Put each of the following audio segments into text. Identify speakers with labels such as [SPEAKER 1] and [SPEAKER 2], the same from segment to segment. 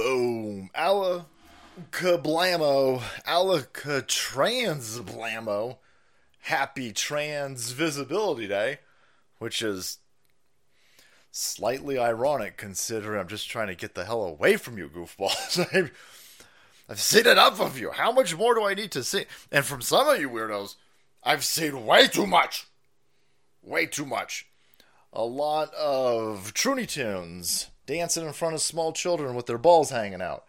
[SPEAKER 1] Boom. Alla kablamo. Alla trans blamo. Happy Trans Visibility Day, which is slightly ironic considering I'm just trying to get the hell away from you, goofballs. I've seen enough of you. How much more do I need to see? And from some of you weirdos, I've seen way too much. Way too much. A lot of Truny Tunes dancing in front of small children with their balls hanging out.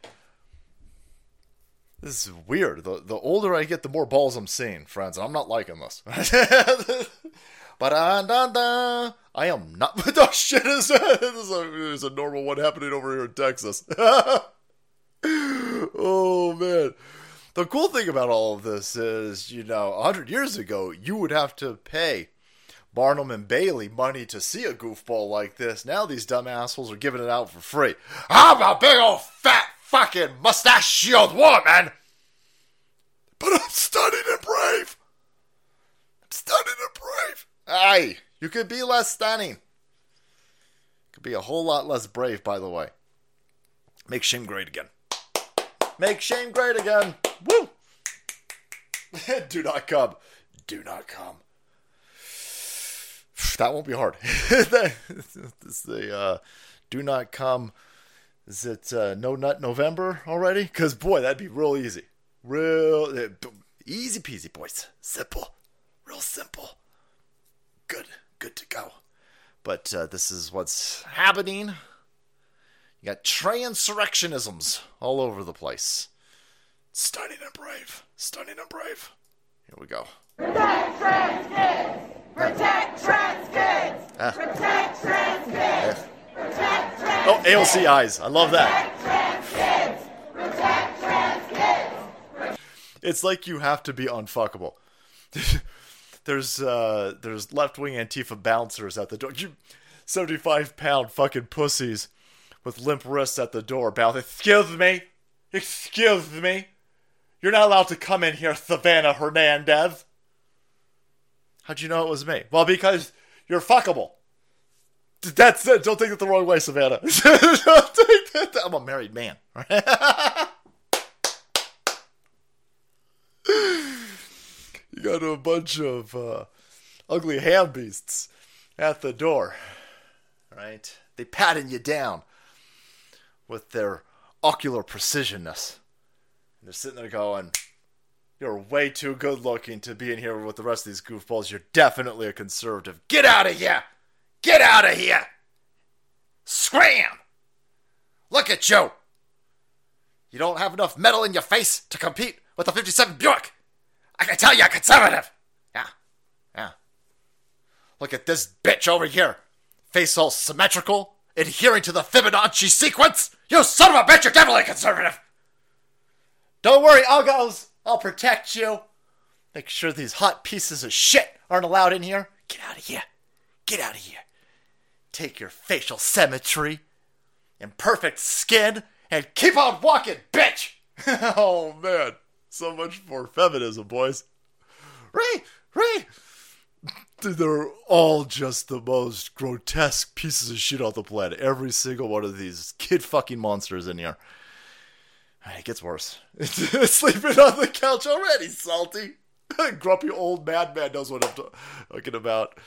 [SPEAKER 1] This is weird. The the older I get, the more balls I'm seeing, friends. And I'm not liking this. but uh, I am not. Oh shit! Is a normal one happening over here in Texas? oh man. The cool thing about all of this is, you know, 100 years ago, you would have to pay Barnum and Bailey money to see a goofball like this. Now these dumb assholes are giving it out for free. I'm a big old fat fucking mustachioed woman! But I'm stunning and brave! I'm stunning and brave! Aye, you could be less stunning. Could be a whole lot less brave, by the way. Make shame great again. Make shame great again. Woo! Do not come. Do not come. That won't be hard. the uh, do not come. Is it uh, no nut November already? Because boy, that'd be real easy. Real uh, easy peasy, boys. Simple, real simple. Good, good to go. But uh, this is what's happening. You got transurrectionisms all over the place. Stunning and brave. Stunning and brave. Here we go.
[SPEAKER 2] Protect trans kids! Protect trans kids!
[SPEAKER 1] Ah.
[SPEAKER 2] Protect trans kids! Protect trans
[SPEAKER 1] Oh, eyes. I love that.
[SPEAKER 2] Protect trans kids! Protect trans kids!
[SPEAKER 1] It's like you have to be unfuckable. there's uh there's left wing Antifa bouncers at the door. You seventy five pound fucking pussies with limp wrists at the door. Bow. Excuse me. Excuse me. You're not allowed to come in here, Savannah Hernandez. How'd you know it was me? Well, because you're fuckable. That's it. Don't take it the wrong way, Savannah. Don't take that. I'm a married man. you got a bunch of uh, ugly ham beasts at the door, right? They patting you down with their ocular precisionness. And they're sitting there going, You're way too good looking to be in here with the rest of these goofballs. You're definitely a conservative. Get out of here! Get out of here! Scram! Look at you! You don't have enough metal in your face to compete with the 57 Buick! I can tell you're conservative! Yeah, yeah. Look at this bitch over here. Face all symmetrical, adhering to the Fibonacci sequence. You son of a bitch, you're definitely conservative. Don't worry, Uggos. I'll protect you. Make sure these hot pieces of shit aren't allowed in here. Get out of here. Get out of here. Take your facial symmetry and perfect skin and keep on walking, bitch. oh man, so much for feminism, boys. Ray, Ray. They're all just the most grotesque pieces of shit on the planet. Every single one of these kid fucking monsters in here. Ah, it gets worse. Sleeping on the couch already, salty. Grumpy old madman knows what I'm talking about.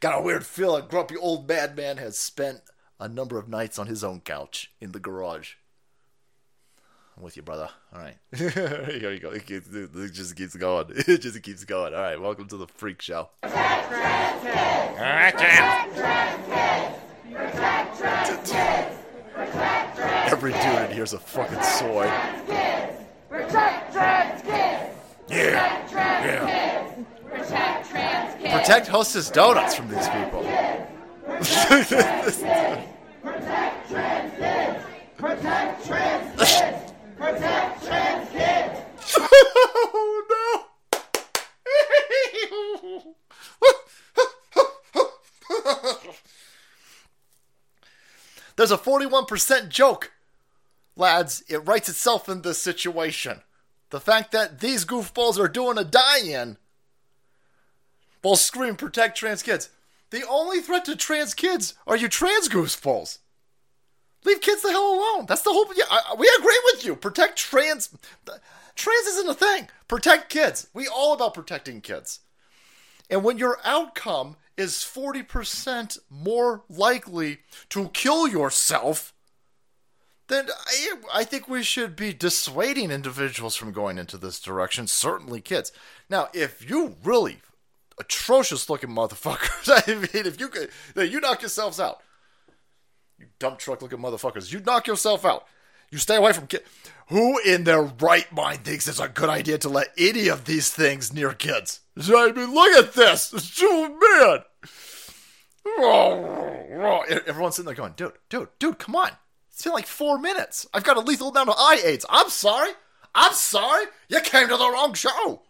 [SPEAKER 1] Got a weird feeling grumpy old madman has spent a number of nights on his own couch in the garage. I'm with you, brother. All right. Here you go. It, keeps, it just keeps going. It just keeps going. All right. Welcome to the freak show.
[SPEAKER 2] Protect trans kids!
[SPEAKER 1] All right, Jam.
[SPEAKER 2] Protect trans kids! Protect trans kids! Protect trans
[SPEAKER 1] Every dude in here's a fucking soy.
[SPEAKER 2] Protect trans kids!
[SPEAKER 1] Yeah. Yeah.
[SPEAKER 2] Protect trans kids!
[SPEAKER 1] Protect Hostess Donuts from these people.
[SPEAKER 2] Protect trans kids! Protect trans kids! Protect trans kids!
[SPEAKER 1] oh no! There's a 41% joke. Lads, it writes itself in this situation. The fact that these goofballs are doing a die in while screaming protect trans kids. The only threat to trans kids are you trans goofballs. Leave kids the hell alone. That's the whole. Yeah, I, we agree with you. Protect trans. Trans isn't a thing. Protect kids. We all about protecting kids. And when your outcome is 40% more likely to kill yourself, then I, I think we should be dissuading individuals from going into this direction, certainly kids. Now, if you really atrocious looking motherfuckers, I mean, if you could, you knock yourselves out. You dump truck looking motherfuckers, you knock yourself out. You stay away from kids. Who in their right mind thinks it's a good idea to let any of these things near kids? I mean, look at this. It's too bad. Oh, oh, oh. Everyone's sitting there going, dude, dude, dude, come on. It's been like four minutes. I've got a lethal amount of eye aids. I'm sorry. I'm sorry. You came to the wrong show.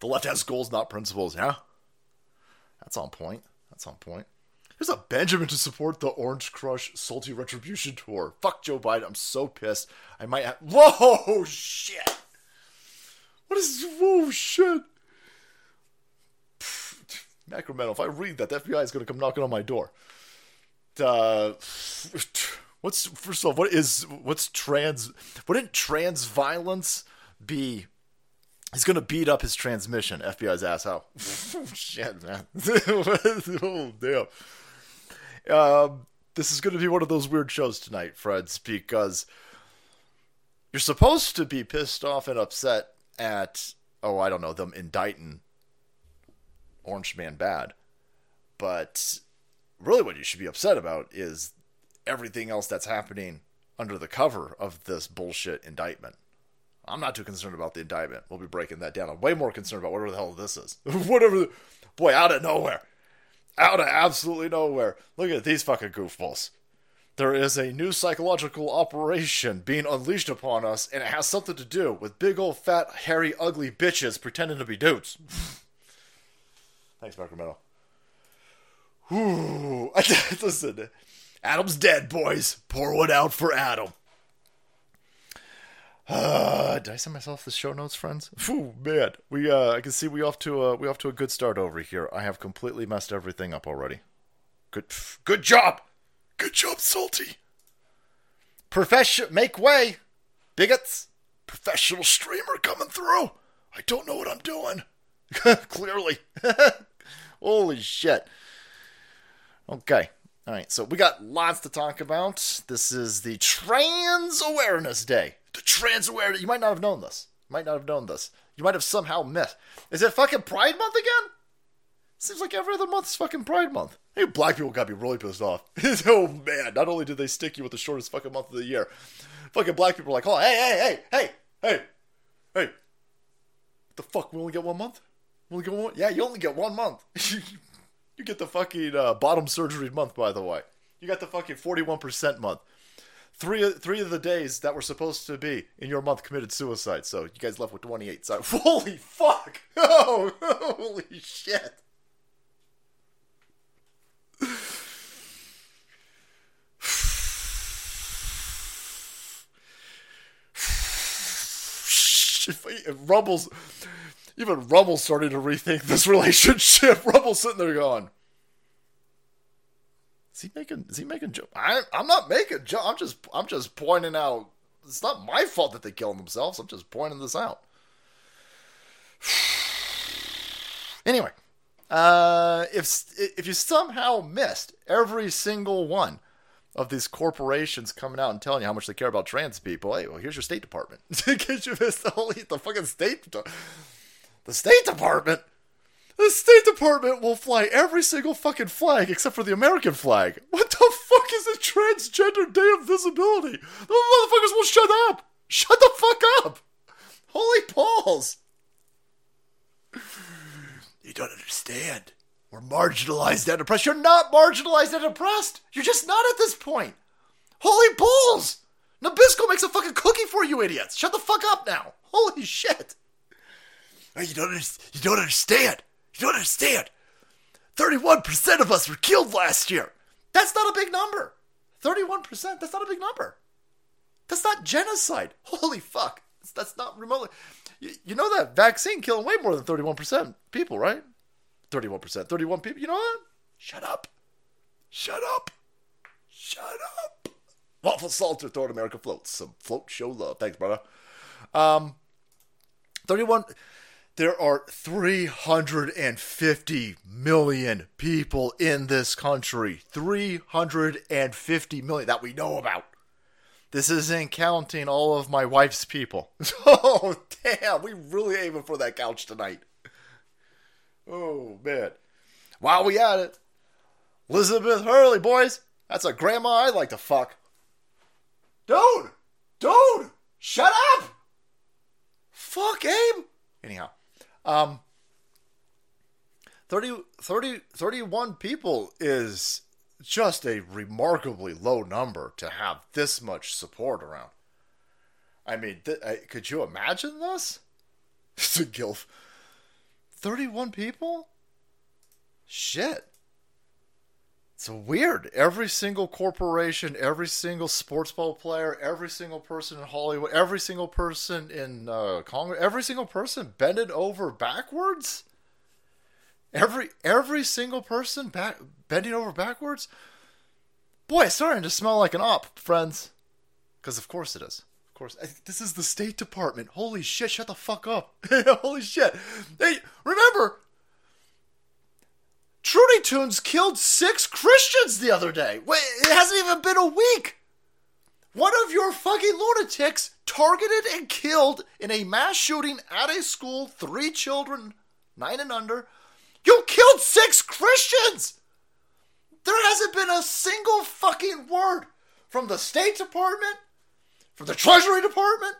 [SPEAKER 1] The left has goals, not principles. Yeah. That's on point. That's on point. There's a Benjamin to support the Orange Crush Salty Retribution Tour. Fuck Joe Biden. I'm so pissed. I might have. Whoa, shit. What is. Whoa, shit. Macrometal, if I read that, the FBI is going to come knocking on my door. Uh, what's first of all, what is what's trans? Wouldn't trans violence be? He's to beat up his transmission. FBI's ass out. Shit, man. oh damn. Um, this is to be one of those weird shows tonight, Freds, because you're supposed to be pissed off and upset at oh I don't know them indicting Orange Man bad. But really, what you should be upset about is everything else that's happening under the cover of this bullshit indictment. I'm not too concerned about the indictment. We'll be breaking that down. I'm way more concerned about whatever the hell this is. whatever, the, boy, out of nowhere, out of absolutely nowhere. Look at these fucking goofballs. There is a new psychological operation being unleashed upon us, and it has something to do with big old fat, hairy, ugly bitches pretending to be dudes. Thanks, Sacramento. Whew. Listen, Adam's dead, boys. Pour one out for Adam. Uh, did I send myself the show notes, friends? Whew, man, we uh, I can see we off to a we off to a good start over here. I have completely messed everything up already. Good, good job, good job, Salty. Profession, make way, bigots. Professional streamer coming through. I don't know what I'm doing. Clearly. Holy shit. Okay. All right. So we got lots to talk about. This is the Trans Awareness Day. The Trans Awareness. You might not have known this. You might not have known this. You might have somehow missed. Is it fucking Pride Month again? Seems like every other month is fucking Pride Month. Hey, black people got me really pissed off. oh man, not only did they stick you with the shortest fucking month of the year, fucking black people are like, oh, hey, hey, hey, hey, hey, hey. What the fuck? We only get one month? We only get one? Yeah, you only get one month. you get the fucking uh, bottom surgery month, by the way. You got the fucking forty-one percent month. Three three of the days that were supposed to be in your month committed suicide. So you guys left with twenty-eight. So holy fuck! Oh, holy shit! Rumble's even Rumble's starting to rethink this relationship. Rumble's sitting there going, "Is he making? Is he making joke? I'm not making joke. I'm just, I'm just pointing out. It's not my fault that they killed themselves. I'm just pointing this out." anyway, uh, if if you somehow missed every single one of these corporations coming out and telling you how much they care about trans people, hey, well, here's your State Department. In case you missed the whole the fucking State the State Department? The State Department will fly every single fucking flag except for the American flag. What the fuck is a transgender day of visibility? The motherfuckers will shut up! Shut the fuck up! Holy balls! You don't understand. We're marginalized and oppressed. You're not marginalized and oppressed. You're just not at this point. Holy balls! Nabisco makes a fucking cookie for you idiots. Shut the fuck up now. Holy shit. You don't, you don't understand. You understand. 31% of us were killed last year. That's not a big number. 31%, that's not a big number. That's not genocide. Holy fuck. That's not remotely. You, you know that vaccine killing way more than 31% people, right? 31%, 31 people. You know what? Shut up. Shut up. Shut up. Waffle Salter, Thor America floats. Some float show love. Thanks, brother. Um, 31. There are 350 million people in this country. 350 million that we know about. This isn't counting all of my wife's people. oh, damn. We really aiming for that couch tonight. Oh, man. While we at it, Elizabeth Hurley, boys. That's a grandma I'd like to fuck. Dude! Dude! Shut up! Fuck, Abe! Anyhow, um, 30, 30, 31 people is just a remarkably low number to have this much support around. I mean, th- I, could you imagine this? It's a gilf. 31 people? Shit. It's weird. Every single corporation, every single sports ball player, every single person in Hollywood, every single person in uh, Congress, every single person bending over backwards. Every every single person back bending over backwards. Boy, it's starting to smell like an op, friends. Because of course it is. Of course, this is the State Department. Holy shit! Shut the fuck up. Holy shit! Hey, remember Trudy Tunes killed six Christians the other day. Wait, it hasn't even been a week. One of your fucking lunatics targeted and killed in a mass shooting at a school three children, nine and under. You killed six Christians! There hasn't been a single fucking word from the State Department, from the Treasury Department,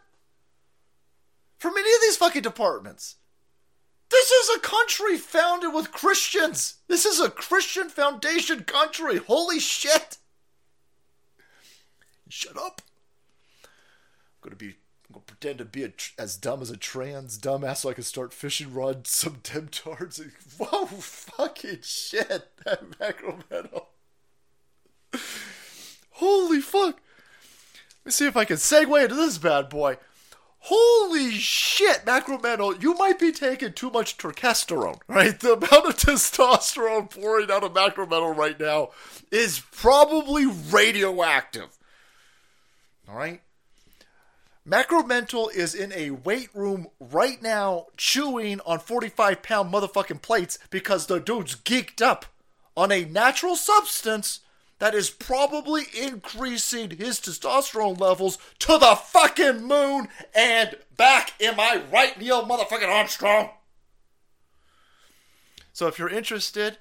[SPEAKER 1] from any of these fucking departments. This is a country founded with Christians. This is a Christian foundation country. Holy shit. Shut up. I'm gonna be. I'm gonna pretend to be a, as dumb as a trans dumbass so I can start fishing rod some temptards. Whoa, fucking shit. That macro metal. Holy fuck. Let me see if I can segue into this bad boy. Holy shit, Macrometal, you might be taking too much testosterone, right? The amount of testosterone pouring out of Macrometal right now is probably radioactive. All right? Macromental is in a weight room right now chewing on 45 pound motherfucking plates because the dude's geeked up on a natural substance that is probably increasing his testosterone levels to the fucking moon and back. Am I right, Neil motherfucking Armstrong? So if you're interested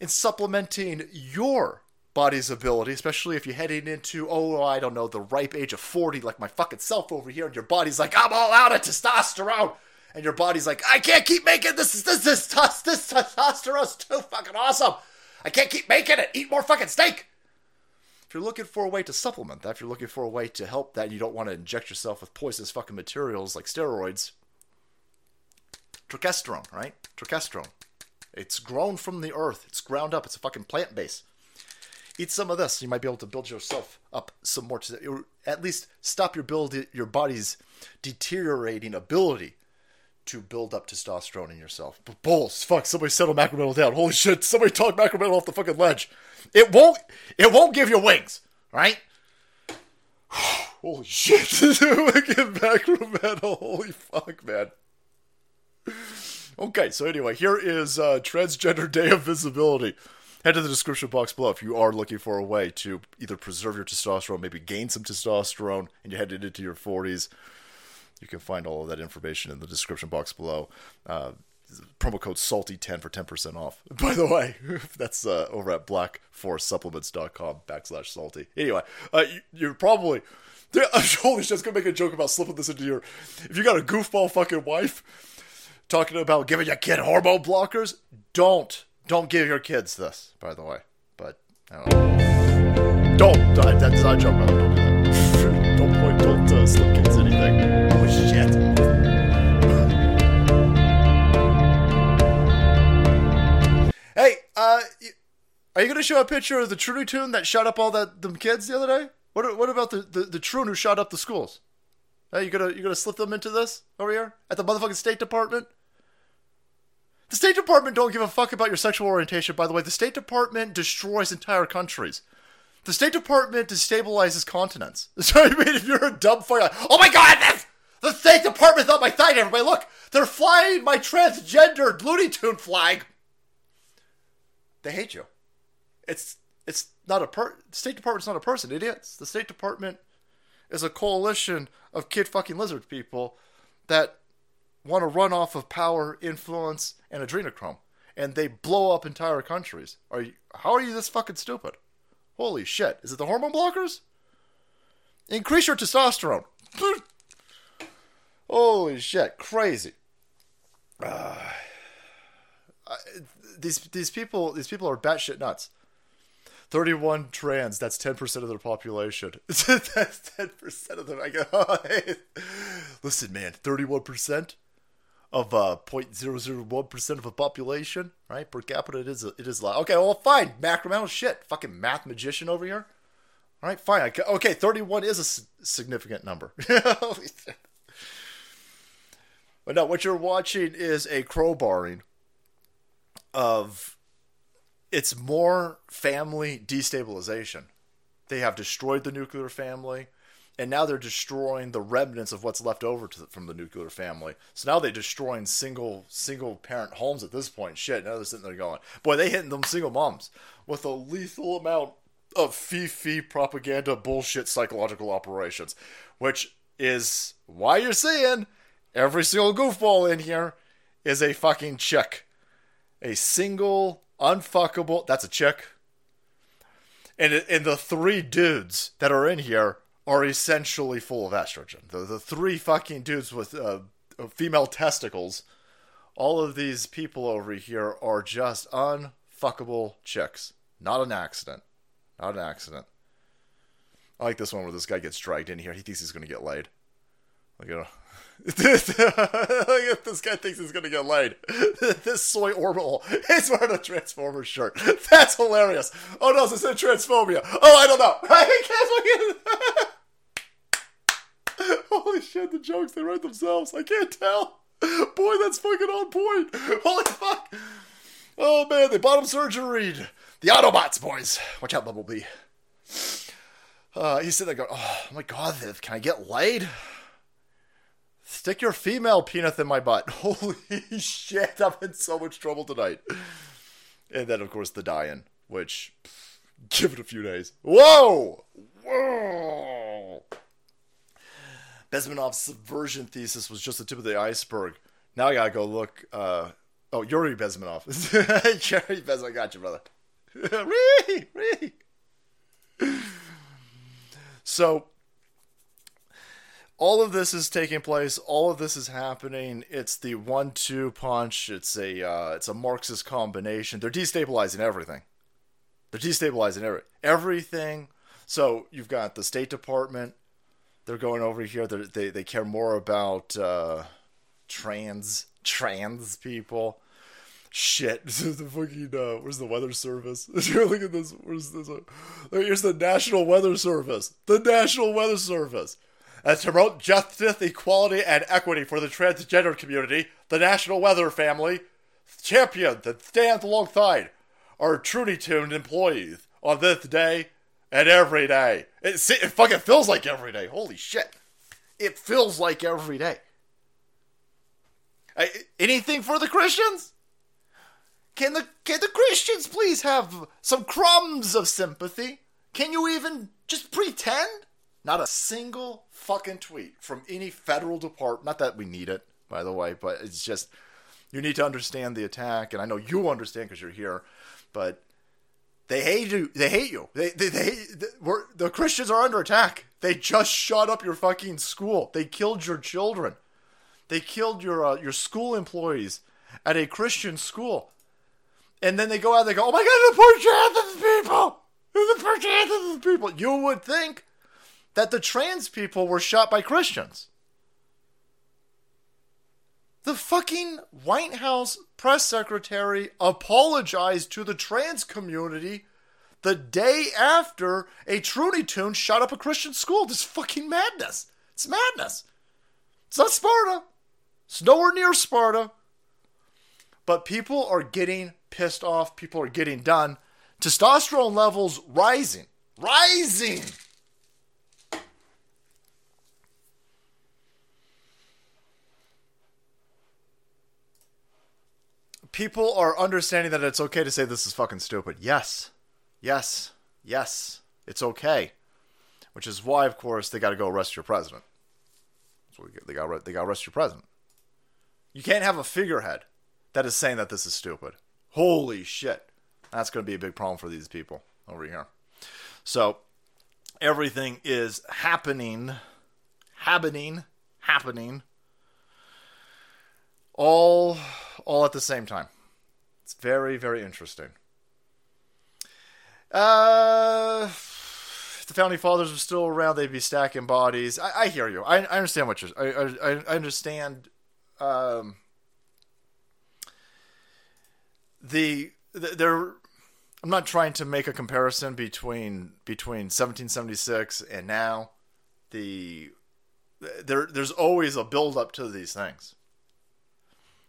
[SPEAKER 1] in supplementing your body's ability, especially if you're heading into, oh, I don't know, the ripe age of 40, like my fucking self over here, and your body's like, I'm all out of testosterone. And your body's like, I can't keep making this, this, this, this, this testosterone's too fucking awesome. I can't keep making it. Eat more fucking steak. If you're looking for a way to supplement that, if you're looking for a way to help that, and you don't want to inject yourself with poisonous fucking materials like steroids, turkesterone, right? Turkesterone. It's grown from the earth. It's ground up. It's a fucking plant base. Eat some of this. You might be able to build yourself up some more. To, at least stop your build, your body's deteriorating ability to build up testosterone in yourself. But bulls, fuck, somebody settle macrometal down. Holy shit, somebody talk macrometal off the fucking ledge. It won't it won't give you wings, right? Holy shit. Wicked macrometal. Holy fuck, man. Okay, so anyway, here is uh, Transgender Day of Visibility. Head to the description box below if you are looking for a way to either preserve your testosterone, maybe gain some testosterone, and you're headed into your 40s you can find all of that information in the description box below. Uh, promo code salty10 for 10% off. By the way that's uh, over at blackforestsupplements.com backslash salty. Anyway uh, you, are probably holy shit, I was gonna make a joke about slipping this into your if you got a goofball fucking wife talking about giving your kid hormone blockers don't don't give your kids this by the way. But don't don't. That's not a joke don't point don't uh, slip kids anything Oh shit. hey, uh, are you gonna show a picture of the Trudy Tune that shot up all that them kids the other day? What what about the the, the Troon who shot up the schools? Hey, you gonna you gonna slip them into this over here at the motherfucking State Department? The State Department don't give a fuck about your sexual orientation. By the way, the State Department destroys entire countries. The State Department destabilizes continents. So I mean, if you're a dumb fuck, like, oh my god, the State Department's on my side. Everybody, look, they're flying my transgendered Looney Tune flag. They hate you. It's it's not a per. The State Department's not a person. It is. The State Department is a coalition of kid fucking lizard people that want to run off of power, influence, and adrenochrome, and they blow up entire countries. Are you? How are you this fucking stupid? Holy shit! Is it the hormone blockers? Increase your testosterone. Holy shit! Crazy. Uh, I, these these people these people are batshit nuts. 31 trans, that's 10% of their population. that's 10% of them. I go, oh, hey. listen, man, 31% of uh, 0.001% of a population, right? Per capita, it is a, it is a lot. Okay, well, fine. Macromental shit. Fucking math magician over here. All right, fine. Okay, 31 is a s- significant number. but no, what you're watching is a crowbarring of it's more family destabilization. They have destroyed the nuclear family, and now they're destroying the remnants of what's left over to, from the nuclear family. So now they're destroying single single parent homes at this point. Shit, now they're sitting there going, boy, they hitting them single moms with a lethal amount of fee fee propaganda bullshit psychological operations, which is why you're seeing every single goofball in here is a fucking chick. A single unfuckable. That's a chick. And and the three dudes that are in here are essentially full of estrogen. The the three fucking dudes with uh, female testicles. All of these people over here are just unfuckable chicks. Not an accident. Not an accident. I like this one where this guy gets dragged in here. He thinks he's gonna get laid. Look at this, this guy thinks he's gonna get laid. this soy orbital is wearing a Transformers shirt. That's hilarious. Oh no, this is transphobia. Oh, I don't know. Holy shit, the jokes they write themselves. I can't tell. Boy, that's fucking on point. Holy fuck. Oh man, they bottom surgery. The Autobots, boys. Watch out, Bumblebee. Uh, he's sitting there oh my god, can I get laid? Stick your female penis in my butt. Holy shit, I'm in so much trouble tonight. And then, of course, the die-in, which, pff, give it a few days. Whoa! Whoa! Bezmenov's subversion thesis was just the tip of the iceberg. Now I gotta go look. Uh, oh, Yuri Bezmenov. Yuri Bezmenov, I got you, brother. Ree, ree. So, all of this is taking place. All of this is happening. It's the one-two punch. It's a uh, it's a Marxist combination. They're destabilizing everything. They're destabilizing every, everything. So you've got the State Department. They're going over here. They they care more about uh, trans trans people. Shit, this is the fucking uh, where's the weather service? Look at this. Where's this? Here's the National Weather Service. The National Weather Service. As to promote justice, equality, and equity for the transgender community, the National Weather family champion that stands alongside our truly tuned employees on this day and every day. It, it fucking feels like every day. Holy shit. It feels like every day. I, anything for the Christians? Can the can the Christians please have some crumbs of sympathy? Can you even just pretend? Not a single fucking tweet from any federal department. Not that we need it, by the way, but it's just you need to understand the attack, and I know you understand because you're here, but they hate you. They hate you. They they, they, they we're, the Christians are under attack. They just shot up your fucking school. They killed your children. They killed your uh, your school employees at a Christian school. And then they go out they go, "Oh my God, the chances people! The chances people!" You would think that the trans people were shot by Christians. The fucking White House press secretary apologized to the trans community the day after a Trudy Tune shot up a Christian school. This fucking madness. It's madness. It's not Sparta. It's nowhere near Sparta. But people are getting pissed off. People are getting done. Testosterone levels rising rising. People are understanding that it's okay to say this is fucking stupid. Yes. Yes. Yes. It's okay. Which is why, of course, they got to go arrest your president. So they got they got arrest your president. You can't have a figurehead that is saying that this is stupid. Holy shit. That's going to be a big problem for these people over here. So everything is happening, happening, happening, all, all at the same time. It's very, very interesting. Uh, if the founding fathers were still around, they'd be stacking bodies. I, I hear you. I, I understand what you're. I, I, I understand. Um, the, the there I'm not trying to make a comparison between between 1776 and now. The there there's always a build up to these things.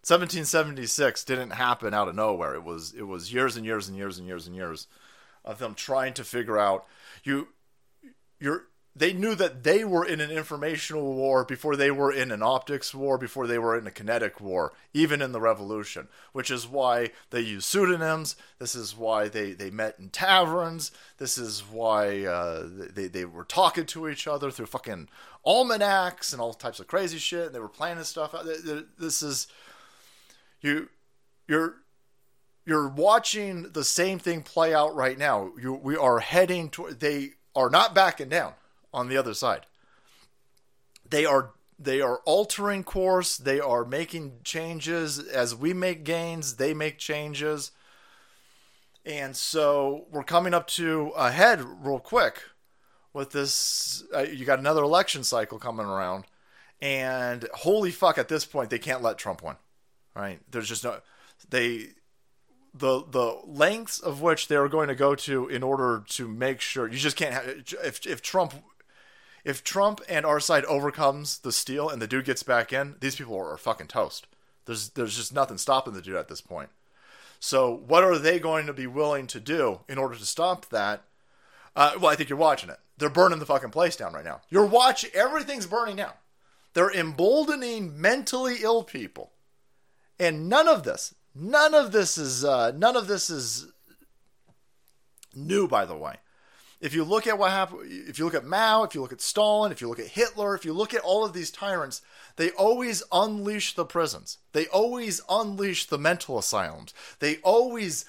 [SPEAKER 1] 1776 didn't happen out of nowhere. It was it was years and years and years and years and years of them trying to figure out you you're they knew that they were in an informational war before they were in an optics war, before they were in a kinetic war, even in the revolution, which is why they used pseudonyms. This is why they, they met in taverns. This is why uh, they, they were talking to each other through fucking almanacs and all types of crazy shit. And they were planning stuff. This is, you, you're, you're watching the same thing play out right now. You, we are heading toward, they are not backing down on the other side. They are they are altering course, they are making changes as we make gains, they make changes. And so we're coming up to a head real quick with this uh, you got another election cycle coming around and holy fuck at this point they can't let Trump win. Right? There's just no they the the lengths of which they're going to go to in order to make sure you just can't have if if Trump if Trump and our side overcomes the steal and the dude gets back in, these people are, fucking toast. There's there's just nothing stopping the dude at this point. So what are they going to be willing to do in order to stop that? Uh, well, I think you're watching it. They're burning the fucking place down right now. You're watching everything's burning down. They're emboldening mentally ill people, and none of this, none of this is, uh, none of this is new. By the way, if you look at what happened, if you look at Mao, if you look at Stalin, if you look at Hitler, if you look at all of these tyrants, they always unleash the prisons. They always unleash the mental asylums. They always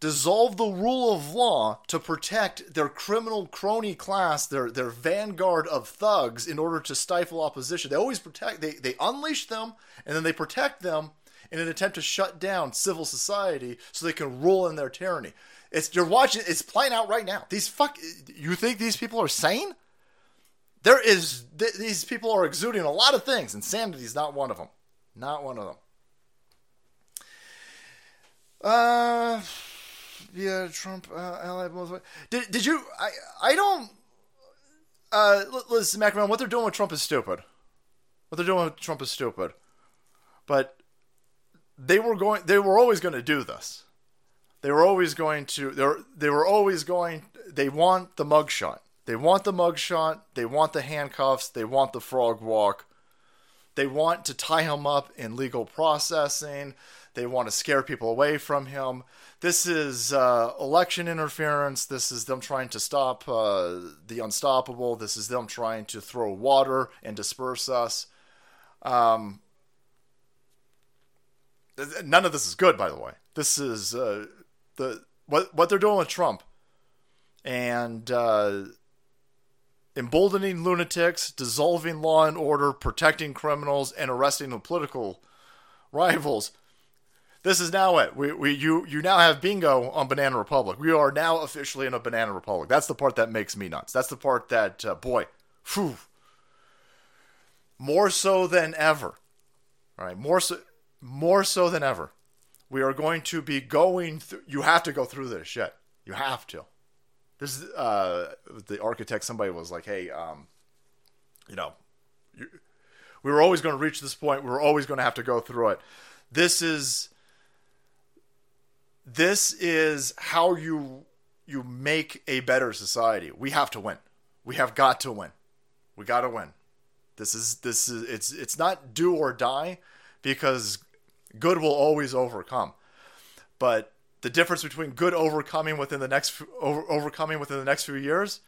[SPEAKER 1] dissolve the rule of law to protect their criminal crony class, their their vanguard of thugs, in order to stifle opposition. They always protect. They they unleash them and then they protect them in an attempt to shut down civil society so they can rule in their tyranny. It's you're watching. It's playing out right now. These fuck. You think these people are sane? There is. Th- these people are exuding a lot of things. Insanity is not one of them. Not one of them. Uh, yeah, Trump uh, ally Did did you? I I don't. Uh, listen, Macaron, what they're doing with Trump is stupid. What they're doing with Trump is stupid. But they were going. They were always going to do this. They were always going to. They were, they were always going. They want the mugshot. They want the mugshot. They want the handcuffs. They want the frog walk. They want to tie him up in legal processing. They want to scare people away from him. This is uh, election interference. This is them trying to stop uh, the unstoppable. This is them trying to throw water and disperse us. Um, none of this is good, by the way. This is uh, the what what they're doing with Trump and uh, emboldening lunatics, dissolving law and order, protecting criminals, and arresting the political rivals. This is now it. We, we you you now have bingo on Banana Republic. We are now officially in a Banana Republic. That's the part that makes me nuts. That's the part that uh, boy, phew, more so than ever. All right, more so more so than ever we are going to be going through. You have to go through this shit. You have to. This uh, the architect. Somebody was like, "Hey, um, you know, you, we were always going to reach this point. We were always going to have to go through it. This is." This is how you you make a better society. We have to win. We have got to win. We got to win. This is this is it's it's not do or die because good will always overcome. But the difference between good overcoming within the next over, overcoming within the next few years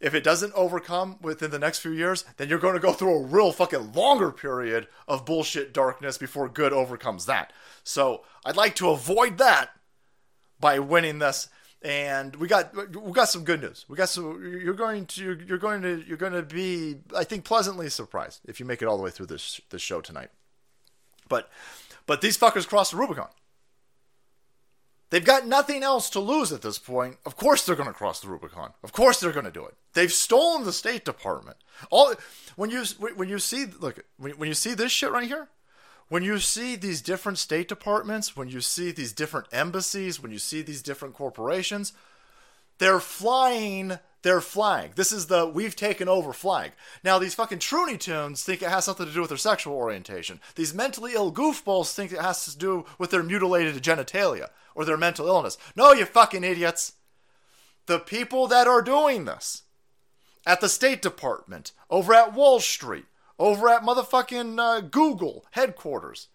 [SPEAKER 1] if it doesn't overcome within the next few years, then you're going to go through a real fucking longer period of bullshit darkness before good overcomes that. So I'd like to avoid that by winning this. And we got we got some good news. We got some. You're going to you're going to you're going to be I think pleasantly surprised if you make it all the way through this this show tonight. But but these fuckers crossed the Rubicon. They've got nothing else to lose at this point. Of course they're going to cross the Rubicon. Of course they're going to do it. They've stolen the State Department. All when you when you see look when when you see this shit right here, when you see these different state departments, when you see these different embassies, when you see these different corporations, they're flying their flag. This is the we've taken over flag. Now these fucking Truny Tunes think it has something to do with their sexual orientation. These mentally ill goofballs think it has to do with their mutilated genitalia or their mental illness. No, you fucking idiots. The people that are doing this at the State Department, over at Wall Street, over at motherfucking uh, Google headquarters,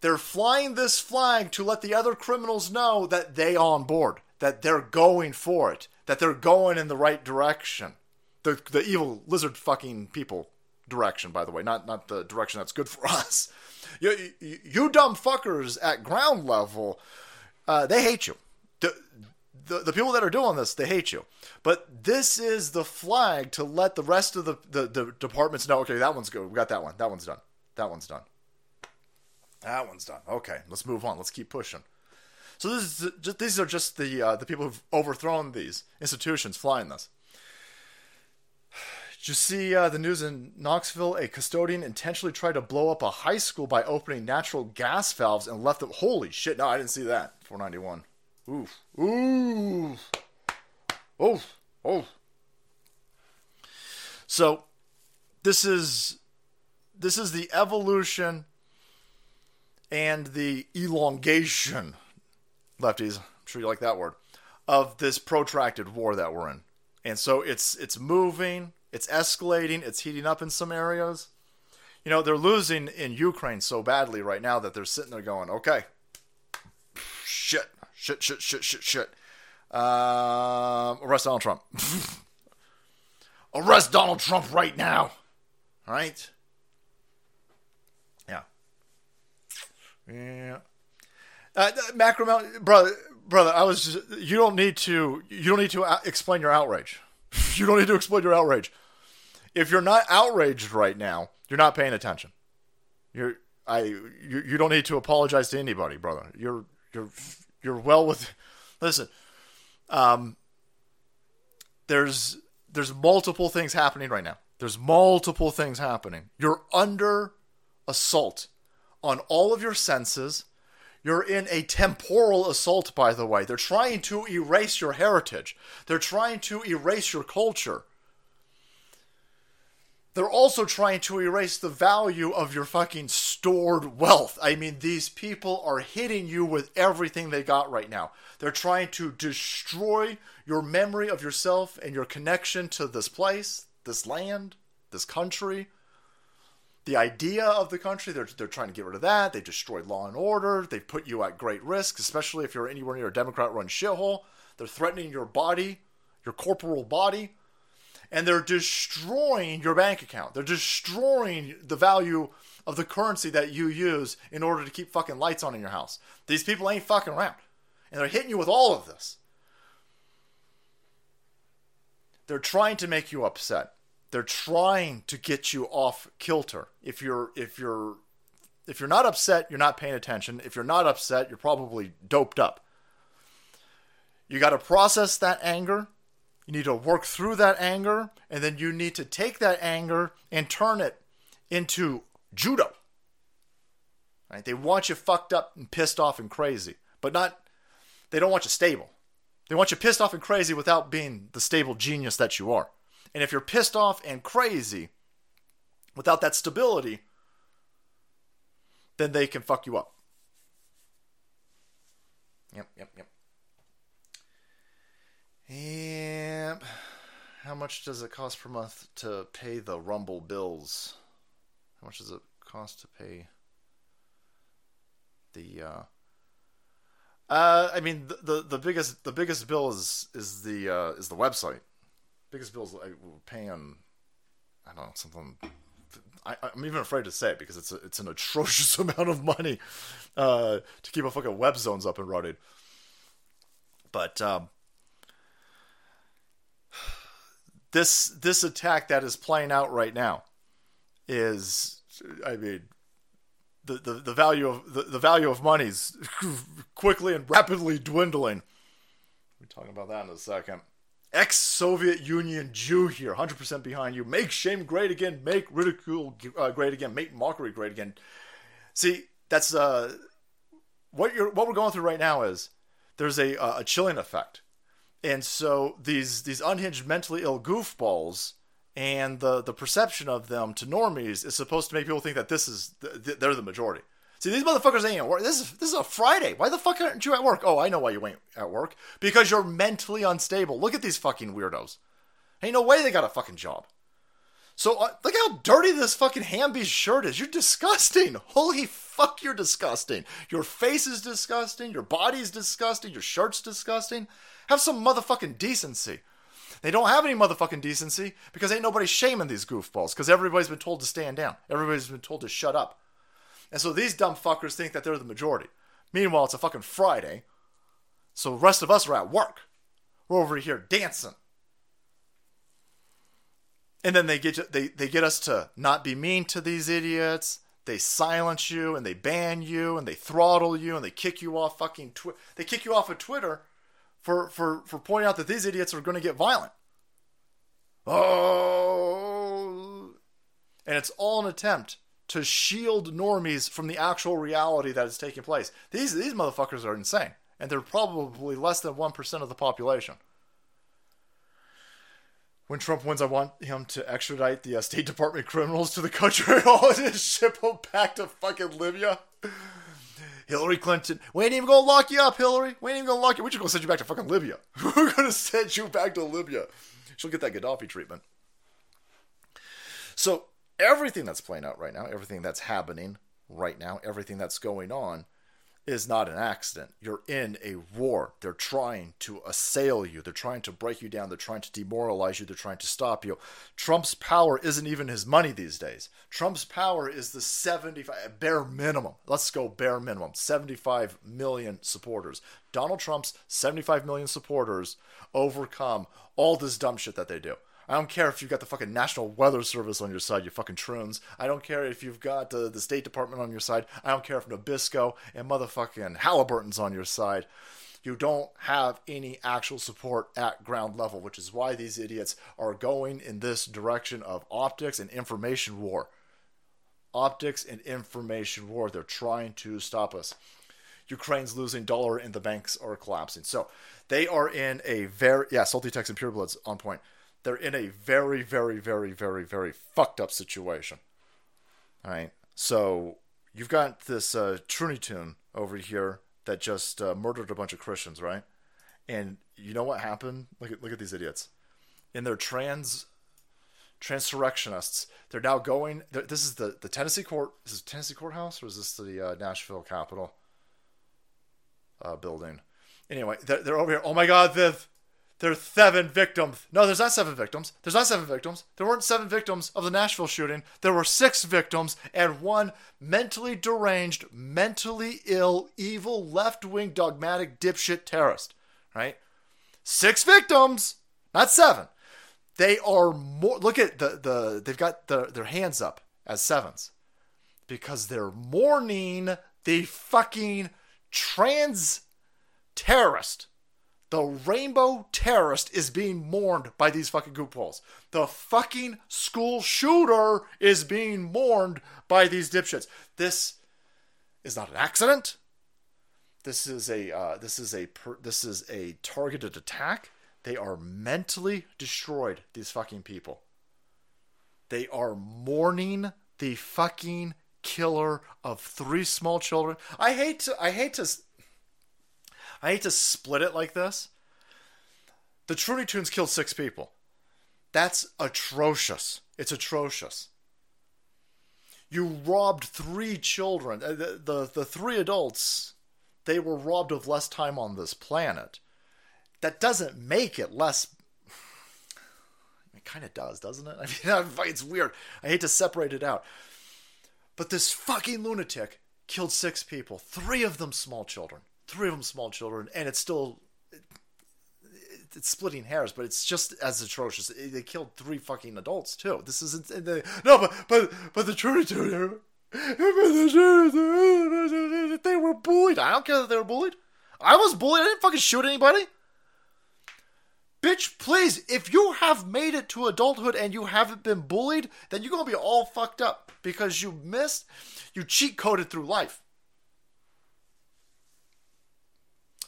[SPEAKER 1] they're flying this flag to let the other criminals know that they on board, that they're going for it, that they're going in the right direction. The the evil lizard fucking people direction, by the way, not not the direction that's good for us you, you, you dumb fuckers at ground level, uh, they hate you. The, the, the people that are doing this, they hate you. But this is the flag to let the rest of the, the, the departments know, okay, that one's good. We got that one. That one's done. That one's done. That one's done. Okay, let's move on. Let's keep pushing. So this is these are just the uh, the people who've overthrown these institutions flying this. Did you see uh, the news in Knoxville? A custodian intentionally tried to blow up a high school by opening natural gas valves and left them. Holy shit! No, I didn't see that. 491. Oof. Oof. Oof. Oof. So, this is this is the evolution and the elongation, lefties. I'm sure you like that word of this protracted war that we're in. And so it's it's moving it's escalating, it's heating up in some areas. You know, they're losing in Ukraine so badly right now that they're sitting there going, okay, shit, shit, shit, shit, shit, shit. Um, arrest Donald Trump. arrest Donald Trump right now. All right? Yeah. Yeah. Uh, brother, brother, I was just, you don't need to, you don't need to uh, explain your outrage. you don't need to explain your outrage if you're not outraged right now, you're not paying attention. You're I you, you don't need to apologize to anybody, brother. You're you're you're well with listen. Um there's there's multiple things happening right now. There's multiple things happening. You're under assault on all of your senses. You're in a temporal assault, by the way. They're trying to erase your heritage. They're trying to erase your culture they're also trying to erase the value of your fucking stored wealth. I mean, these people are hitting you with everything they got right now. They're trying to destroy your memory of yourself and your connection to this place, this land, this country. The idea of the country, they're, they're trying to get rid of that. They've destroyed law and order. They've put you at great risk, especially if you're anywhere near a Democrat run shithole. They're threatening your body, your corporal body and they're destroying your bank account. They're destroying the value of the currency that you use in order to keep fucking lights on in your house. These people ain't fucking around. And they're hitting you with all of this. They're trying to make you upset. They're trying to get you off kilter. If you're if you're if you're not upset, you're not paying attention. If you're not upset, you're probably doped up. You got to process that anger you need to work through that anger, and then you need to take that anger and turn it into judo. Right? They want you fucked up and pissed off and crazy, but not. They don't want you stable. They want you pissed off and crazy without being the stable genius that you are. And if you're pissed off and crazy without that stability, then they can fuck you up. Yep, yep, yep. Yep. How much does it cost per month to pay the Rumble bills? How much does it cost to pay the uh uh, I mean, the, the the biggest the biggest bill is is the uh, is the website. Biggest bills like, we're paying. I don't know something. I, I'm even afraid to say it because it's a, it's an atrocious amount of money uh, to keep a fucking web zones up and running. But um, this this attack that is playing out right now is, I mean, the, the, the value of the, the value of money is quickly and rapidly dwindling. We're talking about that in a second. Ex Soviet Union Jew here, 100% behind you. Make shame great again. Make ridicule uh, great again. Make mockery great again. See, that's uh, what you're what we're going through right now is there's a uh, a chilling effect, and so these these unhinged mentally ill goofballs and the the perception of them to normies is supposed to make people think that this is they're the majority. See, these motherfuckers ain't at work. This is this is a Friday. Why the fuck aren't you at work? Oh, I know why you ain't at work. Because you're mentally unstable. Look at these fucking weirdos. Ain't no way they got a fucking job. So uh, look how dirty this fucking Hamby's shirt is. You're disgusting. Holy fuck, you're disgusting. Your face is disgusting. Your body's disgusting. Your shirt's disgusting. Have some motherfucking decency. They don't have any motherfucking decency because ain't nobody shaming these goofballs because everybody's been told to stand down. Everybody's been told to shut up. And so these dumb fuckers think that they're the majority. Meanwhile, it's a fucking Friday. So the rest of us are at work. We're over here dancing. And then they get they, they get us to not be mean to these idiots. They silence you and they ban you and they throttle you and they kick you off fucking Twitter. They kick you off of Twitter for for for pointing out that these idiots are going to get violent. Oh, and it's all an attempt to shield normies from the actual reality that is taking place. These these motherfuckers are insane, and they're probably less than one percent of the population. When Trump wins, I want him to extradite the uh, State Department criminals to the country and ship them back to fucking Libya. Hillary Clinton. We ain't even gonna lock you up, Hillary. We ain't even gonna lock you. We're just gonna send you back to fucking Libya. We're gonna send you back to Libya. She'll get that Gaddafi treatment. So everything that's playing out right now, everything that's happening right now, everything that's going on is not an accident. You're in a war. They're trying to assail you. They're trying to break you down. They're trying to demoralize you. They're trying to stop you. Trump's power isn't even his money these days. Trump's power is the 75 bare minimum. Let's go bare minimum. 75 million supporters. Donald Trump's 75 million supporters overcome all this dumb shit that they do. I don't care if you've got the fucking National Weather Service on your side, you fucking troons. I don't care if you've got the State Department on your side. I don't care if Nabisco and motherfucking Halliburton's on your side. You don't have any actual support at ground level, which is why these idiots are going in this direction of optics and information war. Optics and information war. They're trying to stop us. Ukraine's losing dollar and the banks are collapsing. So they are in a very yeah, salty Texan purebloods on point they're in a very, very, very, very, very fucked up situation. All right. So you've got this uh, Truny Tune over here that just uh, murdered a bunch of Christians, right? And you know what happened? Look at look at these idiots. In their trans transurrectionists, they're now going. They're, this is the the Tennessee court. Is this Tennessee courthouse or is this the uh, Nashville Capitol uh, building? Anyway, they're, they're over here. Oh my God, Viv! There's seven victims. No, there's not seven victims. There's not seven victims. There weren't seven victims of the Nashville shooting. There were six victims and one mentally deranged, mentally ill, evil, left wing, dogmatic dipshit terrorist. Right? Six victims, not seven. They are more. Look at the the. They've got the, their hands up as sevens because they're mourning the fucking trans terrorist the rainbow terrorist is being mourned by these fucking goopholes. The fucking school shooter is being mourned by these dipshits. This is not an accident. This is a uh, this is a per, this is a targeted attack. They are mentally destroyed. These fucking people. They are mourning the fucking killer of three small children. I hate to I hate to I hate to split it like this. The Trudy Tunes killed six people. That's atrocious. It's atrocious. You robbed three children. Uh, The, the, the three adults, they were robbed of less time on this planet. That doesn't make it less. It kind of does, doesn't it? I mean, it's weird. I hate to separate it out. But this fucking lunatic killed six people, three of them small children. Three of them small children, and it's still it's splitting hairs, but it's just as atrocious. They killed three fucking adults too. This isn't no, but but but the truth they were bullied. I don't care that they were bullied. I was bullied. I didn't fucking shoot anybody. Bitch, please, if you have made it to adulthood and you haven't been bullied, then you're gonna be all fucked up because you missed, you cheat coded through life.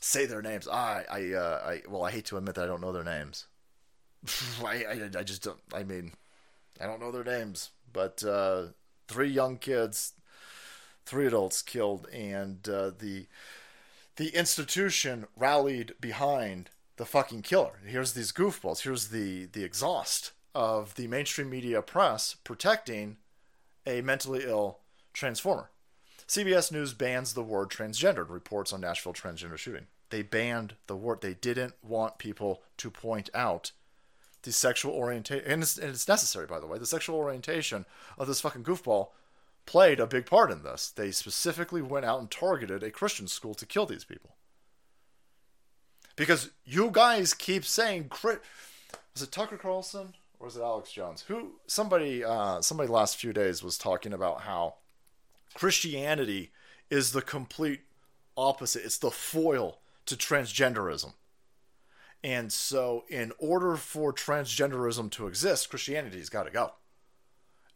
[SPEAKER 1] Say their names. I, I, uh, I, well, I hate to admit that I don't know their names. I, I, I just don't. I mean, I don't know their names. But uh, three young kids, three adults killed, and uh, the the institution rallied behind the fucking killer. Here's these goofballs. Here's the the exhaust of the mainstream media press protecting a mentally ill transformer. CBS News bans the word transgendered, reports on Nashville transgender shooting. They banned the word. They didn't want people to point out the sexual orientation, and, and it's, necessary, by the way. The sexual orientation of this fucking goofball played a big part in this. They specifically went out and targeted a Christian school to kill these people. Because you guys keep saying, was it Tucker Carlson or was it Alex Jones? Who somebody uh, somebody last few days was talking about how Christianity is the complete opposite. It's the foil to transgenderism. And so, in order for transgenderism to exist, Christianity's got to go.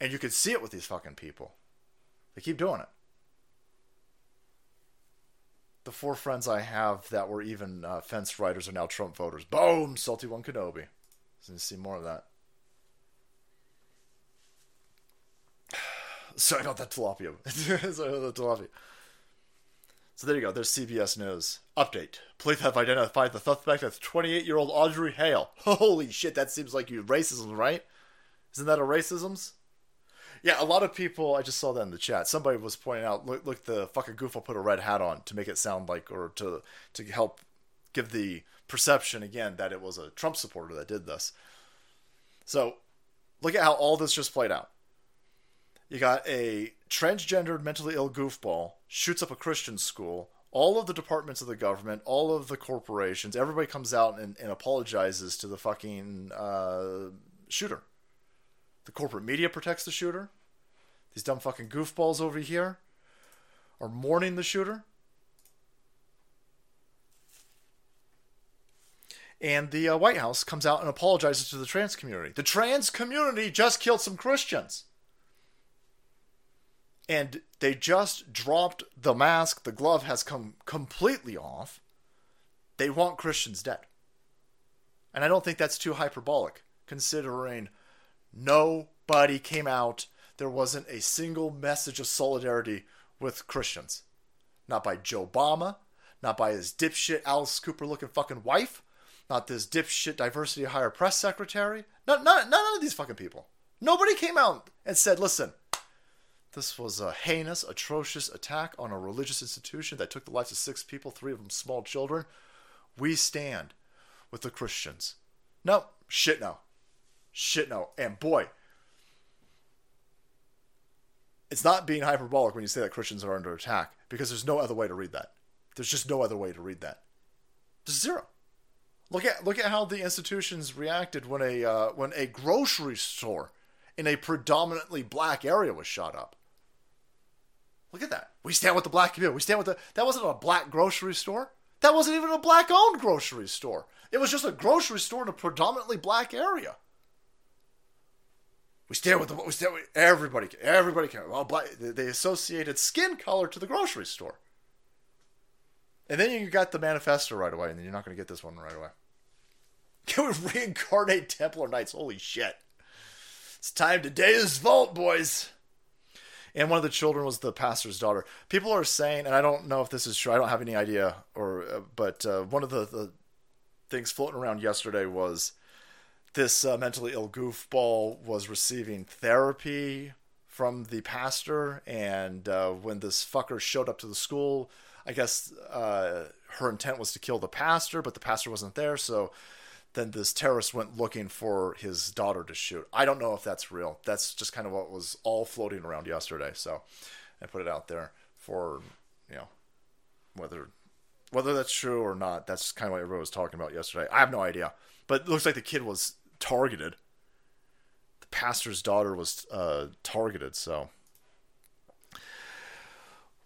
[SPEAKER 1] And you can see it with these fucking people. They keep doing it. The four friends I have that were even uh, fence riders are now Trump voters. Boom! Salty One Kenobi. You see more of that. Sorry about that tilapia. Sorry about that tilapia. So there you go. There's CBS News. Update. Police have identified the suspect as 28 year old Audrey Hale. Holy shit, that seems like you racism, right? Isn't that a racism's? Yeah, a lot of people. I just saw that in the chat. Somebody was pointing out, look, look, the fucking goofball put a red hat on to make it sound like, or to to help give the perception again that it was a Trump supporter that did this. So, look at how all this just played out. You got a transgendered, mentally ill goofball shoots up a Christian school. All of the departments of the government, all of the corporations, everybody comes out and, and apologizes to the fucking uh, shooter. The corporate media protects the shooter. These dumb fucking goofballs over here are mourning the shooter. And the uh, White House comes out and apologizes to the trans community. The trans community just killed some Christians and they just dropped the mask. The glove has come completely off. They want Christians dead. And I don't think that's too hyperbolic, considering nobody came out. There wasn't a single message of solidarity with Christians. Not by Joe Obama, not by his dipshit Alice Cooper looking fucking wife, not this dipshit diversity hire press secretary. Not, not, none of these fucking people. Nobody came out and said, listen, this was a heinous, atrocious attack on a religious institution that took the lives of six people, three of them small children. We stand with the Christians. No, shit no. Shit no. And boy, it's not being hyperbolic when you say that Christians are under attack because there's no other way to read that. There's just no other way to read that. Just zero. Look at look at how the institutions reacted when a uh, when a grocery store in a predominantly black area was shot up. Look at that. We stand with the black community. We stand with the. That wasn't a black grocery store. That wasn't even a black owned grocery store. It was just a grocery store in a predominantly black area. We stand with the. We stand with everybody. Everybody can. Well, black, they associated skin color to the grocery store. And then you got the manifesto right away, and then you're not going to get this one right away. Can we reincarnate Templar Knights? Holy shit. It's time to Deus Vult, boys and one of the children was the pastor's daughter. People are saying, and I don't know if this is true. I don't have any idea, or uh, but uh, one of the, the things floating around yesterday was this uh, mentally ill goofball was receiving therapy from the pastor, and uh, when this fucker showed up to the school, I guess uh, her intent was to kill the pastor, but the pastor wasn't there, so then this terrorist went looking for his daughter to shoot. I don't know if that's real. That's just kind of what was all floating around yesterday. So I put it out there for you know whether whether that's true or not. That's kind of what everyone was talking about yesterday. I have no idea, but it looks like the kid was targeted. The pastor's daughter was uh, targeted. So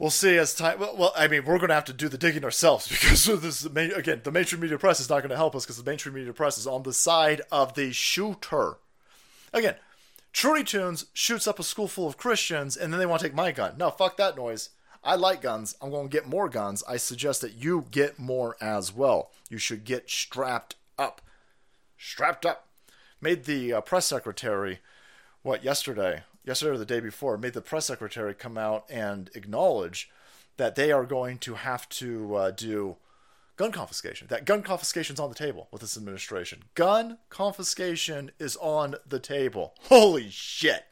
[SPEAKER 1] we'll see as time. Well, well, I mean, we're going to have to do the digging ourselves because this again, the mainstream media press is not going to help us because the mainstream media press is on the side of the shooter. Again, Trudy Tunes shoots up a school full of Christians, and then they want to take my gun. No, fuck that noise. I like guns. I'm going to get more guns. I suggest that you get more as well. You should get strapped up. Strapped up. Made the uh, press secretary, what, yesterday? Yesterday or the day before, made the press secretary come out and acknowledge that they are going to have to uh, do gun confiscation. That gun confiscation is on the table with this administration. Gun confiscation is on the table. Holy shit.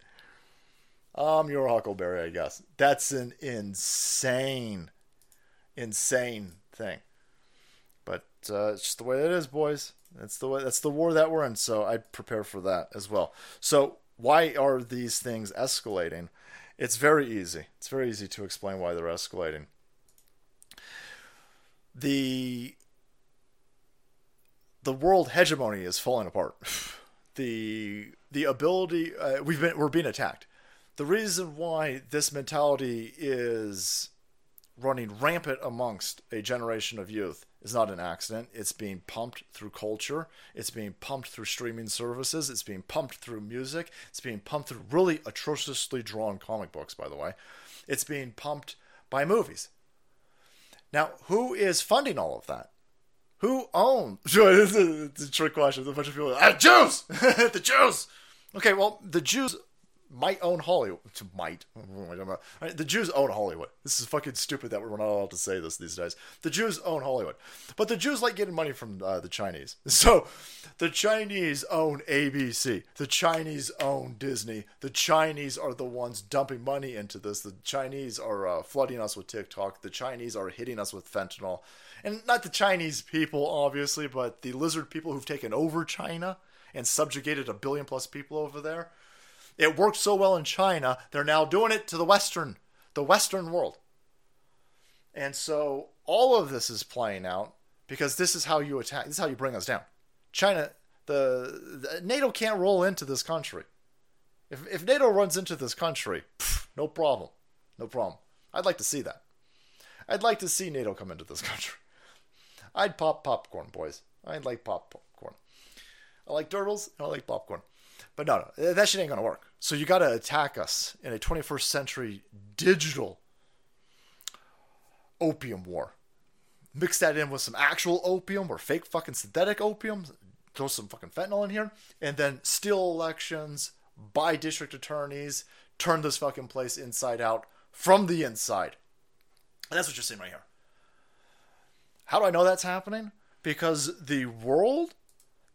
[SPEAKER 1] I'm your Huckleberry, I guess. That's an insane, insane thing. But uh, it's just the way it is, boys. That's the way. That's the war that we're in. So I prepare for that as well. So why are these things escalating? It's very easy. It's very easy to explain why they're escalating. The the world hegemony is falling apart. the the ability uh, we've been we're being attacked. The reason why this mentality is running rampant amongst a generation of youth is not an accident. It's being pumped through culture. It's being pumped through streaming services. It's being pumped through music. It's being pumped through really atrociously drawn comic books, by the way. It's being pumped by movies. Now, who is funding all of that? Who owns? it's a trick question. There's a bunch of people. Ah, Jews! the Jews! Okay, well, the Jews might own Hollywood. Might. The Jews own Hollywood. This is fucking stupid that we're not allowed to say this these days. The Jews own Hollywood. But the Jews like getting money from uh, the Chinese. So the Chinese own ABC. The Chinese own Disney. The Chinese are the ones dumping money into this. The Chinese are uh, flooding us with TikTok. The Chinese are hitting us with fentanyl. And not the Chinese people, obviously, but the lizard people who've taken over China and subjugated a billion plus people over there it worked so well in China, they're now doing it to the Western, the Western world. And so all of this is playing out because this is how you attack. This is how you bring us down. China, the, the NATO can't roll into this country. If if NATO runs into this country, pff, no problem, no problem. I'd like to see that. I'd like to see NATO come into this country. I'd pop popcorn, boys. I'd like popcorn. I like turtles I like popcorn. But no, no, that shit ain't gonna work. So you got to attack us in a 21st century digital opium war. Mix that in with some actual opium or fake fucking synthetic opium. Throw some fucking fentanyl in here, and then steal elections, buy district attorneys, turn this fucking place inside out from the inside. And that's what you're seeing right here. How do I know that's happening? Because the world,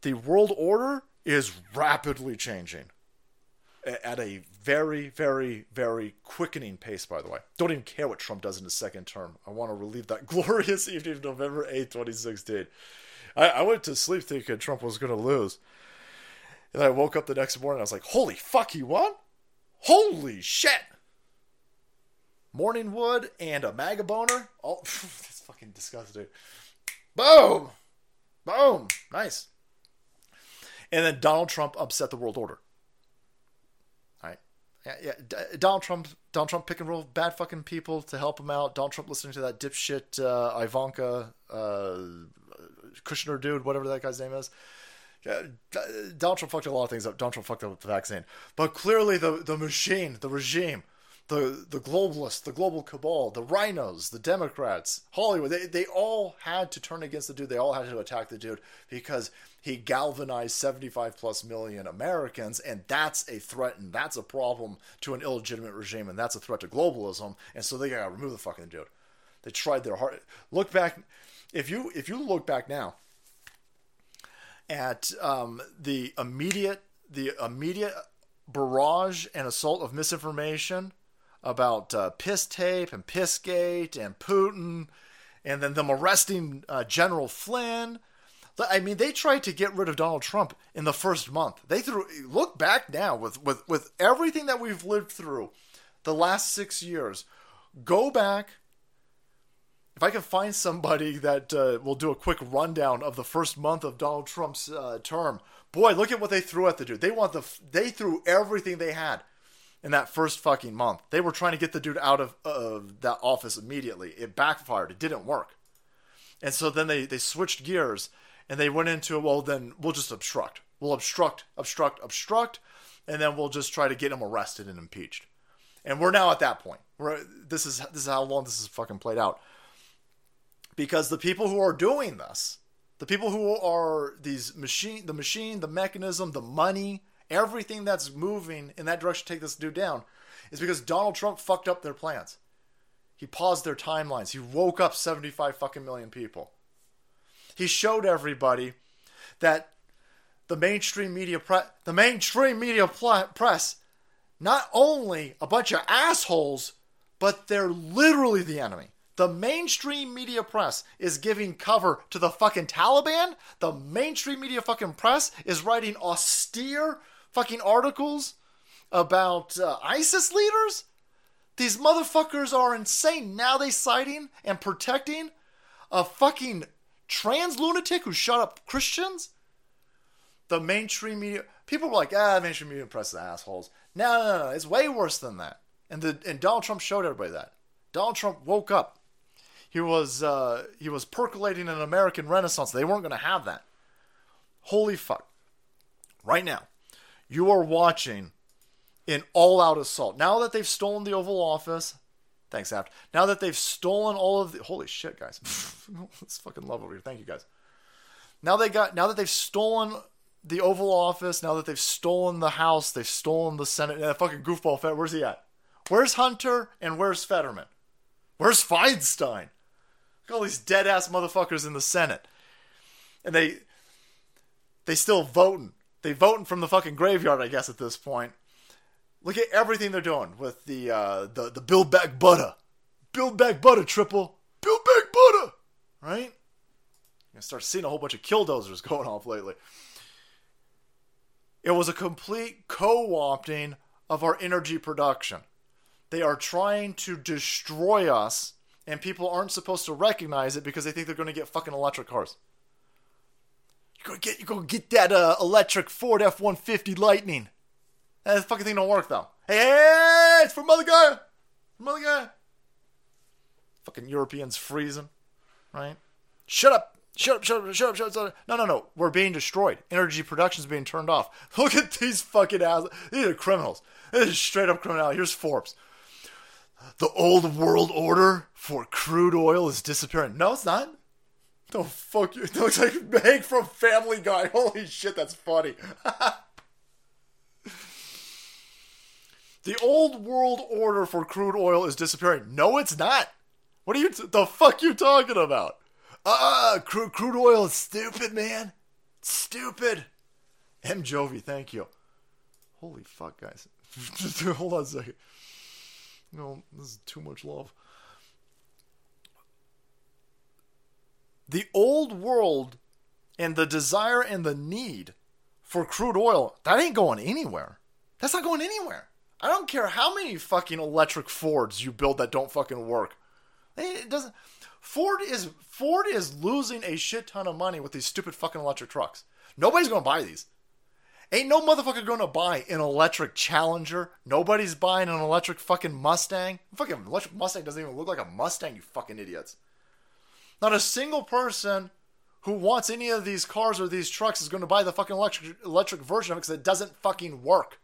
[SPEAKER 1] the world order is rapidly changing at a very, very, very quickening pace, by the way. Don't even care what Trump does in his second term. I want to relive that glorious evening of November 8th, 2016. I, I went to sleep thinking Trump was going to lose. And I woke up the next morning I was like, holy fuck, he won? Holy shit! Morning wood and a MAGA boner. Oh, that's fucking disgusting. Boom! Boom! Nice. And then Donald Trump upset the world order. Yeah, yeah. Donald Trump, Donald Trump picking real bad fucking people to help him out. Donald Trump listening to that dipshit uh, Ivanka uh, Kushner dude, whatever that guy's name is. Yeah, Donald Trump fucked a lot of things up. Donald Trump fucked up the vaccine, but clearly the the machine, the regime, the the globalists, the global cabal, the RINOs, the Democrats, Hollywood, they, they all had to turn against the dude. They all had to attack the dude because he galvanized 75 plus million Americans, and that's a threat and that's a problem to an illegitimate regime, and that's a threat to globalism. And so they gotta remove the fucking dude. They tried their hard. Look back, if you if you look back now, at um, the immediate the immediate barrage and assault of misinformation about uh, piss tape and pissgate and Putin, and then them arresting uh, General Flynn. I mean, they tried to get rid of Donald Trump in the first month. They threw. Look back now with with with everything that we've lived through the last six years. Go back. If I can find somebody that uh, will do a quick rundown of the first month of Donald Trump's uh, term, boy, look at what they threw at the dude. They want the they threw everything they had in that first fucking month. They were trying to get the dude out of uh, that office immediately. It backfired. It didn't work. And so then they they switched gears and they went into well then we'll just obstruct. We'll obstruct, obstruct, obstruct, and then we'll just try to get him arrested and impeached. And we're now at that point. We're, this is this is how long this is fucking played out. Because the people who are doing this, the people who are these machine, the machine, the mechanism, the money, everything that's moving in that direction to take this dude down, is because Donald Trump fucked up their plans. He paused their timelines. He woke up 75 fucking million people. He showed everybody that the mainstream media the mainstream media pl- press not only a bunch of assholes, but they're literally the enemy. The mainstream media press is giving cover to the fucking Taliban. The mainstream media fucking press is writing austere fucking articles about uh, ISIS leaders. These motherfuckers are insane. Now they citing and protecting a fucking trans lunatic who shot up Christians. The mainstream media people were like, ah, mainstream media press is assholes. No, no, no, it's way worse than that. And the and Donald Trump showed everybody that. Donald Trump woke up. He was uh, he was percolating an American Renaissance. They weren't going to have that. Holy fuck! Right now, you are watching an all-out assault. Now that they've stolen the Oval Office, thanks, Aft. Now that they've stolen all of the holy shit, guys, it's fucking love over here. Thank you, guys. Now they got now that they've stolen the Oval Office, now that they've stolen the House, they've stolen the Senate. That fucking goofball where's he at? Where's Hunter and where's Fetterman? Where's Feinstein? Look at all these dead ass motherfuckers in the Senate, and they they still voting. They voting from the fucking graveyard, I guess, at this point. Look at everything they're doing with the uh, the the build back butter, build back butter triple, build back butter, right? You start seeing a whole bunch of killdozers going off lately. It was a complete co-opting of our energy production. They are trying to destroy us, and people aren't supposed to recognize it because they think they're going to get fucking electric cars. To get, you're get that uh, electric Ford F-150 Lightning. That fucking thing don't work though. Hey, hey, it's from Mother Gaia. Mother Gaia. Fucking Europeans freezing, right? Shut up. Shut up, shut up, shut up, shut up, shut up. No, no, no. We're being destroyed. Energy production is being turned off. Look at these fucking assholes. These are criminals. This is straight up criminality. Here's Forbes. The old world order for crude oil is disappearing. No, it's not. The fuck you. It looks like Meg from Family Guy. Holy shit, that's funny. the old world order for crude oil is disappearing. No, it's not. What are you, t- the fuck you talking about? Ah, uh, crude, crude oil is stupid, man. Stupid. M. Jovi, thank you. Holy fuck, guys. Hold on a second. No, this is too much love. The old world and the desire and the need for crude oil, that ain't going anywhere. That's not going anywhere. I don't care how many fucking electric Fords you build that don't fucking work. It doesn't Ford is Ford is losing a shit ton of money with these stupid fucking electric trucks. Nobody's gonna buy these. Ain't no motherfucker gonna buy an electric Challenger. Nobody's buying an electric fucking Mustang. Fucking electric Mustang doesn't even look like a Mustang, you fucking idiots. Not a single person who wants any of these cars or these trucks is going to buy the fucking electric electric version of it because it doesn't fucking work.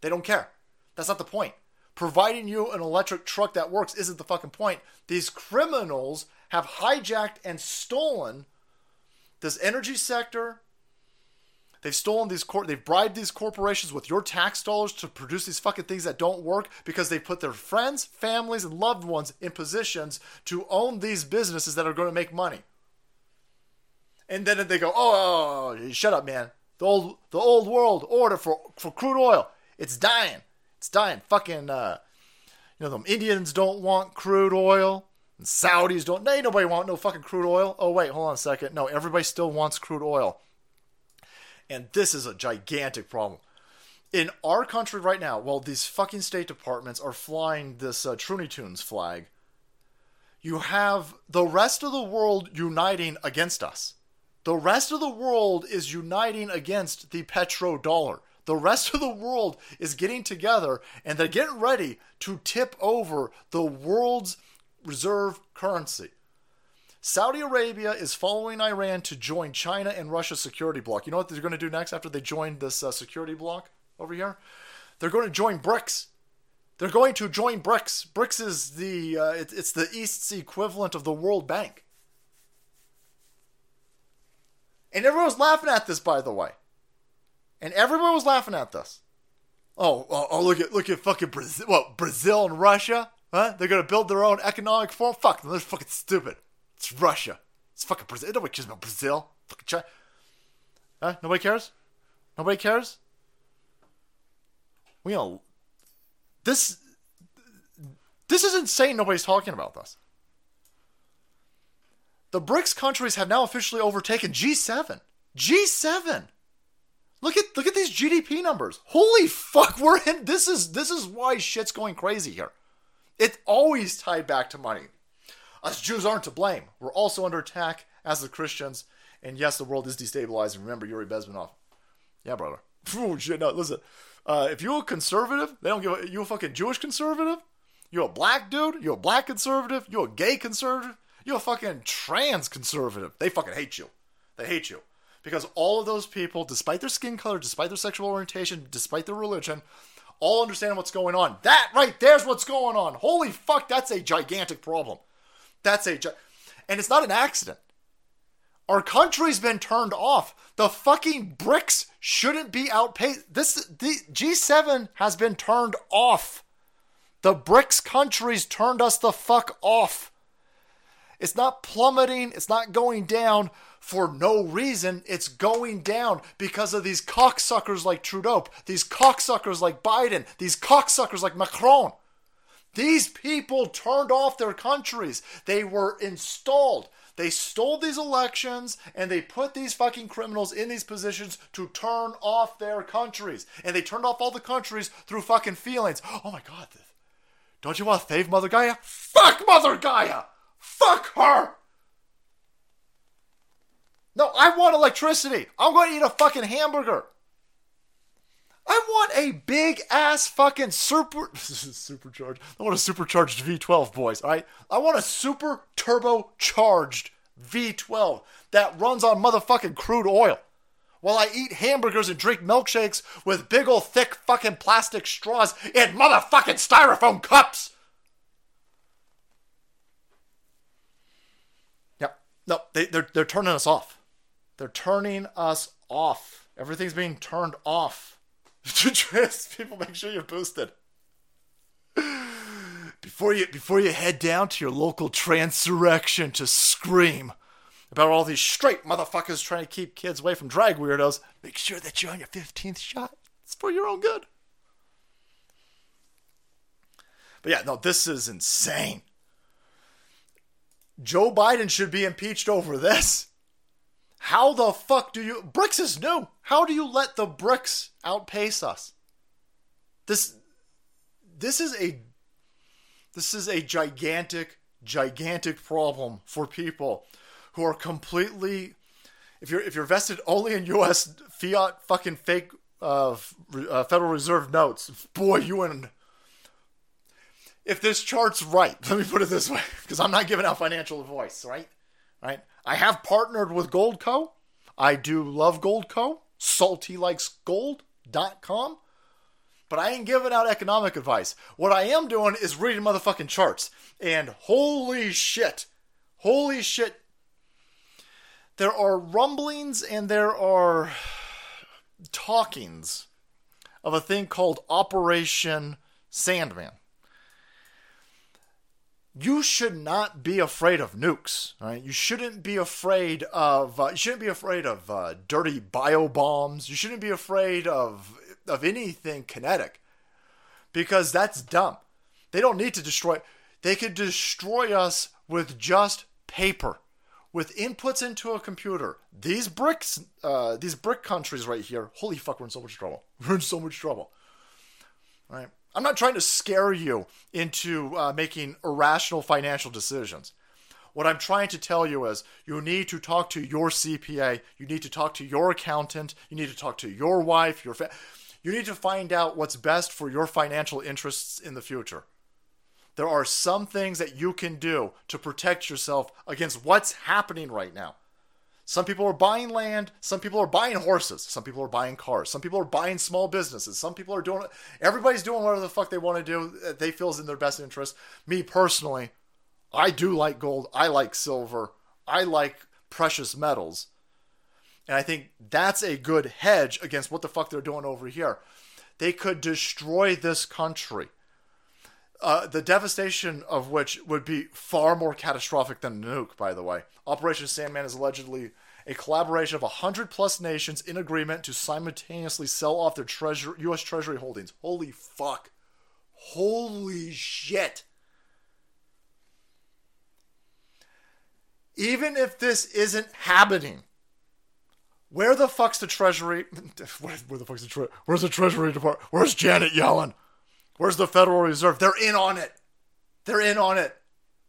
[SPEAKER 1] They don't care. That's not the point providing you an electric truck that works isn't the fucking point. These criminals have hijacked and stolen this energy sector. They've stolen these cor- they've bribed these corporations with your tax dollars to produce these fucking things that don't work because they put their friends, families, and loved ones in positions to own these businesses that are going to make money. And then they go, oh, oh, shut up, man. The old the old world order for for crude oil, it's dying. It's dying. Fucking uh, you know, them Indians don't want crude oil. And Saudis don't. Nobody want no fucking crude oil. Oh wait, hold on a second. No, everybody still wants crude oil. And this is a gigantic problem. In our country right now, well, these fucking state departments are flying this uh, Tunes flag. You have the rest of the world uniting against us. The rest of the world is uniting against the petrodollar. The rest of the world is getting together and they're getting ready to tip over the world's reserve currency. Saudi Arabia is following Iran to join China and Russia's security bloc. You know what they're going to do next after they join this uh, security bloc over here? They're going to join BRICS. They're going to join BRICS. BRICS is the uh, it, it's the East's equivalent of the World Bank. And everyone was laughing at this, by the way. And everyone was laughing at this. Oh, oh, oh look at look at fucking Brazil. What Brazil and Russia? Huh? They're gonna build their own economic form. Fuck them. They're fucking stupid. It's Russia. It's fucking Brazil. Nobody cares about Brazil. Fucking China. Huh? Nobody cares. Nobody cares. We all. This. This is insane. Nobody's talking about this. The BRICS countries have now officially overtaken G7. G7. Look at look at these GDP numbers. Holy fuck, we're in this is this is why shit's going crazy here. It's always tied back to money. Us Jews aren't to blame. We're also under attack as the Christians. And yes, the world is destabilizing. Remember Yuri Bezmenov. Yeah, brother. Shit, no, listen. Uh, if you're a conservative, they don't give a you a fucking Jewish conservative? You're a black dude? You're a black conservative? You're a gay conservative? You're a fucking trans conservative? They fucking hate you. They hate you because all of those people, despite their skin color, despite their sexual orientation, despite their religion, all understand what's going on. That right there's what's going on. Holy fuck, that's a gigantic problem. That's a and it's not an accident. Our country's been turned off. The fucking BRICS shouldn't be outpaced. This the G7 has been turned off. The BRICS countries turned us the fuck off. It's not plummeting, it's not going down for no reason. It's going down because of these cocksuckers like Trudeau, these cocksuckers like Biden, these cocksuckers like Macron. These people turned off their countries. They were installed. They stole these elections and they put these fucking criminals in these positions to turn off their countries. And they turned off all the countries through fucking feelings. Oh my god. Don't you want to save Mother Gaia? Fuck Mother Gaia! Fuck her! No, I want electricity. I'm going to eat a fucking hamburger. I want a big ass fucking super supercharged. I want a supercharged V12, boys. All right, I want a super turbocharged V12 that runs on motherfucking crude oil. While I eat hamburgers and drink milkshakes with big ol' thick fucking plastic straws in motherfucking styrofoam cups. Yep. No, they, they're, they're turning us off. They're turning us off. Everything's being turned off. Trans people, make sure you're boosted. Before you before you head down to your local transurrection to scream about all these straight motherfuckers trying to keep kids away from drag weirdos, make sure that you're on your 15th shot. It's for your own good. But yeah, no, this is insane. Joe Biden should be impeached over this. How the fuck do you. BRICS is new. How do you let the BRICS outpace us? This. This is a. This is a gigantic, gigantic problem for people who are completely. If you're if you're vested only in U.S. fiat fucking fake uh, uh, Federal Reserve notes, boy, you in. If this chart's right, let me put it this way, because I'm not giving out financial advice, right? Right? I have partnered with Goldco. I do love Goldco. SaltyLikesGold.com. But I ain't giving out economic advice. What I am doing is reading motherfucking charts. And holy shit. Holy shit. There are rumblings and there are talkings of a thing called Operation Sandman. You should not be afraid of nukes. Right? You shouldn't be afraid of. Uh, you shouldn't be afraid of uh, dirty bio bombs. You shouldn't be afraid of of anything kinetic, because that's dumb. They don't need to destroy. They could destroy us with just paper, with inputs into a computer. These BRICS, uh, these brick countries right here. Holy fuck, we're in so much trouble. We're in so much trouble. Right. I'm not trying to scare you into uh, making irrational financial decisions. What I'm trying to tell you is you need to talk to your CPA, you need to talk to your accountant, you need to talk to your wife, your fa- you need to find out what's best for your financial interests in the future. There are some things that you can do to protect yourself against what's happening right now. Some people are buying land. Some people are buying horses. Some people are buying cars. Some people are buying small businesses. Some people are doing. Everybody's doing whatever the fuck they want to do. They feel is in their best interest. Me personally, I do like gold. I like silver. I like precious metals, and I think that's a good hedge against what the fuck they're doing over here. They could destroy this country. Uh, the devastation of which would be far more catastrophic than a nuke, by the way. Operation Sandman is allegedly a collaboration of 100 plus nations in agreement to simultaneously sell off their U.S. Treasury holdings. Holy fuck. Holy shit. Even if this isn't happening, where the fuck's the Treasury? Where, where the fuck's the Treasury? Where's the Treasury Department? Where's Janet Yellen? Where's the Federal Reserve? They're in on it. They're in on it.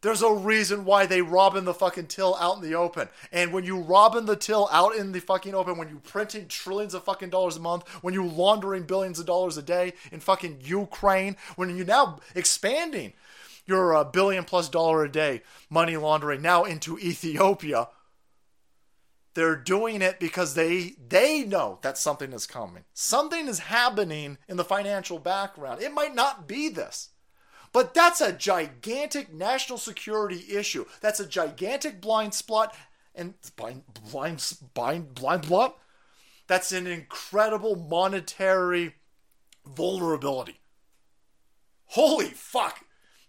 [SPEAKER 1] There's a reason why they robbing the fucking till out in the open. And when you robbing the till out in the fucking open, when you printing trillions of fucking dollars a month, when you laundering billions of dollars a day in fucking Ukraine, when you now expanding your uh, billion plus dollar a day money laundering now into Ethiopia, they're doing it because they they know that something is coming. Something is happening in the financial background. It might not be this. But that's a gigantic national security issue. That's a gigantic blind spot and blind blind blind blind spot. That's an incredible monetary vulnerability. Holy fuck.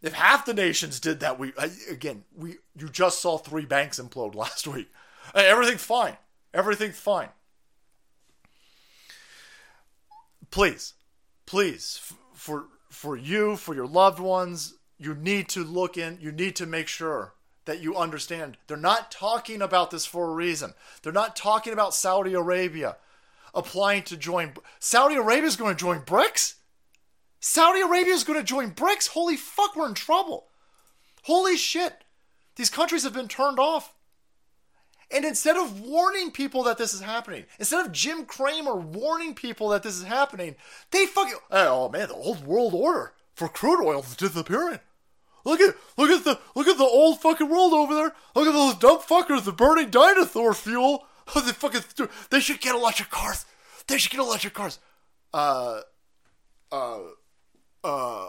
[SPEAKER 1] If half the nations did that, we uh, again, we you just saw three banks implode last week. Uh, Everything's fine. Everything's fine. Please, please, for for you, for your loved ones, you need to look in. You need to make sure that you understand. They're not talking about this for a reason. They're not talking about Saudi Arabia applying to join. Saudi Arabia is going to join BRICS. Saudi Arabia is going to join BRICS. Holy fuck, we're in trouble. Holy shit. These countries have been turned off. And instead of warning people that this is happening, instead of Jim Cramer warning people that this is happening, they fucking oh man, the old world order for crude oil is disappearing. Look at look at the look at the old fucking world over there. Look at those dumb fuckers, the burning dinosaur fuel. Oh, they fucking they should get electric cars. They should get electric cars. Uh, uh, uh,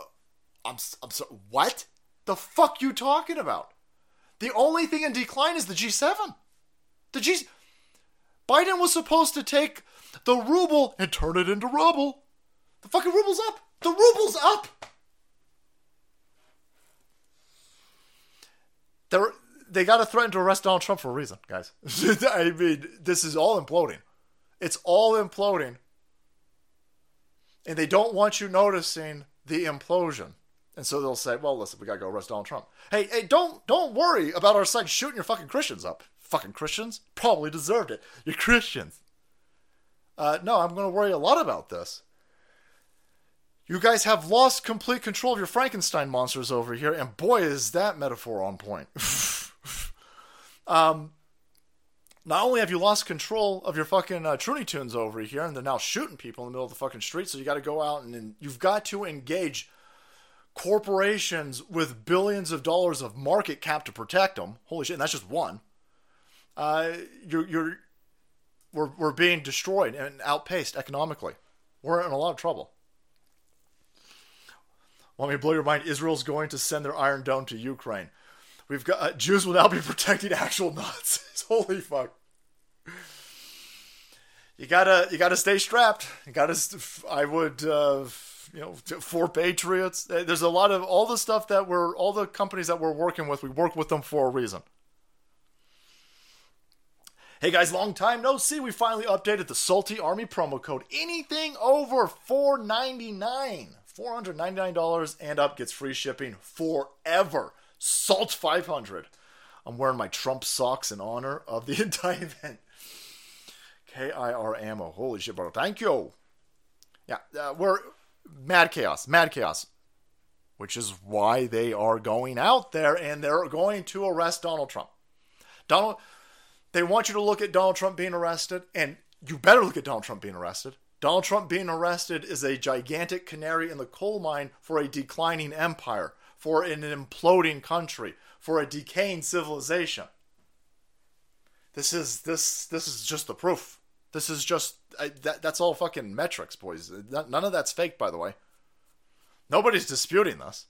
[SPEAKER 1] I'm I'm sorry. What the fuck you talking about? The only thing in decline is the G7. The G. Biden was supposed to take the ruble and turn it into rubble. The fucking ruble's up. The ruble's up. They're, they got to threaten to arrest Donald Trump for a reason, guys. I mean, this is all imploding. It's all imploding. And they don't want you noticing the implosion. And so they'll say, "Well, listen, we gotta go arrest Donald Trump." Hey, hey, don't don't worry about our side shooting your fucking Christians up. Fucking Christians probably deserved it. You're Christians. Uh, no, I'm going to worry a lot about this. You guys have lost complete control of your Frankenstein monsters over here, and boy, is that metaphor on point. um, not only have you lost control of your fucking uh, Truny Tunes over here, and they're now shooting people in the middle of the fucking street, so you got to go out and, and you've got to engage corporations with billions of dollars of market cap to protect them. Holy shit, and that's just one uh, you're, you're we're, we're being destroyed and outpaced economically. We're in a lot of trouble. Want me to blow your mind? Israel's going to send their Iron Dome to Ukraine. We've got uh, Jews will now be protecting actual Nazis. Holy fuck! You gotta you gotta stay strapped. You gotta. I would uh, you know, for Patriots. There's a lot of all the stuff that we're, all the companies that we're working with, we work with them for a reason. Hey guys, long time no see. We finally updated the Salty Army promo code. Anything over 499, $499 and up gets free shipping forever. Salt 500. I'm wearing my Trump socks in honor of the entire event. KIR ammo. Holy shit, bro. Thank you. Yeah, uh, we're mad chaos, mad chaos. Which is why they are going out there and they're going to arrest Donald Trump. Donald, they want you to look at Donald Trump being arrested, and you better look at Donald Trump being arrested. Donald Trump being arrested is a gigantic canary in the coal mine for a declining empire, for an imploding country, for a decaying civilization. This is this this is just the proof. This is just I, that that's all fucking metrics, boys. None of that's fake, by the way. Nobody's disputing this.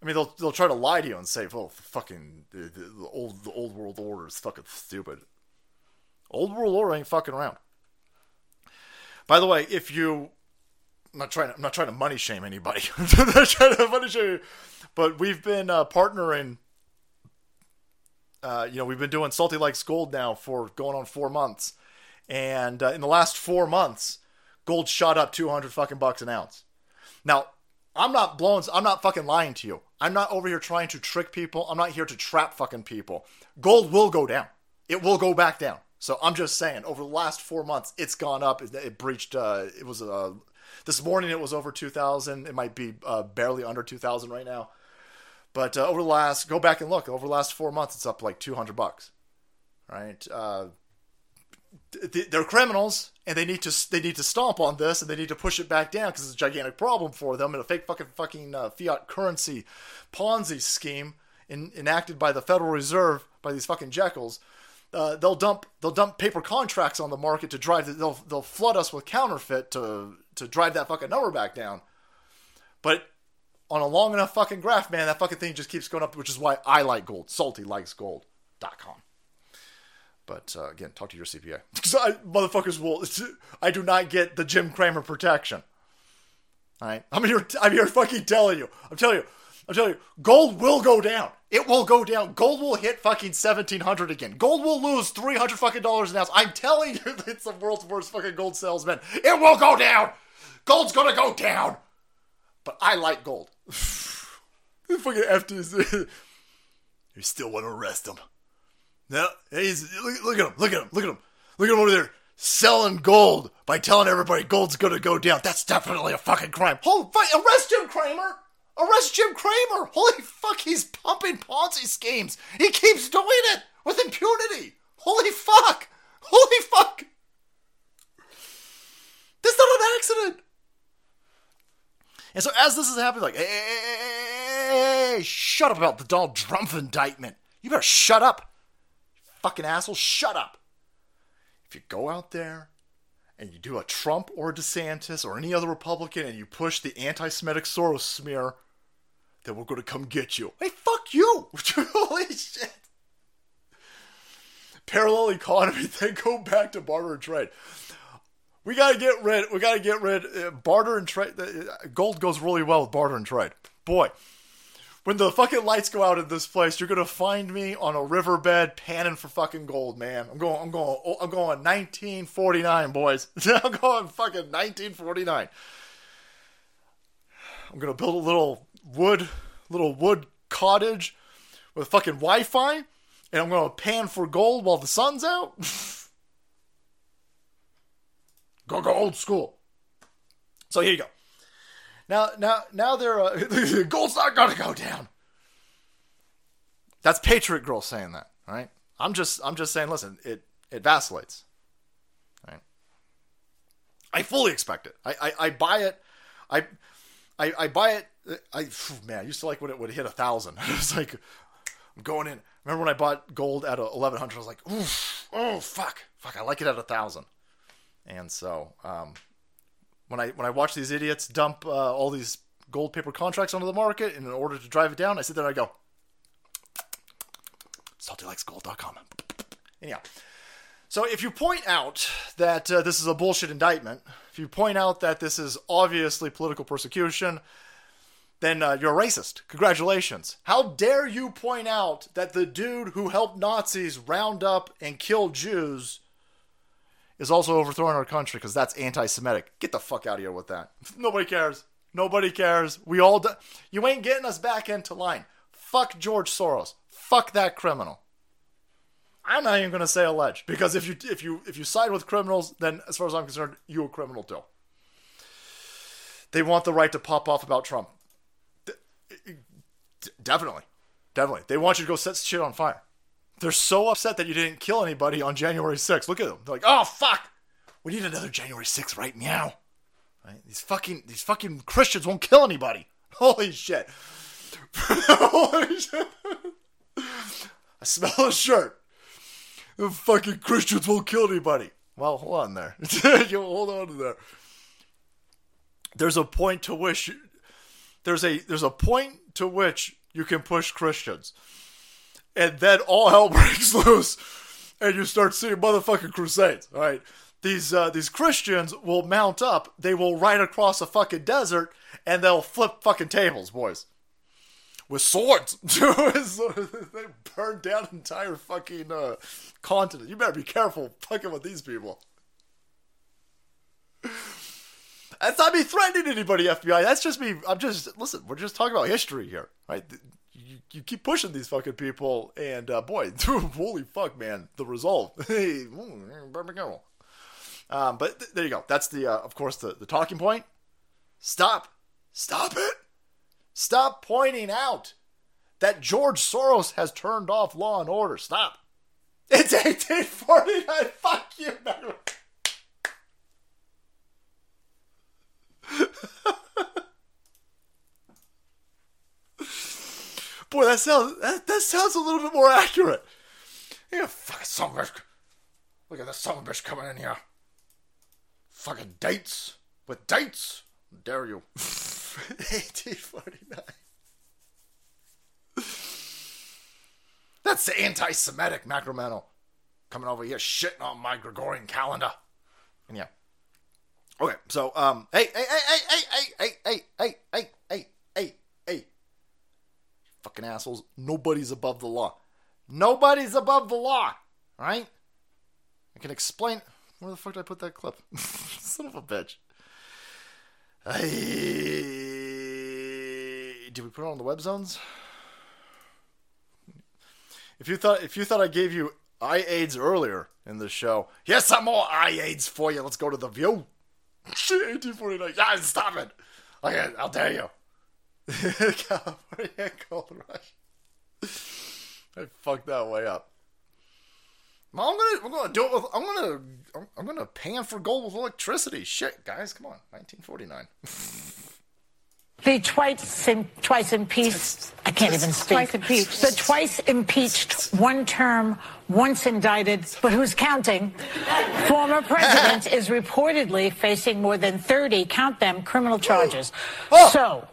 [SPEAKER 1] I mean, they'll they'll try to lie to you and say, "Well, fucking the, the, old the old world order is fucking stupid." Old world order ain't fucking around. By the way, if you, I'm not trying to, I'm not trying to money shame anybody. I'm not trying to money shame, you, but we've been uh, partnering. Uh, you know, we've been doing Salty Likes Gold now for going on four months, and uh, in the last four months, gold shot up 200 fucking bucks an ounce. Now, I'm not blowing. I'm not fucking lying to you. I'm not over here trying to trick people. I'm not here to trap fucking people. Gold will go down. It will go back down. So I'm just saying, over the last four months, it's gone up. It, it breached. Uh, it was uh, this morning. It was over two thousand. It might be uh, barely under two thousand right now. But uh, over the last, go back and look. Over the last four months, it's up like two hundred bucks. Right. They're criminals and they need to they need to stomp on this and they need to push it back down because it's a gigantic problem for them and a fake fucking fucking uh, fiat currency Ponzi scheme in, enacted by the Federal Reserve by these fucking jekylls. Uh, they'll dump they'll dump paper contracts on the market to drive the, they'll they'll flood us with counterfeit to to drive that fucking number back down. But on a long enough fucking graph, man, that fucking thing just keeps going up, which is why I like gold. Salty likes gold.com. But uh, again, talk to your CPA because I motherfuckers will. I do not get the Jim Cramer protection. All right, I'm here. I'm here, fucking telling you. I'm telling you. I'm telling you. Gold will go down. It will go down. Gold will hit fucking seventeen hundred again. Gold will lose three hundred fucking dollars an ounce. I'm telling you, it's the world's worst fucking gold salesman. It will go down. Gold's gonna go down. But I like gold. fucking FTC. You still want to arrest him? No, he's look, look at him, look at him, look at him, look at him over there selling gold by telling everybody gold's gonna go down. That's definitely a fucking crime. Holy fuck! Arrest Jim Cramer! Arrest Jim Cramer! Holy fuck! He's pumping Ponzi schemes. He keeps doing it with impunity. Holy fuck! Holy fuck! This is not an accident. And so as this is happening, like, hey, hey, hey, hey, shut up about the Donald Trump indictment. You better shut up fucking asshole, shut up. If you go out there and you do a Trump or a DeSantis or any other Republican and you push the anti Semitic Soros smear, then we're going to come get you. Hey, fuck you! Holy shit! Parallel economy, then go back to barter and trade. We gotta get rid. We gotta get rid. Uh, barter and trade. Uh, gold goes really well with barter and trade. Boy, when the fucking lights go out in this place, you're gonna find me on a riverbed panning for fucking gold, man. I'm going, I'm going, oh, I'm going 1949, boys. I'm going fucking 1949. I'm gonna build a little wood, little wood cottage with fucking Wi-Fi, and I'm gonna pan for gold while the sun's out. go go old school. So here you go. Now, now, now they're uh, gold's not gonna go down. That's Patriot Girl saying that, right? I'm just, I'm just saying. Listen, it it vacillates. Right? I fully expect it. I, I, I buy it. I, I, I buy it. I man, I used to like when it would hit a thousand. It's like I'm going in. Remember when I bought gold at eleven hundred? I was like, oof, oh fuck, fuck. I like it at a thousand. And so, um, when I when I watch these idiots dump uh, all these gold paper contracts onto the market in order to drive it down, I sit there and I go, saltylikesgold.com. Anyhow, So if you point out that uh, this is a bullshit indictment, if you point out that this is obviously political persecution, then uh, you're a racist. Congratulations. How dare you point out that the dude who helped Nazis round up and kill Jews is also overthrowing our country because that's anti-Semitic. Get the fuck out of here with that. Nobody cares. Nobody cares. We all do- you ain't getting us back into line. Fuck George Soros. Fuck that criminal. I'm not even going to say alleged because if you if you if you side with criminals, then as far as I'm concerned, you're a criminal too. They want the right to pop off about Trump. Definitely, definitely. They want you to go set shit on fire. They're so upset that you didn't kill anybody on January 6th. Look at them. They're like, oh fuck, we need another January 6th right now. Right? These fucking these fucking Christians won't kill anybody. Holy shit. Holy shit. I smell a shirt. The fucking Christians won't kill anybody. Well, hold on there. you hold on to there. There's a point to which there's a there's a point to which you can push Christians. And then all hell breaks loose and you start seeing motherfucking crusades, all right? These uh, these Christians will mount up, they will ride across a fucking desert and they'll flip fucking tables, boys with swords. they burn down entire fucking uh, continent. You better be careful fucking with these people. That's not me threatening anybody, FBI. That's just me. I'm just listen. We're just talking about history here, right? You, keep pushing these fucking people, and uh, boy, holy fuck, man, the resolve. Hey, um, but th- there you go. That's the, uh, of course, the the talking point. Stop, stop it. Stop pointing out that George Soros has turned off law and order. Stop. It's 1849. Fuck you, man. Boy, that sounds that, that sounds a little bit more accurate. Yeah, fucking son bitch. Look at this son bitch coming in here. Fucking dates with dates. How dare you? 1849. That's the anti-Semitic Macromantle coming over here shitting on my Gregorian calendar. And yeah. Okay, so um, hey, hey, hey, hey, hey, hey, hey, hey, hey, hey, fucking assholes! Nobody's above the law. Nobody's above the law, right? I can explain. Where the fuck did I put that clip? Son of a bitch. Hey, did we put it on the web zones? If you thought if you thought I gave you eye aids earlier in the show, here's some more eye aids for you. Let's go to the view. 1849. Yeah, stop it. Okay, I'll dare you. California Gold Rush. I fucked that way up. I'm gonna, I'm gonna do it with, I'm gonna, I'm gonna pan for gold with electricity. Shit, guys, come on, 1949.
[SPEAKER 3] The twice, twice impeached, I can't even speak.
[SPEAKER 4] Twice impeached.
[SPEAKER 3] The twice impeached, one term, once indicted, but who's counting? Former president is reportedly facing more than 30, count them, criminal charges.
[SPEAKER 1] Oh.
[SPEAKER 3] So,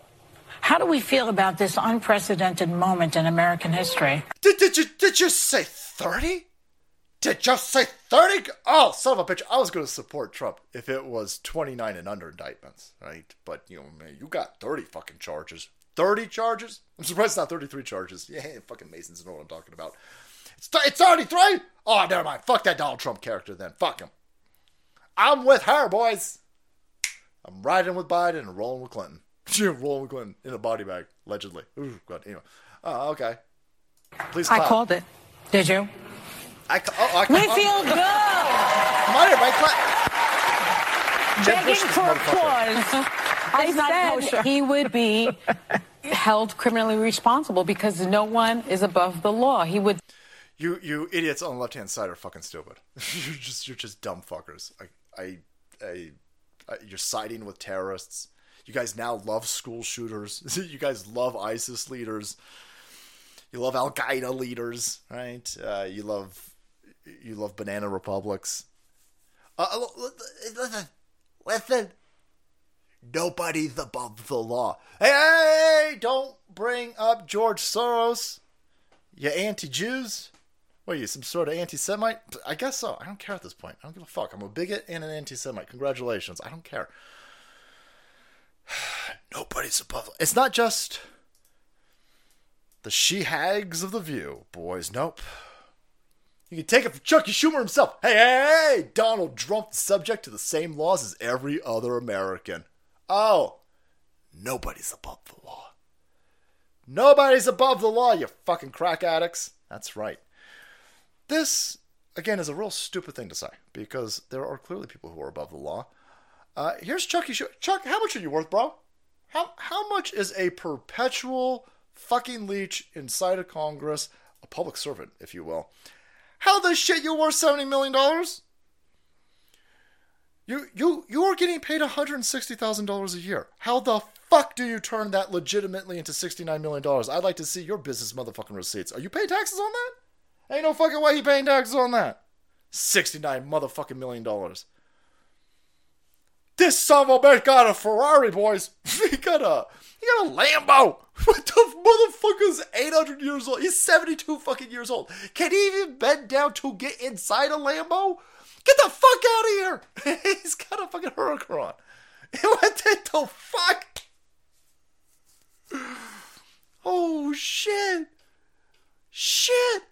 [SPEAKER 3] how do we feel about this unprecedented moment in American history?
[SPEAKER 1] Did, did you did you say 30? Did you say 30? Oh, son of a bitch. I was going to support Trump if it was 29 and under indictments, right? But, you know, man, you got 30 fucking charges. 30 charges? I'm surprised it's not 33 charges. Yeah, fucking Masons know what I'm talking about. It's, th- it's 33? Oh, never mind. Fuck that Donald Trump character then. Fuck him. I'm with her, boys. I'm riding with Biden and rolling with Clinton. rolling with Clinton in a body bag, allegedly. Ooh, God. Anyway. Oh, okay. Please
[SPEAKER 4] I called it.
[SPEAKER 3] Did you?
[SPEAKER 1] I, ca- oh, I
[SPEAKER 3] We
[SPEAKER 1] ca-
[SPEAKER 3] feel good.
[SPEAKER 1] Come on here, Mike. Clap.
[SPEAKER 3] Begging for
[SPEAKER 1] motherfucker.
[SPEAKER 3] applause.
[SPEAKER 4] I said
[SPEAKER 3] kosher.
[SPEAKER 4] he would be held criminally responsible because no one is above the law. He would
[SPEAKER 1] You you idiots on the left hand side are fucking stupid. you're just you're just dumb fuckers. I, I I I you're siding with terrorists. You guys now love school shooters. you guys love ISIS leaders. You love Al Qaeda leaders, right? Uh, you love you love banana republics. Uh, uh, listen, listen. Nobody's above the law. Hey, don't bring up George Soros, you anti-Jews. What are you, some sort of anti Semite? I guess so. I don't care at this point. I don't give a fuck. I'm a bigot and an anti Semite. Congratulations. I don't care. Nobody's above. It's not just the she hags of the view, boys. Nope. You can take it from Chucky Schumer himself. Hey, hey, hey! Donald Trump is subject to the same laws as every other American. Oh, nobody's above the law. Nobody's above the law, you fucking crack addicts. That's right. This, again, is a real stupid thing to say because there are clearly people who are above the law. Uh, here's Chucky Schumer. Chuck, how much are you worth, bro? How how much is a perpetual fucking leech inside of Congress, a public servant, if you will? How the shit you worth seventy million dollars? You you you are getting paid one hundred sixty thousand dollars a year. How the fuck do you turn that legitimately into sixty nine million dollars? I'd like to see your business motherfucking receipts. Are you paying taxes on that? Ain't no fucking way you paying taxes on that. Sixty nine motherfucking million dollars. This son of a bitch got a Ferrari, boys. he got a he got a Lambo. What the motherfucker's 800 years old? He's 72 fucking years old. Can he even bend down to get inside a Lambo? Get the fuck out of here! He's got a fucking Huracan. What the fuck? Oh shit! Shit!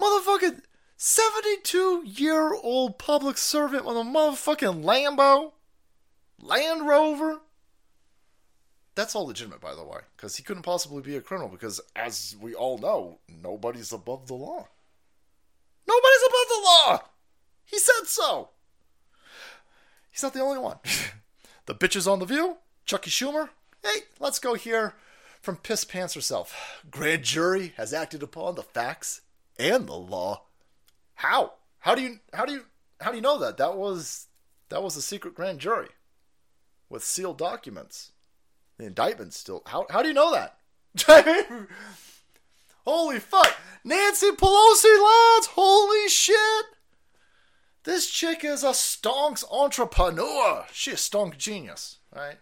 [SPEAKER 1] Motherfucking 72 year old public servant with a motherfucking Lambo, Land Rover. That's all legitimate, by the way, because he couldn't possibly be a criminal. Because, as we all know, nobody's above the law. Nobody's above the law. He said so. He's not the only one. the bitches on the View, Chucky Schumer. Hey, let's go here from Piss Pants herself. Grand jury has acted upon the facts and the law. How? How do you how do you how do you know that? That was that was a secret grand jury with sealed documents. The indictment still how how do you know that? Holy fuck. Nancy Pelosi lads, holy shit. This chick is a stonks entrepreneur. She's a stonk genius, right?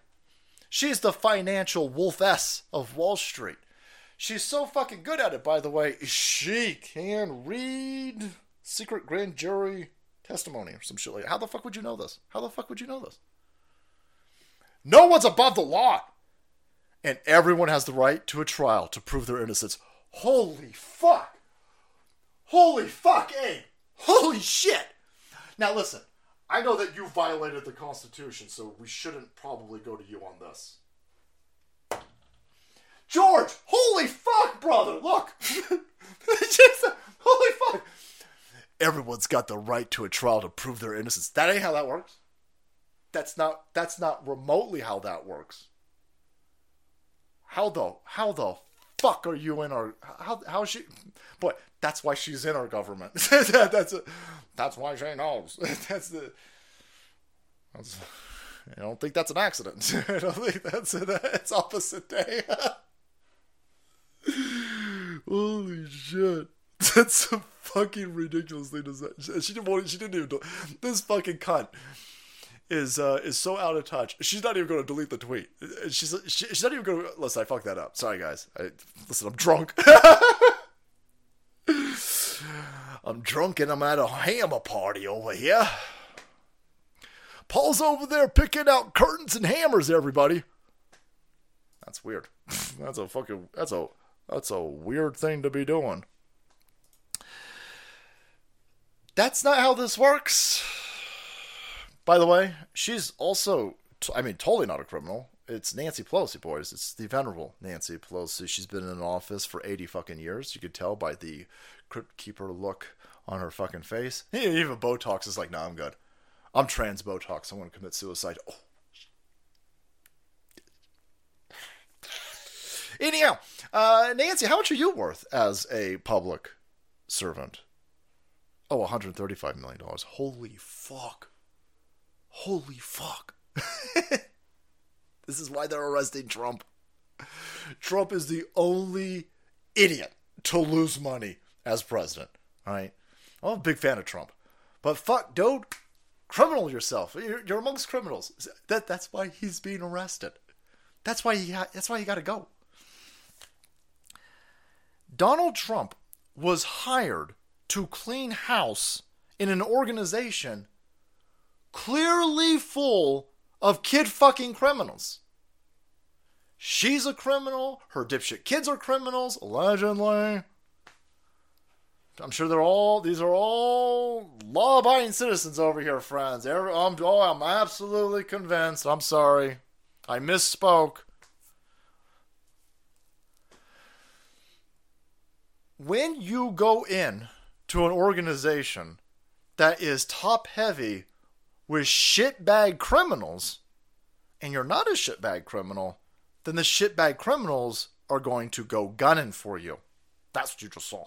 [SPEAKER 1] She's the financial wolfess of Wall Street. She's so fucking good at it, by the way. She can read secret grand jury testimony or some shit like that. How the fuck would you know this? How the fuck would you know this? No one's above the law. And everyone has the right to a trial to prove their innocence. Holy fuck. Holy fuck, eh? Holy shit. Now listen, I know that you violated the Constitution, so we shouldn't probably go to you on this. George, holy fuck, brother, look. Just, holy fuck. Everyone's got the right to a trial to prove their innocence. That ain't how that works. That's not that's not remotely how that works. How the how the fuck are you in our how how she boy that's why she's in our government that, that's a, that's why she knows that's the that's, I don't think that's an accident I don't think that's that's opposite day holy shit that's so fucking ridiculous thing to say she didn't want she didn't even do this fucking cunt is uh, is so out of touch. She's not even going to delete the tweet. She's she, she's not even going to listen. I fucked that up. Sorry, guys. I, listen, I'm drunk. I'm drunk and I'm at a hammer party over here. Paul's over there picking out curtains and hammers. Everybody. That's weird. that's a fucking. That's a. That's a weird thing to be doing. That's not how this works. By the way, she's also, I mean, totally not a criminal. It's Nancy Pelosi, boys. It's the venerable Nancy Pelosi. She's been in office for 80 fucking years. You could tell by the crypt keeper look on her fucking face. Even Botox is like, no, nah, I'm good. I'm trans Botox. I'm going to commit suicide. Oh. Anyhow, uh, Nancy, how much are you worth as a public servant? Oh, $135 million. Holy fuck holy fuck. this is why they're arresting Trump. Trump is the only idiot to lose money as president. All right. I'm a big fan of Trump. But fuck, dude, criminal yourself. You're, you're amongst criminals. That that's why he's being arrested. That's why he ha- that's why he got to go. Donald Trump was hired to clean house in an organization clearly full of kid fucking criminals. She's a criminal. Her dipshit kids are criminals, allegedly. I'm sure they're all, these are all law abiding citizens over here, friends. I'm, oh, I'm absolutely convinced. I'm sorry. I misspoke. When you go in to an organization that is top heavy with shitbag criminals, and you're not a shitbag criminal, then the shitbag criminals are going to go gunning for you. That's what you just saw.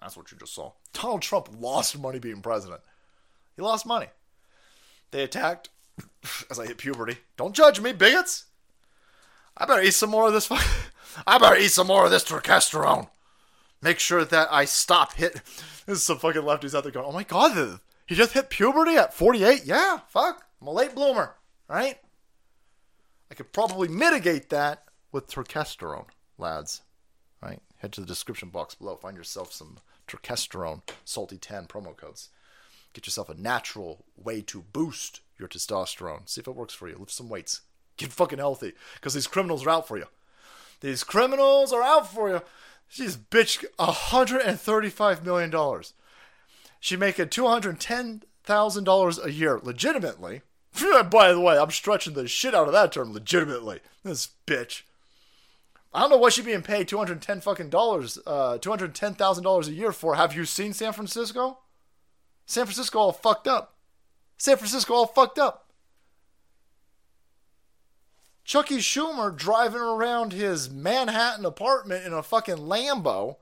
[SPEAKER 1] That's what you just saw. Donald Trump lost money being president. He lost money. They attacked as I hit puberty. Don't judge me, bigots. I better eat some more of this. I better eat some more of this turkesterone. Make sure that I stop hit. There's some fucking lefties out there going, "Oh my god, he just hit puberty at 48." Yeah, fuck. I'm a late bloomer, right? I could probably mitigate that with testosterone, lads. Right? Head to the description box below. Find yourself some turkesterone, salty 10 promo codes. Get yourself a natural way to boost your testosterone. See if it works for you. Lift some weights. Get fucking healthy. Because these criminals are out for you. These criminals are out for you. She's bitch $135 million. She making $210,000 a year legitimately. By the way, I'm stretching the shit out of that term legitimately. This bitch. I don't know what she's being paid 210 fucking dollars, uh, $210,000 a year for. Have you seen San Francisco? San Francisco all fucked up. San Francisco all fucked up. Chucky Schumer driving around his Manhattan apartment in a fucking Lambo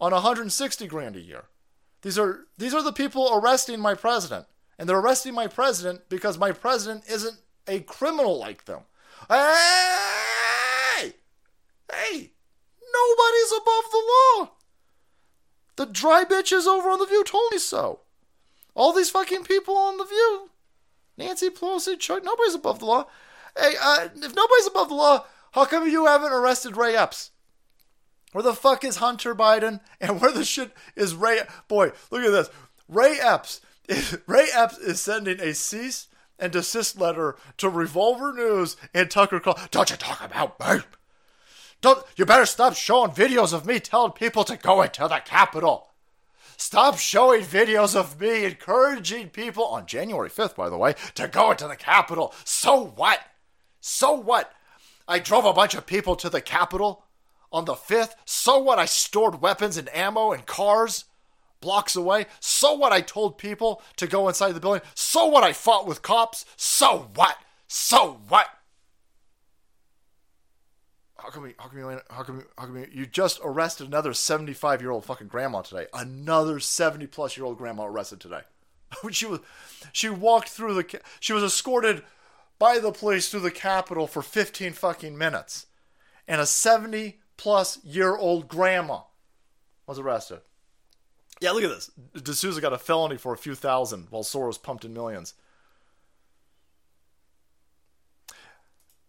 [SPEAKER 1] on 160 grand a year. These are these are the people arresting my president. And they're arresting my president because my president isn't a criminal like them. Hey! Hey! Nobody's above the law. The dry bitches over on The View told me so. All these fucking people on The View. Nancy Pelosi, Chuck, nobody's above the law. Hey, uh, if nobody's above the law, how come you haven't arrested Ray Epps? Where the fuck is Hunter Biden? And where the shit is Ray? Boy, look at this. Ray Epps. Is, Ray Epps is sending a cease and desist letter to Revolver News and Tucker Carlson. Don't you talk about me? Don't you better stop showing videos of me telling people to go into the Capitol. Stop showing videos of me encouraging people on January 5th, by the way, to go into the Capitol. So what? So what? I drove a bunch of people to the Capitol on the 5th. So what? I stored weapons and ammo and cars blocks away. So what? I told people to go inside the building. So what? I fought with cops. So what? So what? How come, we, how come you how come how come you, you just arrested another 75 year old fucking grandma today? Another 70 plus year old grandma arrested today. she was she walked through the she was escorted by the police through the Capitol for 15 fucking minutes, and a 70 plus year old grandma was arrested. Yeah, look at this. D'Souza got a felony for a few thousand while Soros pumped in millions.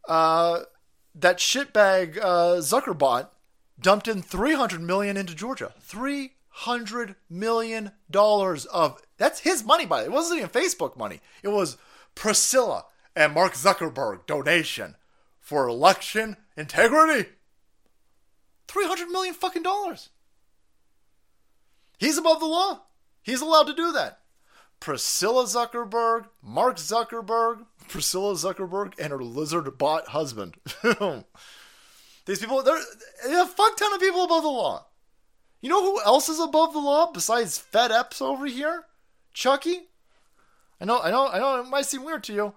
[SPEAKER 1] Uh, that shitbag uh, Zuckerbot dumped in 300 million into Georgia. 300 million dollars of that's his money by the way. it wasn't even Facebook money. It was Priscilla and Mark Zuckerberg donation for election integrity. 300 million fucking dollars. He's above the law. He's allowed to do that. Priscilla Zuckerberg, Mark Zuckerberg, Priscilla Zuckerberg, and her lizard bot husband. These people, they're, they're a fuck ton of people above the law. You know who else is above the law besides Fed Epps over here? Chucky? I know, I know, I know it might seem weird to you,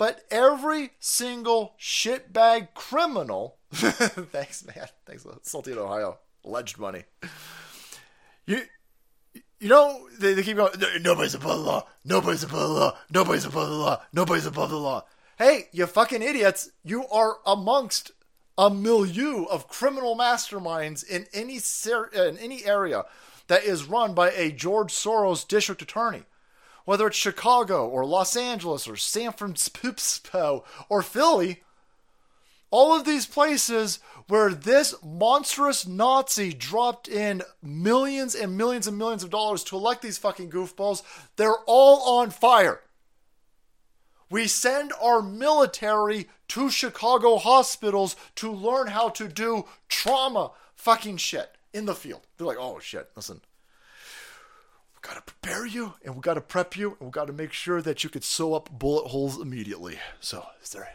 [SPEAKER 1] but every single shitbag criminal. thanks, man. Thanks, Salty Ohio. Alleged money. You, you know, they, they keep going, nobody's above the law, nobody's above the law, nobody's above the law, nobody's above the law. Hey, you fucking idiots, you are amongst a milieu of criminal masterminds in any ser- in any area that is run by a George Soros district attorney. Whether it's Chicago or Los Angeles or San Francisco or Philly, all of these places where this monstrous Nazi dropped in millions and millions and millions of dollars to elect these fucking goofballs, they're all on fire. We send our military to Chicago hospitals to learn how to do trauma fucking shit in the field. They're like, oh shit, listen, we gotta prepare you and we gotta prep you and we gotta make sure that you could sew up bullet holes immediately. So, is there,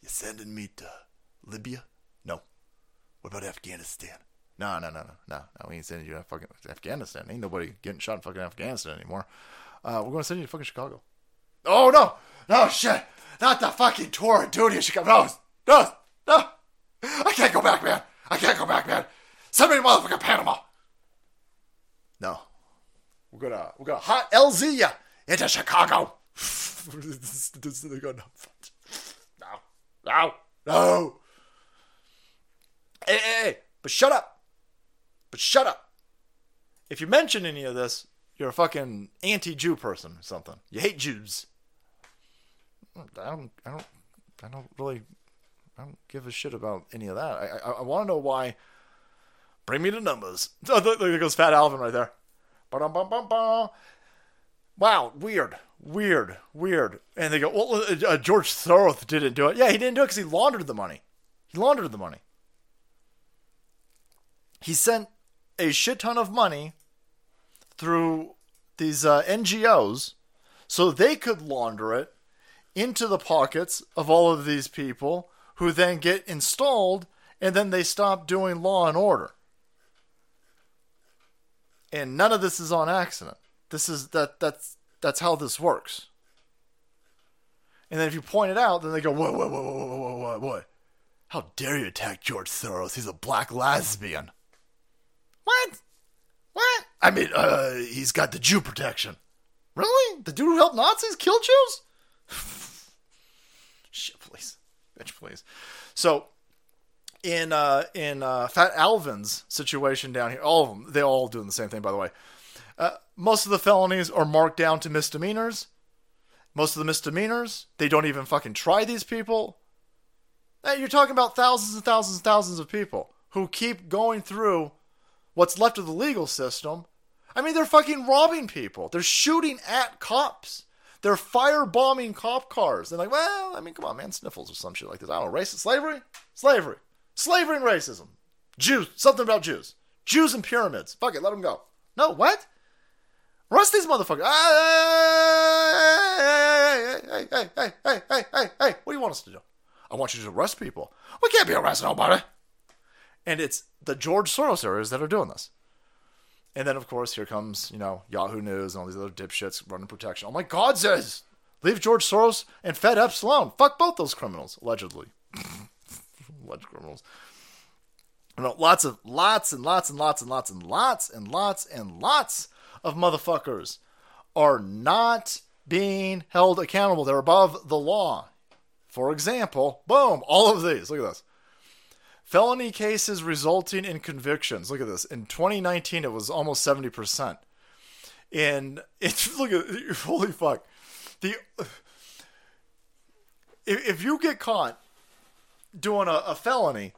[SPEAKER 1] you sending me to Libya? No. What about Afghanistan? No, no, no, no, no, no. We ain't sending you to fucking Afghanistan. Ain't nobody getting shot in fucking Afghanistan anymore. Uh, we're gonna send you to fucking Chicago. Oh no, no shit, not the fucking tour of duty in Chicago. No, no, no. I can't go back, man. I can't go back, man. Send me to motherfucking Panama. No, we're gonna we're gonna hot LZ ya into Chicago. They're gonna- no, no, no. Hey, hey, hey, but shut up. But shut up. If you mention any of this, you're a fucking anti-Jew person or something. You hate Jews. I don't, I don't, I don't really, I don't give a shit about any of that. I, I, I want to know why. Bring me the numbers. Oh, there goes Fat Alvin right there. Ba-dum-bum-bum-bum. Wow, weird, weird, weird. And they go, well, uh, George Soros didn't do it. Yeah, he didn't do it because he laundered the money. He laundered the money. He sent a shit ton of money through these uh, NGOs so they could launder it into the pockets of all of these people who then get installed and then they stop doing law and order. And none of this is on accident. This is that that's that's how this works. And then if you point it out, then they go, whoa, whoa, whoa, whoa, whoa, whoa, whoa. How dare you attack George Soros? He's a black lesbian. What? What? I mean, uh, he's got the Jew protection. Really? The dude who helped Nazis kill Jews? Shit, please. Bitch, please. So, in uh, in uh, Fat Alvin's situation down here, all of them, they all doing the same thing, by the way. Uh, most of the felonies are marked down to misdemeanors. Most of the misdemeanors, they don't even fucking try these people. Hey, you're talking about thousands and thousands and thousands of people who keep going through what's left of the legal system. I mean, they're fucking robbing people. They're shooting at cops. They're firebombing cop cars. They're like, well, I mean, come on, man, sniffles or some shit like this. I don't know, racist slavery, slavery, Slavery and racism. Jews. Something about Jews. Jews and pyramids. Fuck it. Let them go. No, what? Rusty's motherfucker. Hey, hey, hey, hey, hey, hey, hey, hey. What do you want us to do? I want you to arrest people. We can't be arresting nobody. And it's the George Soros areas that are doing this. And then, of course, here comes, you know, Yahoo News and all these other dipshits running protection. Oh my God, says, leave George Soros and Fed Epps alone. Fuck both those criminals, allegedly. Alleged criminals. You know, lots of, lots and lots and lots and lots and lots and lots and lots of motherfuckers are not being held accountable. They're above the law. For example, boom, all of these. Look at this. Felony cases resulting in convictions. Look at this. In 2019, it was almost 70%. In it's look at holy fuck. The if you get caught doing a, a felony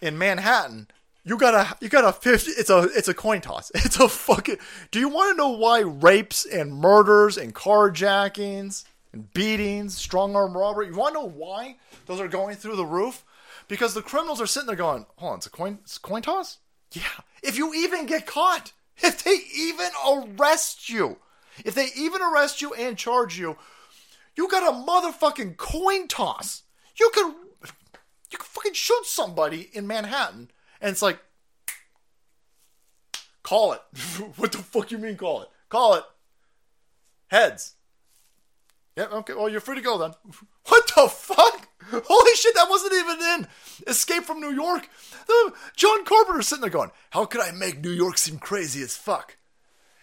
[SPEAKER 1] in Manhattan, you got a you got a fifty. It's a it's a coin toss. It's a fucking. Do you want to know why rapes and murders and carjackings and beatings, strong arm robbery? You want to know why those are going through the roof? Because the criminals are sitting there going, "Hold on, it's a coin it's a coin toss." Yeah. If you even get caught, if they even arrest you, if they even arrest you and charge you, you got a motherfucking coin toss. You can you can fucking shoot somebody in Manhattan, and it's like, call it. what the fuck you mean call it? Call it. Heads. Yeah, okay, well, you're free to go then. What the fuck? Holy shit, that wasn't even in Escape from New York. John Carpenter's sitting there going, How could I make New York seem crazy as fuck?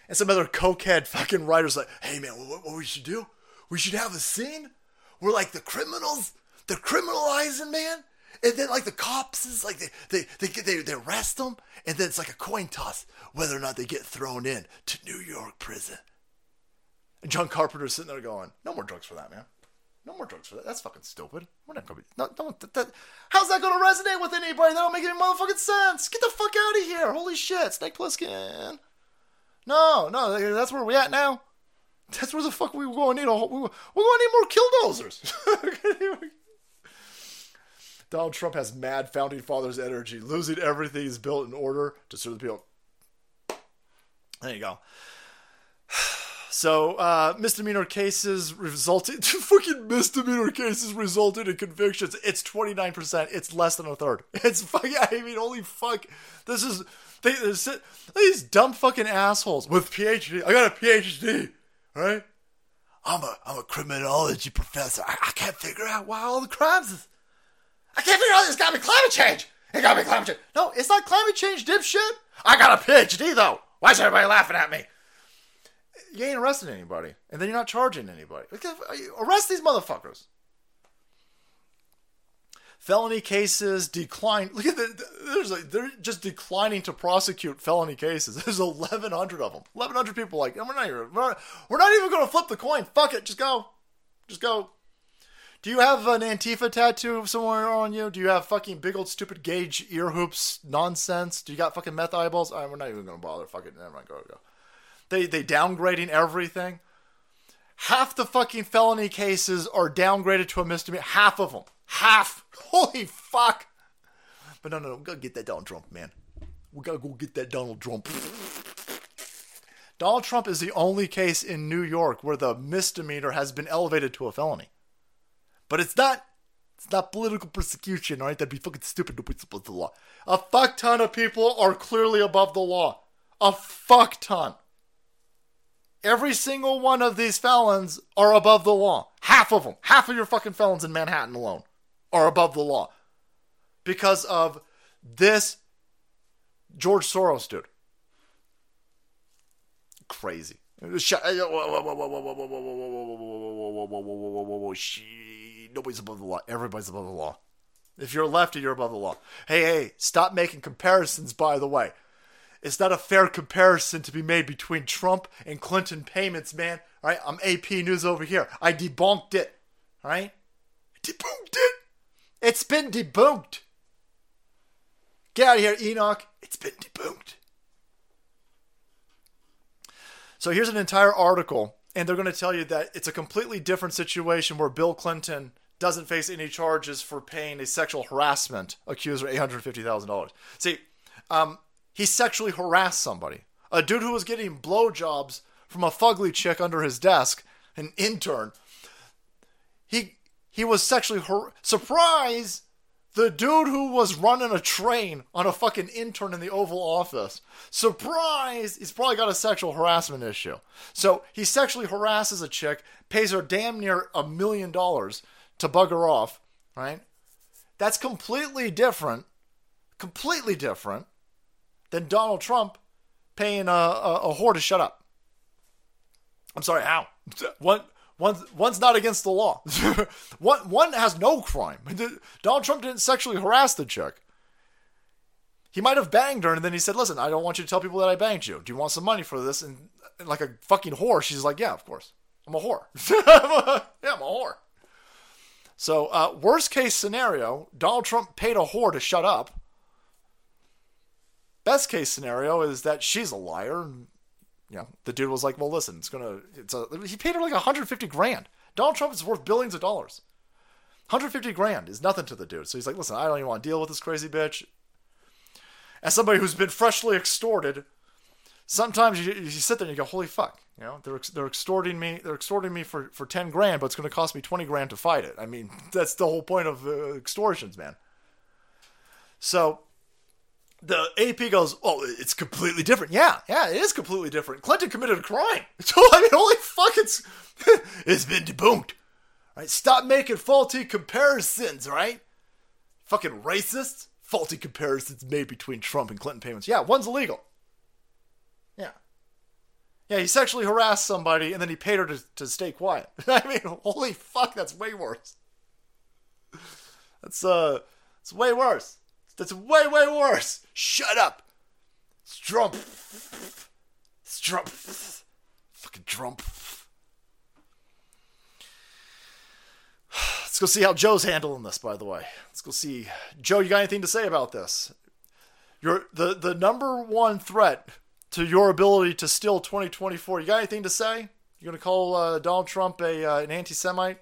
[SPEAKER 1] And some other cokehead fucking writer's like, Hey man, what, what we should do? We should have a scene where like the criminals, they're criminalizing, man. And then like the cops is like they they they they, they arrest them, and then it's like a coin toss whether or not they get thrown in to New York prison. And John Carpenter's sitting there going, "No more drugs for that, man. No more drugs for that. That's fucking stupid. We're not gonna be. No. That, that, how's that gonna resonate with anybody? That don't make any motherfucking sense. Get the fuck out of here. Holy shit. Snake Plissken. No, no. That's where we at now. That's where the fuck we going to need. A, whole- we, we're going to need more killdozers. Donald Trump has mad founding fathers energy, losing everything he's built in order to serve the people. There you go. So, uh, misdemeanor cases resulted, fucking misdemeanor cases resulted in convictions. It's 29%. It's less than a third. It's fucking, I mean, holy fuck. This is, they, these dumb fucking assholes with PhD. I got a PhD, right? I'm a, I'm a criminology professor. I, I can't figure out why all the crimes is, I can't figure out it's gotta be climate change. It gotta be climate change. No, it's not climate change, dipshit. I got a PhD though. Why is everybody laughing at me? You ain't arresting anybody, and then you're not charging anybody. Like, uh, Arrest these motherfuckers. Felony cases decline. Look at the. There's like they're just declining to prosecute felony cases. There's 1,100 of them. 1,100 people like we're not even we're not, we're not even going to flip the coin. Fuck it, just go, just go. Do you have an Antifa tattoo somewhere on you? Do you have fucking big old stupid gauge ear hoops nonsense? Do you got fucking meth eyeballs? All right, we're not even gonna bother. Fuck it, never mind. Go go. They they downgrading everything. Half the fucking felony cases are downgraded to a misdemeanor. Half of them. Half. Holy fuck. But no, no, no. Gotta get that Donald Trump, man. We gotta go get that Donald Trump. Donald Trump is the only case in New York where the misdemeanor has been elevated to a felony. But it's not. It's not political persecution, alright? That'd be fucking stupid to put above the law. A fuck ton of people are clearly above the law. A fuck ton. Every single one of these felons are above the law. Half of them. Half of your fucking felons in Manhattan alone are above the law. Because of this George Soros dude. Crazy. Nobody's above the law. Everybody's above the law. If you're a lefty, you're above the law. Hey, hey, stop making comparisons, by the way. It's not a fair comparison to be made between Trump and Clinton payments, man. All right, I'm AP News over here. I debunked it. All right? Debunked it. It's been debunked. Get out of here, Enoch. It's been debunked. So here's an entire article, and they're going to tell you that it's a completely different situation where Bill Clinton doesn't face any charges for paying a sexual harassment accuser $850,000. See, um, he sexually harassed somebody. A dude who was getting blowjobs from a fugly chick under his desk, an intern. He he was sexually har- surprise. The dude who was running a train on a fucking intern in the Oval Office. Surprise! He's probably got a sexual harassment issue. So he sexually harasses a chick, pays her damn near a million dollars to bug her off, right? That's completely different, completely different than Donald Trump paying a, a, a whore to shut up. I'm sorry, how? One, one's, one's not against the law. one, one has no crime. Donald Trump didn't sexually harass the chick. He might have banged her, and then he said, "Listen, I don't want you to tell people that I banged you. Do you want some money for this?" And, and like a fucking whore, she's like, "Yeah, of course. I'm a whore. yeah, I'm a whore." So, uh, worst case scenario, Donald Trump paid a whore to shut up. Best case scenario is that she's a liar. And, you know, the dude was like, "Well, listen, it's gonna." It's a. He paid her like 150 grand. Donald Trump is worth billions of dollars. 150 grand is nothing to the dude. So he's like, "Listen, I don't even want to deal with this crazy bitch." As somebody who's been freshly extorted, sometimes you, you sit there and you go, "Holy fuck!" You know, they're they're extorting me. They're extorting me for for 10 grand, but it's going to cost me 20 grand to fight it. I mean, that's the whole point of uh, extortions, man. So the AP goes, "Oh, it's completely different." Yeah, yeah, it is completely different. Clinton committed a crime. So I mean, holy fuck, it's it's been debunked. Right? Stop making faulty comparisons. Right? Fucking racists. Faulty comparisons made between Trump and Clinton payments. Yeah, one's illegal. Yeah. He sexually harassed somebody and then he paid her to, to stay quiet. I mean, holy fuck, that's way worse. That's uh, it's way worse. That's way, way worse. Shut up. It's Trump. It's Trump. Fucking Trump. Let's go see how Joe's handling this. By the way, let's go see Joe. You got anything to say about this? Your the the number one threat to your ability to steal 2024. You got anything to say? You gonna call uh, Donald Trump a uh, an anti-Semite?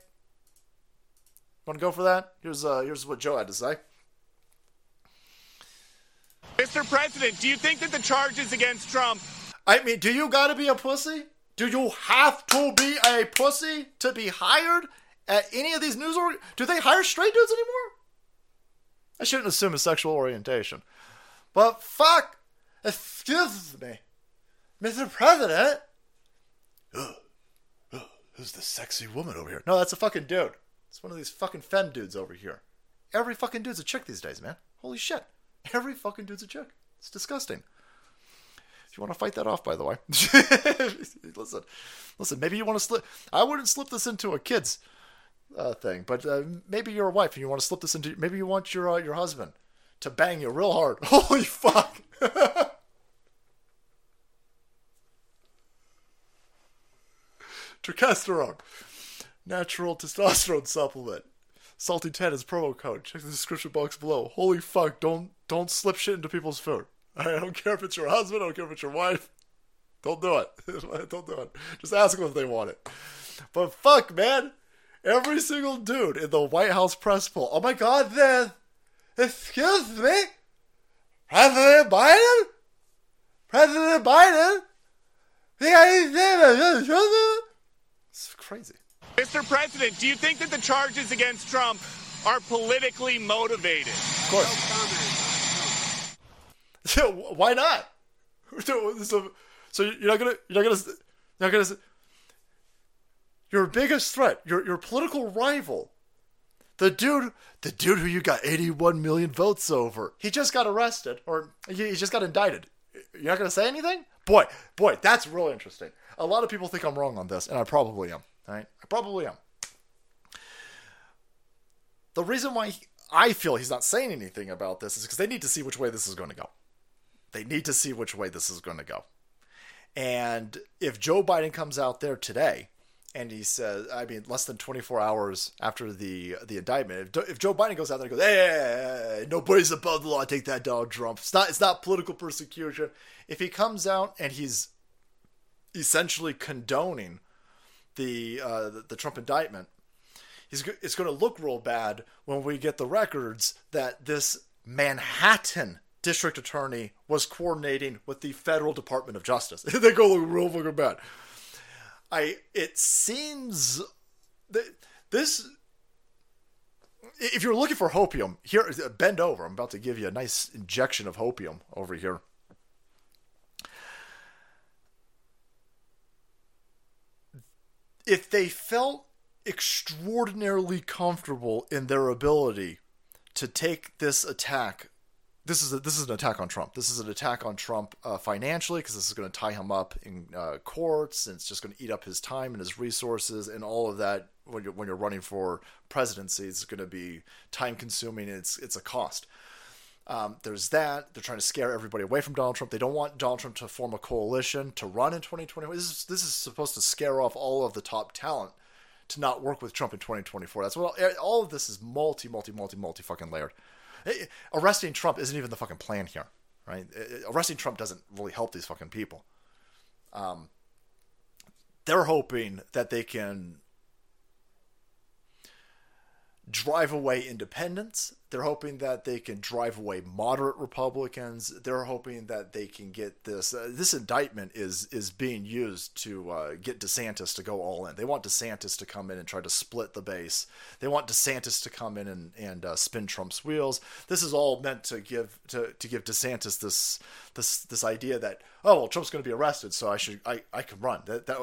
[SPEAKER 1] Want to go for that? Here's uh, here's what Joe had to say.
[SPEAKER 5] Mr. President, do you think that the charges against Trump
[SPEAKER 1] I mean, do you gotta be a pussy? Do you have to be a pussy to be hired at any of these news or do they hire straight dudes anymore? I shouldn't assume a sexual orientation. But fuck, excuse me, Mr. President. Ugh, ugh, who's the sexy woman over here? No, that's a fucking dude. It's one of these fucking femme dudes over here. Every fucking dude's a chick these days, man. Holy shit. Every fucking dude's a chick. It's disgusting. If you want to fight that off, by the way, listen, listen. Maybe you want to slip. I wouldn't slip this into a kid's uh, thing, but uh, maybe you're a wife and you want to slip this into. Maybe you want your uh, your husband to bang you real hard. Holy fuck! Testosterone, natural testosterone supplement. Salty 10 is promo code. Check the description box below. Holy fuck! Don't don't slip shit into people's food. I don't care if it's your husband. I don't care if it's your wife. Don't do it. don't do it. Just ask them if they want it. But fuck, man. Every single dude in the White House press pool. Oh my god, then. Excuse me? President Biden? President Biden? It's crazy.
[SPEAKER 5] Mr. President, do you think that the charges against Trump are politically motivated?
[SPEAKER 1] Of course. So why not? So, so, so you're not gonna you're not gonna you're not gonna your biggest threat, your your political rival, the dude the dude who you got 81 million votes over, he just got arrested or he, he just got indicted. You're not gonna say anything? Boy, boy, that's really interesting. A lot of people think I'm wrong on this, and I probably am. Right? I probably am. The reason why he- I feel he's not saying anything about this is because they need to see which way this is going to go. They need to see which way this is going to go. And if Joe Biden comes out there today and he says, I mean, less than 24 hours after the the indictment, if, if Joe Biden goes out there and goes, hey, nobody's above the law, take that, Donald Trump. It's not, it's not political persecution. If he comes out and he's essentially condoning the uh, the, Trump indictment, he's it's going to look real bad when we get the records that this Manhattan district attorney was coordinating with the federal Department of Justice. they go look real fucking bad. I it seems that this if you're looking for hopium, here bend over. I'm about to give you a nice injection of hopium over here. If they felt extraordinarily comfortable in their ability to take this attack this is a, this is an attack on Trump. This is an attack on Trump uh, financially because this is going to tie him up in uh, courts and it's just going to eat up his time and his resources and all of that. When you're when you're running for presidency, it's going to be time consuming. It's it's a cost. Um, there's that. They're trying to scare everybody away from Donald Trump. They don't want Donald Trump to form a coalition to run in 2020. This is, this is supposed to scare off all of the top talent to not work with Trump in 2024. That's what all, all of this is multi, multi, multi, multi fucking layered. Eh, Arresting Trump isn't even the fucking plan here, right? Eh, Arresting Trump doesn't really help these fucking people. Um, they're hoping that they can drive away independents. They're hoping that they can drive away moderate Republicans. They're hoping that they can get this. Uh, this indictment is is being used to uh, get DeSantis to go all in. They want DeSantis to come in and try to split the base. They want DeSantis to come in and and uh, spin Trump's wheels. This is all meant to give to, to give DeSantis this this this idea that oh well Trump's going to be arrested, so I should I I can run. That that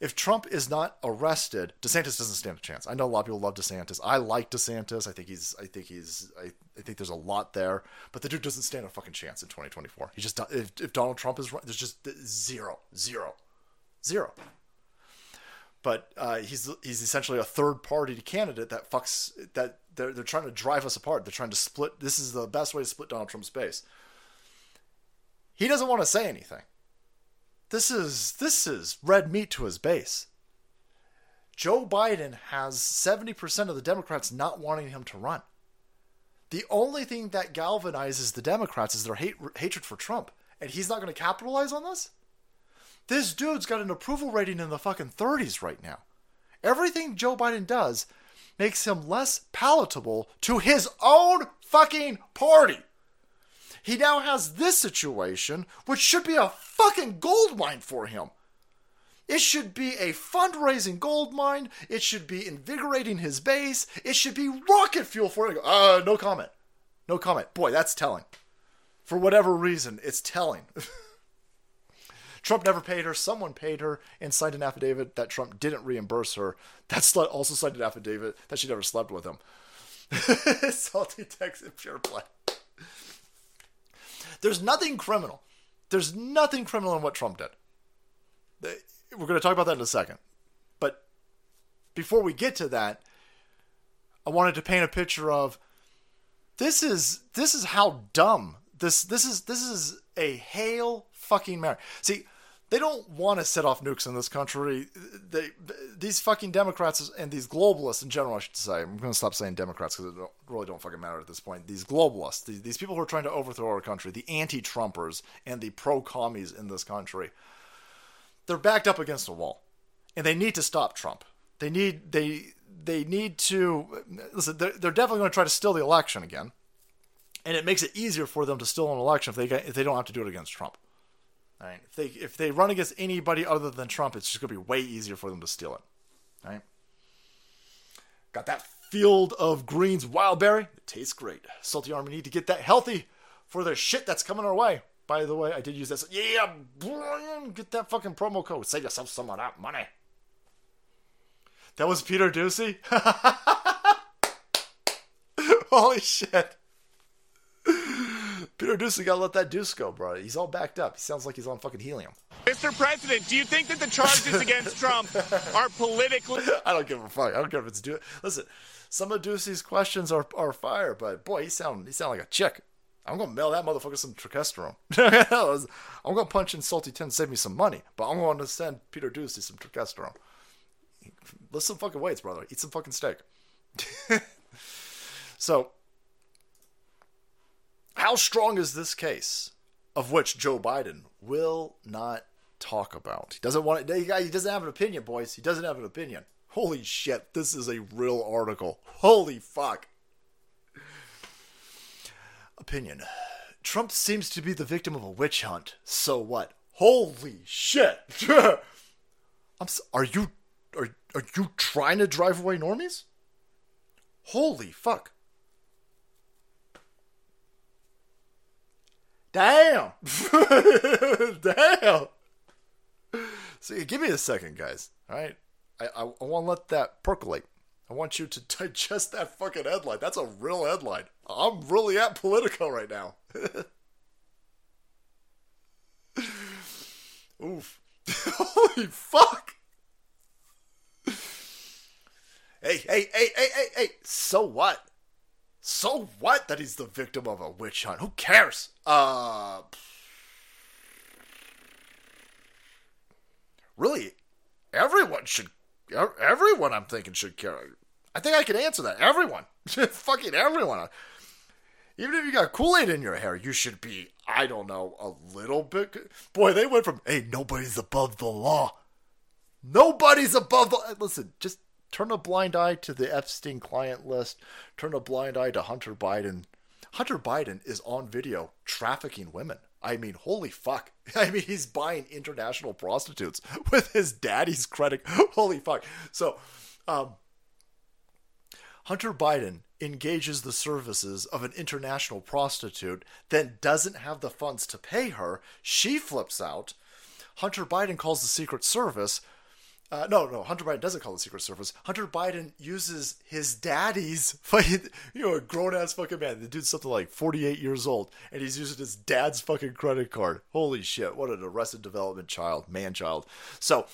[SPEAKER 1] if Trump is not arrested, DeSantis doesn't stand a chance. I know a lot of people love DeSantis. I like DeSantis. I think he's. I think he's. I, I think there's a lot there, but the dude doesn't stand a fucking chance in 2024. He just. If, if Donald Trump is, there's just zero, zero, zero. But uh, he's he's essentially a third party candidate that fucks that they're they're trying to drive us apart. They're trying to split. This is the best way to split Donald Trump's base. He doesn't want to say anything. This is this is red meat to his base. Joe Biden has 70% of the Democrats not wanting him to run. The only thing that galvanizes the Democrats is their hate, hatred for Trump. And he's not going to capitalize on this? This dude's got an approval rating in the fucking 30s right now. Everything Joe Biden does makes him less palatable to his own fucking party. He now has this situation, which should be a fucking gold mine for him. It should be a fundraising gold mine. It should be invigorating his base. It should be rocket fuel for him. Uh, no comment. No comment. Boy, that's telling. For whatever reason, it's telling. Trump never paid her. Someone paid her and signed an affidavit that Trump didn't reimburse her. That slut also signed an affidavit that she never slept with him. Salty Texas pure play. There's nothing criminal. There's nothing criminal in what Trump did. We're going to talk about that in a second. But before we get to that, I wanted to paint a picture of this is this is how dumb this this is this is a hail fucking mary. See, they don't want to set off nukes in this country. They these fucking Democrats and these globalists in general, I should say. I'm going to stop saying Democrats because it don't, really don't fucking matter at this point. These globalists, these, these people who are trying to overthrow our country, the anti-Trumpers and the pro-commies in this country, they're backed up against a wall, and they need to stop Trump. They need they they need to listen. They're, they're definitely going to try to steal the election again, and it makes it easier for them to steal an election if they if they don't have to do it against Trump. Right. If they if they run against anybody other than Trump, it's just gonna be way easier for them to steal it. Right. Got that field of greens wild berry. It tastes great. Salty Army need to get that healthy for the shit that's coming our way. By the way, I did use this. Yeah, get that fucking promo code. Save yourself some of that money. That was Peter Doocy. Holy shit. Peter Doocy gotta let that deuce go, bro. He's all backed up. He sounds like he's on fucking helium.
[SPEAKER 5] Mr. President, do you think that the charges against Trump are politically?
[SPEAKER 1] I don't give a fuck. I don't care if it's do. Listen, some of Doocy's questions are, are fire, but boy, he sound he sound like a chick. I'm gonna mail that motherfucker some turkesterone. I'm gonna punch in salty 10, save me some money, but I'm gonna send Peter Doocy some turkesterone. Lift some fucking weights, brother. Eat some fucking steak. so how strong is this case, of which Joe Biden will not talk about? He doesn't want it. He doesn't have an opinion, boys. He doesn't have an opinion. Holy shit! This is a real article. Holy fuck. Opinion. Trump seems to be the victim of a witch hunt. So what? Holy shit! I'm. So, are you are are you trying to drive away normies? Holy fuck! Damn! Damn! See, give me a second, guys. All right, I I, I want to let that percolate. I want you to digest that fucking headline. That's a real headline. I'm really at Politico right now. Oof. Holy fuck. Hey, hey, hey, hey, hey, hey. So what? So what that he's the victim of a witch hunt? Who cares? Uh Really, everyone should everyone I'm thinking should care. I think I can answer that. Everyone. Fucking everyone. Even if you got Kool-Aid in your hair, you should be, I don't know, a little bit Boy, they went from, "Hey, nobody's above the law." Nobody's above the Listen, just turn a blind eye to the Epstein client list, turn a blind eye to Hunter Biden. Hunter Biden is on video trafficking women. I mean, holy fuck. I mean, he's buying international prostitutes with his daddy's credit. Holy fuck. So, um, Hunter Biden engages the services of an international prostitute, then doesn't have the funds to pay her. She flips out. Hunter Biden calls the Secret Service uh, no, no, Hunter Biden doesn't call the Secret Service. Hunter Biden uses his daddy's, fucking, you know, a grown ass fucking man. The dude's something like 48 years old, and he's using his dad's fucking credit card. Holy shit, what an arrested development child, man child. So,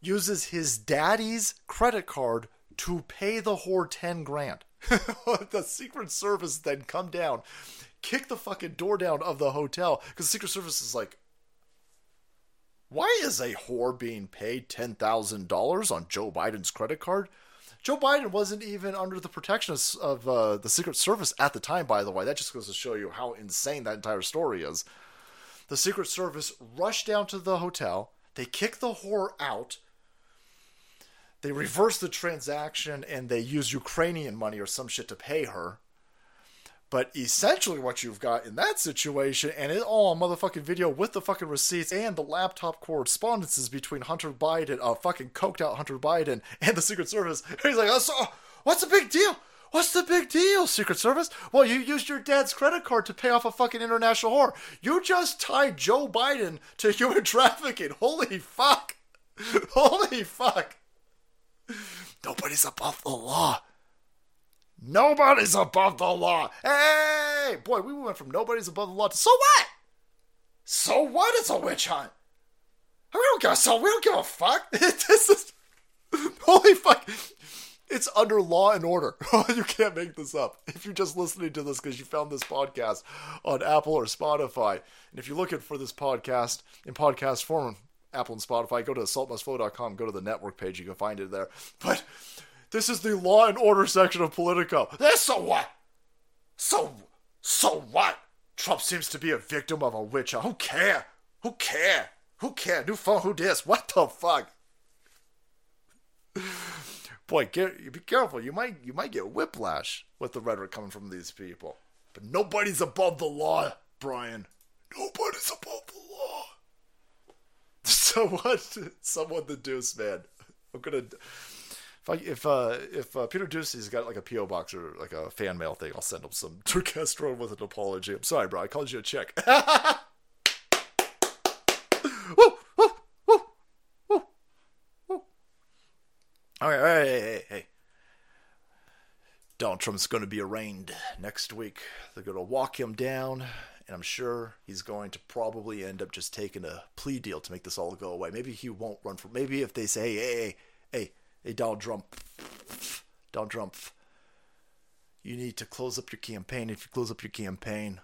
[SPEAKER 1] uses his daddy's credit card to pay the whore 10 grand. the Secret Service then come down, kick the fucking door down of the hotel, because the Secret Service is like, Why is a whore being paid $10,000 on Joe Biden's credit card? Joe Biden wasn't even under the protection of, of uh, the Secret Service at the time, by the way. That just goes to show you how insane that entire story is. The Secret Service rushed down to the hotel. They kick the whore out. They reverse the transaction and they use Ukrainian money or some shit to pay her. But essentially, what you've got in that situation, and it all on motherfucking video with the fucking receipts and the laptop correspondences between Hunter Biden, uh, fucking coked out Hunter Biden, and the Secret Service. He's like, oh, so, what's the big deal? What's the big deal, Secret Service? Well, you used your dad's credit card to pay off a fucking international whore. You just tied Joe Biden to human trafficking. Holy fuck. Holy fuck. Nobody's above the law. Nobody's above the law. Hey, boy, we went from nobody's above the law to so what? So what? It's a witch hunt. We don't give a so we don't give a fuck. this is holy fuck. It's under law and order. you can't make this up. If you're just listening to this because you found this podcast on Apple or Spotify, and if you're looking for this podcast in podcast form, Apple and Spotify, go to assaultmustflow.com, go to the network page, you can find it there. But this is the law and order section of Politico. This so what? So so what? Trump seems to be a victim of a witch. Who care? Who care? Who care? New phone, who dis? What the fuck? Boy, get, be careful. You might you might get whiplash with the rhetoric coming from these people. But nobody's above the law, Brian. Nobody's above the law. So what? Someone the deuce, man. I'm gonna if I, if uh, if uh, Peter Doocy's got like a PO box or like a fan mail thing, I'll send him some Turkesterone with an apology. I'm sorry, bro. I called you a chick. woo, woo, woo, woo, woo. All right, all right, hey, hey, hey. Donald Trump's going to be arraigned next week. They're going to walk him down, and I'm sure he's going to probably end up just taking a plea deal to make this all go away. Maybe he won't run for. Maybe if they say, hey, hey, hey, hey, Donald Trump, Donald Trump, you need to close up your campaign. If you close up your campaign,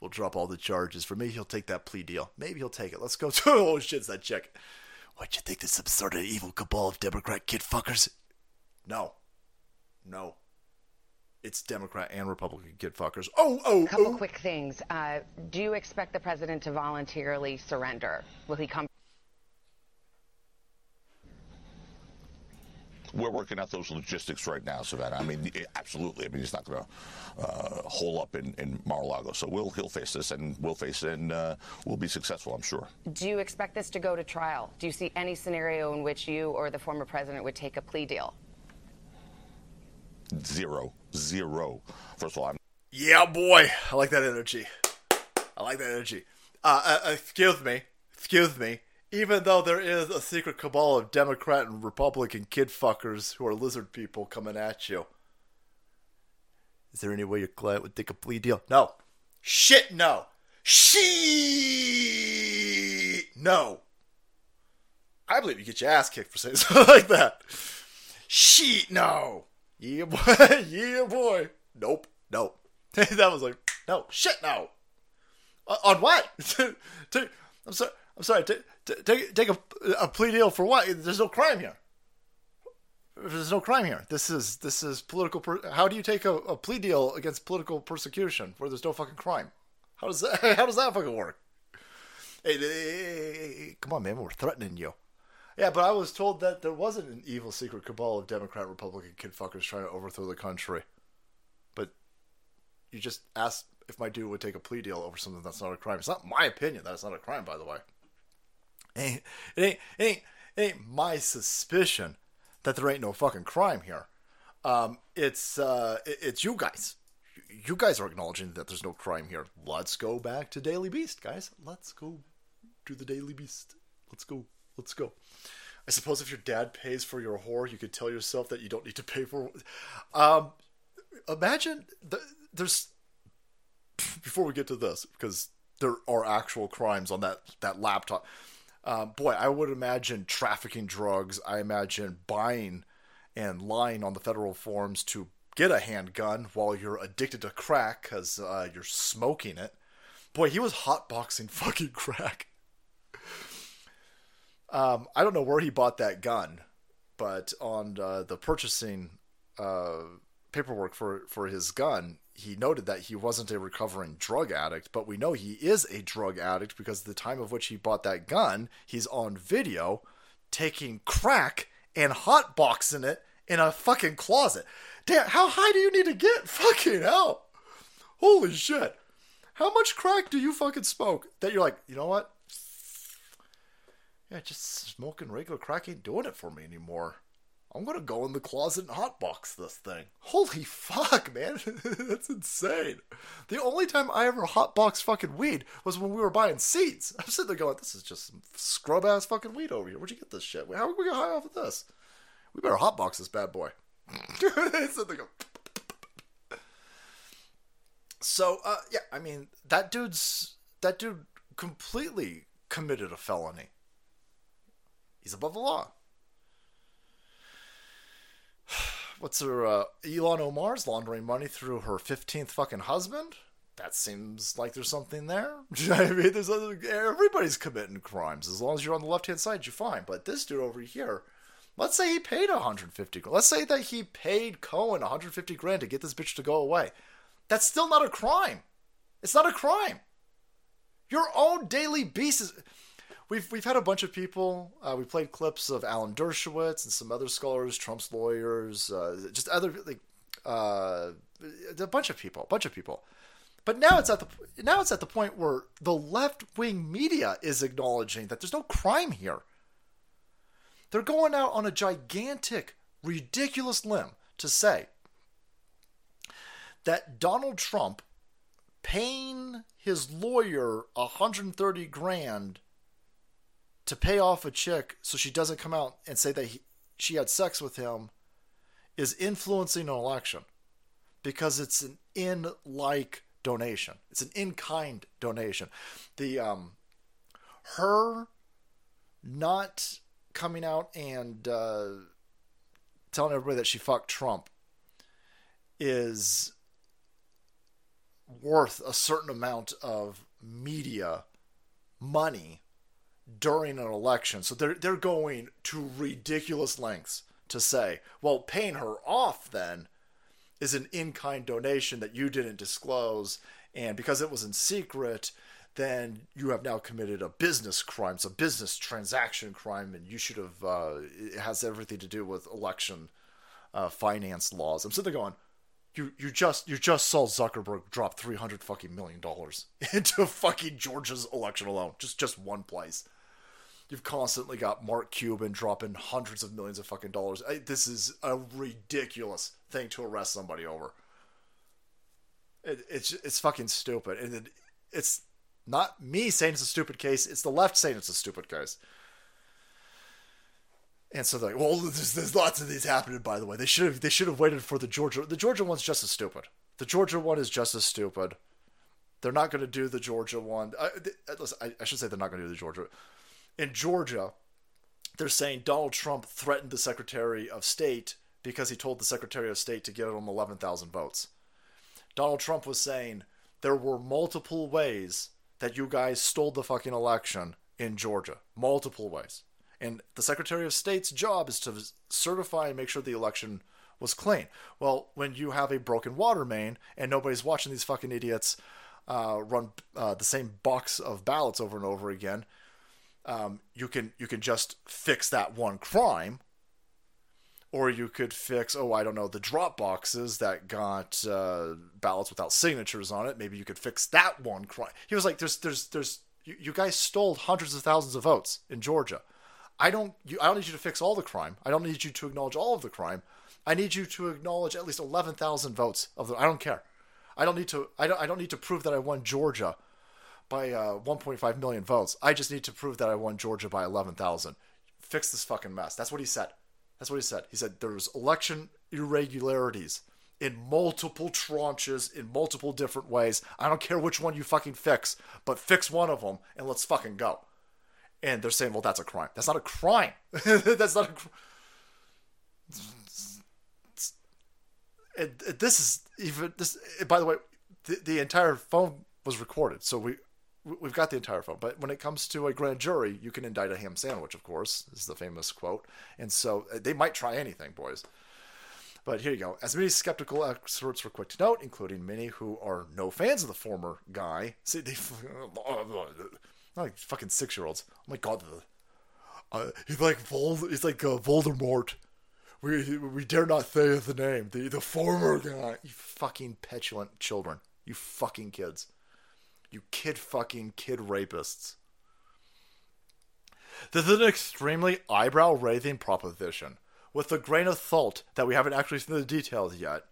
[SPEAKER 1] we'll drop all the charges. For me, he'll take that plea deal. Maybe he'll take it. Let's go to oh shit's that check. What you think this some sort of evil cabal of Democrat kid fuckers? No, no. It's Democrat and Republican kid fuckers. Oh, oh, A
[SPEAKER 6] couple
[SPEAKER 1] oh.
[SPEAKER 6] quick things. Uh, do you expect the president to voluntarily surrender? Will he come?
[SPEAKER 7] We're working out those logistics right now, Savannah. I mean, absolutely. I mean, he's not going to uh, hole up in, in Mar-a-Lago. So we'll he'll face this, and we'll face it, and uh, we'll be successful, I'm sure.
[SPEAKER 6] Do you expect this to go to trial? Do you see any scenario in which you or the former president would take a plea deal?
[SPEAKER 7] Zero, zero. First of all, I'm
[SPEAKER 1] Yeah, boy. I like that energy. I like that energy. Uh, uh, excuse me. Excuse me. Even though there is a secret cabal of Democrat and Republican kid fuckers who are lizard people coming at you, is there any way your client would take a plea deal? No. Shit, no. She no. I believe you get your ass kicked for saying something like that. Sheet, no. Yeah, boy. yeah, boy. Nope. Nope. that was like, no. Shit, no. Uh, on what? I'm sorry. I'm sorry. Take, take, take a, a plea deal for what? There's no crime here. There's no crime here. This is this is political. Per- how do you take a, a plea deal against political persecution where there's no fucking crime? How does that? How does that fucking work? Hey, hey, hey, come on, man. We're threatening you. Yeah, but I was told that there wasn't an evil secret cabal of Democrat, Republican kid fuckers trying to overthrow the country. But you just asked if my dude would take a plea deal over something that's not a crime. It's not my opinion that it's not a crime, by the way. It ain't, it ain't, it ain't, it ain't my suspicion that there ain't no fucking crime here. Um, it's uh, it, it's you guys. You guys are acknowledging that there's no crime here. Let's go back to Daily Beast, guys. Let's go to the Daily Beast. Let's go. Let's go. I suppose if your dad pays for your whore, you could tell yourself that you don't need to pay for. Um, imagine the, there's before we get to this because there are actual crimes on that that laptop. Um, boy, I would imagine trafficking drugs. I imagine buying and lying on the federal forms to get a handgun while you're addicted to crack because uh, you're smoking it. Boy, he was hotboxing fucking crack. Um, I don't know where he bought that gun, but on uh, the purchasing uh, paperwork for for his gun, he noted that he wasn't a recovering drug addict, but we know he is a drug addict because the time of which he bought that gun, he's on video taking crack and hotboxing it in a fucking closet. Damn, how high do you need to get? Fucking hell. Holy shit. How much crack do you fucking smoke that you're like, you know what? Yeah, just smoking regular crack ain't doing it for me anymore. I'm gonna go in the closet and hotbox this thing. Holy fuck, man. That's insane. The only time I ever hotbox fucking weed was when we were buying seeds. I'm sitting there going, this is just some scrub ass fucking weed over here. Where'd you get this shit? How are we gonna high off of this? We better hotbox this bad boy. so. Uh, yeah, I mean that dude's that dude completely committed a felony. He's above the law. What's her uh, Ilhan Omar's laundering money through her fifteenth fucking husband? That seems like there's something there. I mean, there's other, everybody's committing crimes as long as you're on the left hand side, you're fine. But this dude over here, let's say he paid 150. Let's say that he paid Cohen 150 grand to get this bitch to go away. That's still not a crime. It's not a crime. Your own daily beast is. We've we've had a bunch of people. Uh, we played clips of Alan Dershowitz and some other scholars, Trump's lawyers, uh, just other like uh, a bunch of people, a bunch of people. But now it's at the now it's at the point where the left wing media is acknowledging that there's no crime here. They're going out on a gigantic, ridiculous limb to say that Donald Trump paying his lawyer 130 grand to pay off a chick so she doesn't come out and say that he, she had sex with him is influencing an election because it's an in like donation. It's an in kind donation. The um her not coming out and uh, telling everybody that she fucked Trump is worth a certain amount of media money during an election. So they're they're going to ridiculous lengths to say, well, paying her off then is an in-kind donation that you didn't disclose and because it was in secret, then you have now committed a business crime, a business transaction crime, and you should have. Uh, it has everything to do with election uh, finance laws. I'm sitting there going, you you just you just saw Zuckerberg drop three hundred fucking million dollars into fucking Georgia's election alone, just just one place. You've constantly got Mark Cuban dropping hundreds of millions of fucking dollars. I, this is a ridiculous thing to arrest somebody over. It, it's it's fucking stupid, and it, it's not me saying it's a stupid case. It's the left saying it's a stupid case. And so they're like, well, there's, there's lots of these happening. By the way, they should have they should have waited for the Georgia. The Georgia one's just as stupid. The Georgia one is just as stupid. They're not going to do the Georgia one. I, I, I should say they're not going to do the Georgia. In Georgia, they're saying Donald Trump threatened the Secretary of State because he told the Secretary of State to get him 11,000 votes. Donald Trump was saying there were multiple ways that you guys stole the fucking election in Georgia. Multiple ways. And the Secretary of State's job is to certify and make sure the election was clean. Well, when you have a broken water main and nobody's watching these fucking idiots uh, run uh, the same box of ballots over and over again, um, you can you can just fix that one crime, or you could fix oh I don't know the drop boxes that got uh, ballots without signatures on it. Maybe you could fix that one crime. He was like, there's there's there's you, you guys stole hundreds of thousands of votes in Georgia. I don't you, I don't need you to fix all the crime. I don't need you to acknowledge all of the crime. I need you to acknowledge at least 11,000 votes of the I don't care. I don't need to I don't I don't need to prove that I won Georgia by uh, 1.5 million votes. I just need to prove that I won Georgia by 11,000. Fix this fucking mess. That's what he said. That's what he said. He said there was election irregularities in multiple tranches in multiple different ways. I don't care which one you fucking fix, but fix one of them and let's fucking go. And they're saying, well, that's a crime. That's not a crime. that's not a. It, this is even this. By the way, the, the entire phone was recorded, so we- we've got the entire phone. But when it comes to a grand jury, you can indict a ham sandwich, of course, is the famous quote. And so uh, they might try anything, boys. But here you go. As many skeptical experts were quick to note, including many who are no fans of the former guy. See, they like fucking six year olds. Oh my god, uh, he's like Vol- he's like uh, Voldemort. We we dare not say the name. The the former guy. You fucking petulant children. You fucking kids. You kid fucking kid rapists. This is an extremely eyebrow raising proposition, with the grain of salt that we haven't actually seen the details yet.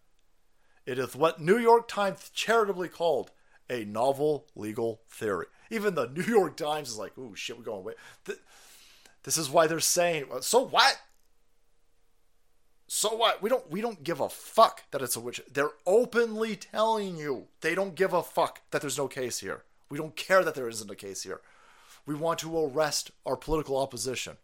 [SPEAKER 1] It is what New York Times charitably called a novel legal theory. Even the New York Times is like, "Ooh, shit, we're going away." Th- This is why they're saying, "So what? So what? We don't we don't give a fuck that it's a witch. They're openly telling you they don't give a fuck that there's no case here. We don't care that there isn't a case here. We want to arrest our political opposition.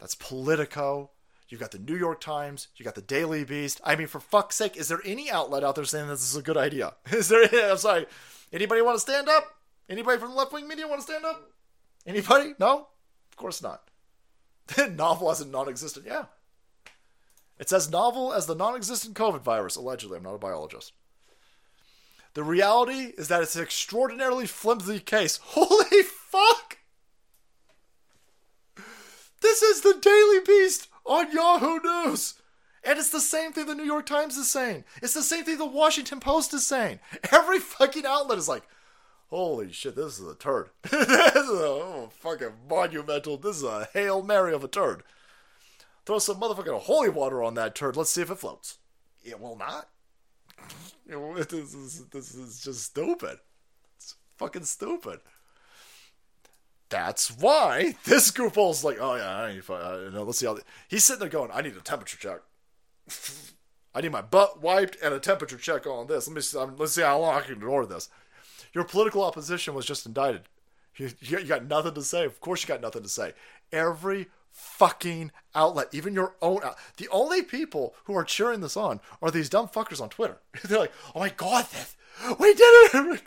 [SPEAKER 1] That's Politico. You've got the New York Times. You got the Daily Beast. I mean, for fuck's sake, is there any outlet out there saying this is a good idea? Is there? I'm sorry. Anybody want to stand up? Anybody from the left wing media want to stand up? Anybody? No? Of course not. novel as a non-existent. Yeah. It's as novel as the non-existent COVID virus. Allegedly, I'm not a biologist. The reality is that it's an extraordinarily flimsy case. Holy fuck! This is the Daily Beast on Yahoo News. And it's the same thing the New York Times is saying. It's the same thing the Washington Post is saying. Every fucking outlet is like, holy shit, this is a turd. this is a oh, fucking monumental, this is a Hail Mary of a turd. Throw some motherfucking holy water on that turd. Let's see if it floats. It will not. This, is, this is just stupid. It's fucking stupid. That's why this goofball's like, oh yeah, I need to, uh, no, let's see how. The, he's sitting there going, I need a temperature check. I need my butt wiped and a temperature check on this. Let me see, um, let's see how long I can ignore this. Your political opposition was just indicted. You, you got nothing to say. Of course, you got nothing to say. Every fucking outlet, even your own. The only people who are cheering this on are these dumb fuckers on Twitter. They're like, oh my god, this, we did it, everybody.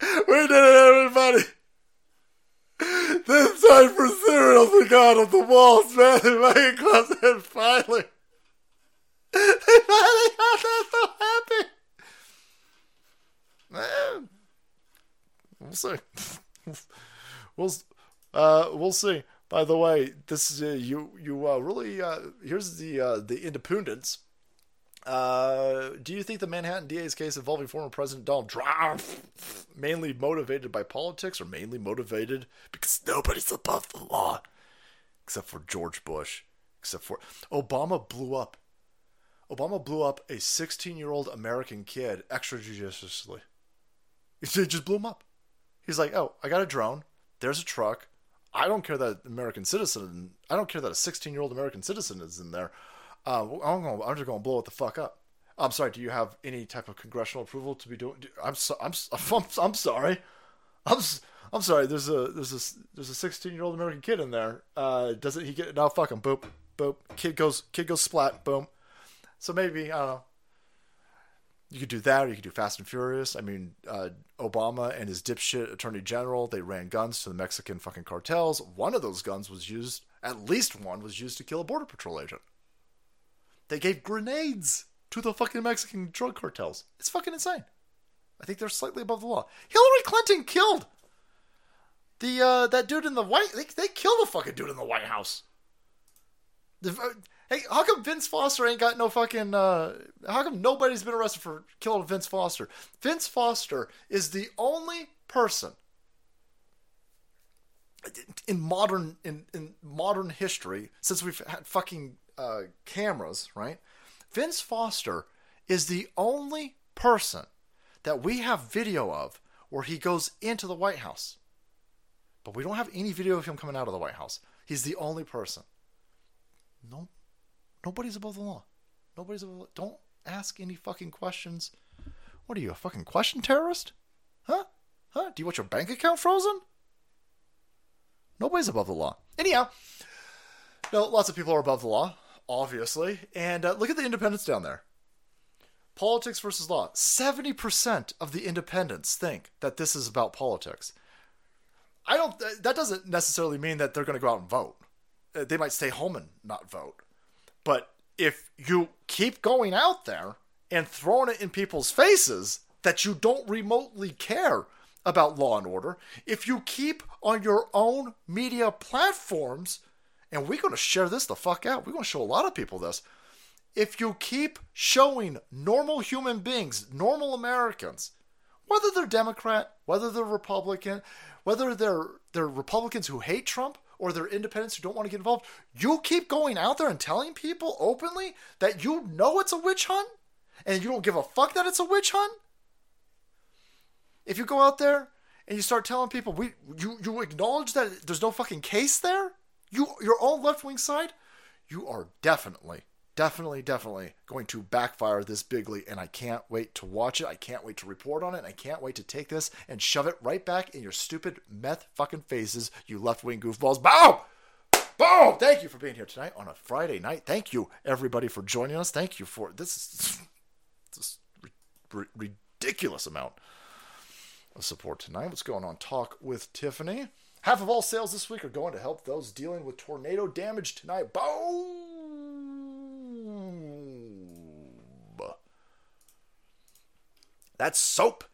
[SPEAKER 1] We did it, everybody. This time for cereals we got on the walls, man. They close it finally. They finally got that so happy. Man, we'll see. we'll uh, we'll see. By the way, this is uh, you you uh, really uh, here's the uh, the independence. Uh, do you think the Manhattan DA's case involving former President Donald Trump mainly motivated by politics or mainly motivated because nobody's above the law except for George Bush, except for Obama blew up. Obama blew up a 16 year old American kid extrajudiciously. He just blew him up. He's like, oh, I got a drone. There's a truck. I don't care that American citizen. I don't care that a 16 year old American citizen is in there. Uh, I'm, going, I'm just going to blow it the fuck up. I'm sorry. Do you have any type of congressional approval to be doing? Do, I'm, so, I'm, I'm I'm sorry. I'm I'm sorry. There's a there's a there's a 16 year old American kid in there. Uh, doesn't he get? now? fuck him. Boop boop. Kid goes kid goes splat. Boom. So maybe I don't know. You could do that, or you could do Fast and Furious. I mean, uh, Obama and his dipshit attorney general, they ran guns to the Mexican fucking cartels. One of those guns was used, at least one was used to kill a border patrol agent. They gave grenades to the fucking Mexican drug cartels. It's fucking insane. I think they're slightly above the law. Hillary Clinton killed the uh, that dude in the white. They, they killed the fucking dude in the White House. The, uh, hey, how come Vince Foster ain't got no fucking? Uh, how come nobody's been arrested for killing Vince Foster? Vince Foster is the only person in modern in, in modern history since we've had fucking uh, cameras, right? Vince Foster is the only person that we have video of where he goes into the White House. But we don't have any video of him coming out of the White House. He's the only person. No, nobody's above the law. Nobody's above. The, don't ask any fucking questions. What are you, a fucking question terrorist? Huh? Huh? Do you want your bank account frozen? Nobody's above the law. Anyhow, no, lots of people are above the law, obviously. And uh, look at the independents down there. politics versus law. 70% of the independents think that this is about politics. I don't, that doesn't necessarily mean that they're going to go out and vote. Uh, They might stay home and not vote. But if you keep going out there and throwing it in people's faces that you don't remotely care about law and order, if you keep on your own media platforms, and we're going to share this the fuck out, we're going to show a lot of people this. If you keep showing normal human beings, normal Americans, whether they're Democrat, whether they're Republican, whether they're they're Republicans who hate Trump or they're independents who don't want to get involved, you keep going out there and telling people openly that you know it's a witch hunt and you don't give a fuck that it's a witch hunt. If you go out there and you start telling people we you you acknowledge that there's no fucking case there, you your own left wing side, you are definitely definitely, definitely going to backfire this bigly, and I can't wait to watch it. I can't wait to report on it. I can't wait to take this and shove it right back in your stupid meth fucking faces, you left wing goofballs. Boom! Boom! Thank you for being here tonight on a Friday night. Thank you, everybody, for joining us. Thank you for this. Is, this ridiculous amount of support tonight. What's going on? Talk with Tiffany. Half of all sales this week are going to help those dealing with tornado damage tonight. Boom! That's soap.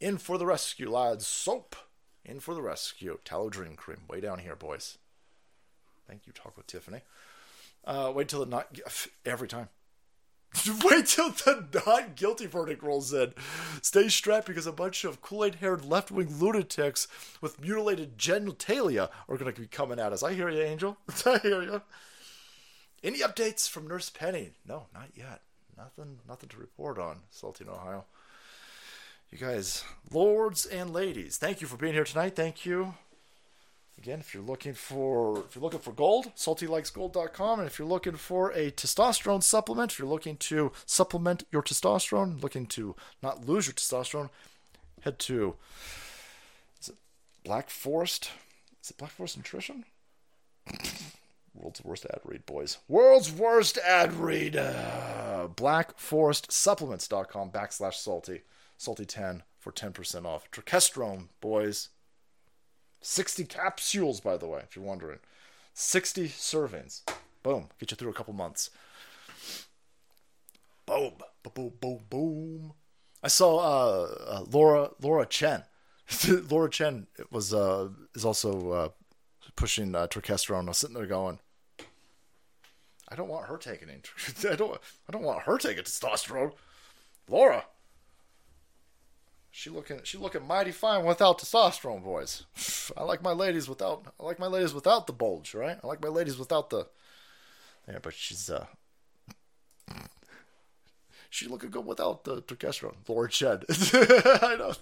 [SPEAKER 1] In for the rescue, lads. Soap. In for the rescue. Tallow Dream Cream. Way down here, boys. Thank you, Talk with Tiffany. Uh, wait till the not every time. Wait till the not guilty verdict rolls in. Stay strapped because a bunch of Kool Aid haired left wing lunatics with mutilated genitalia are going to be coming at us. I hear you, Angel. I hear you. Any updates from Nurse Penny? No, not yet. Nothing, nothing to report on. Saltine, Ohio. You guys, lords and ladies, thank you for being here tonight. Thank you. Again, if you're looking for if you're looking for gold, saltylikesgold.com, and if you're looking for a testosterone supplement, if you're looking to supplement your testosterone, looking to not lose your testosterone, head to is it Black Forest? Is it Black Forest Nutrition? World's worst ad read, boys. World's worst ad read. Uh, BlackForestSupplements.com backslash salty. Salty 10 for 10% off. Turkesterone, boys. 60 capsules, by the way, if you're wondering. 60 servings. Boom. Get you through a couple months. Boom. Boom, boom, boom. I saw uh, uh, Laura Laura Chen. Laura Chen was uh, is also uh, pushing uh. I was sitting there going, I don't want her taking in. I don't. I don't want her taking testosterone. Laura. She looking. She looking mighty fine without testosterone, boys. I like my ladies without. I like my ladies without the bulge, right? I like my ladies without the. Yeah, but she's uh. She looking good without the testosterone. Laura Chen. I know.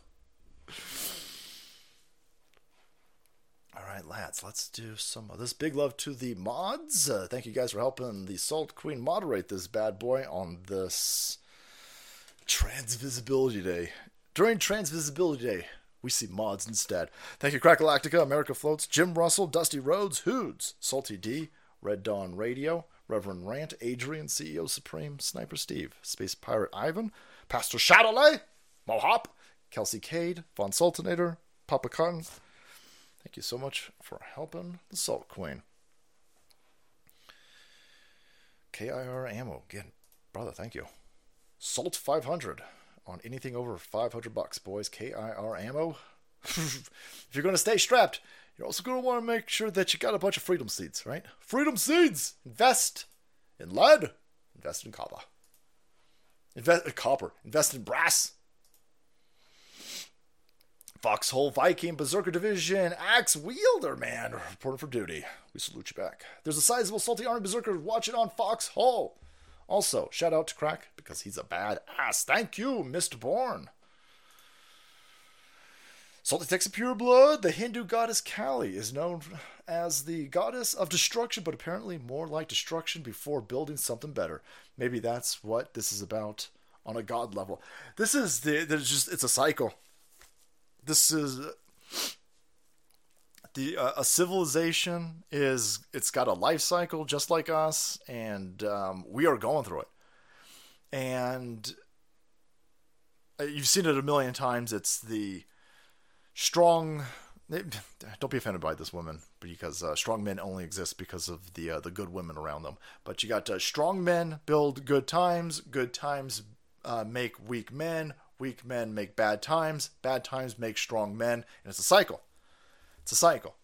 [SPEAKER 1] All right, lads, let's do some of this. Big love to the mods. Uh, thank you guys for helping the Salt Queen moderate this bad boy on this Transvisibility Day. During Transvisibility Day, we see mods instead. Thank you, Crackalactica, America Floats, Jim Russell, Dusty Rhodes, Hoods, Salty D, Red Dawn Radio, Reverend Rant, Adrian, CEO Supreme, Sniper Steve, Space Pirate Ivan, Pastor Shadowley, Mohop, Kelsey Cade, Von Sultanator, Papa Cotton. Thank you so much for helping the Salt Queen. KIR Ammo, again, brother, thank you. Salt 500 on anything over 500 bucks, boys. KIR Ammo. if you're going to stay strapped, you're also going to want to make sure that you got a bunch of freedom seeds, right? Freedom seeds! Invest in lead, invest in copper. Invest in uh, copper, invest in brass. Foxhole Viking Berserker Division Axe Wielder Man reporting for duty. We salute you back. There's a sizable salty army berserker watching on Foxhole. Also, shout out to Crack because he's a bad ass. Thank you, Mr. Bourne. Salty Texas Pure Blood, the Hindu goddess Kali, is known as the goddess of destruction, but apparently more like destruction before building something better. Maybe that's what this is about on a god level. This is the there's just it's a cycle. This is the uh, a civilization is it's got a life cycle just like us, and um, we are going through it. And uh, you've seen it a million times. It's the strong. Don't be offended by this woman, because uh, strong men only exist because of the uh, the good women around them. But you got uh, strong men build good times. Good times uh, make weak men. Weak men make bad times. Bad times make strong men, and it's a cycle. It's a cycle.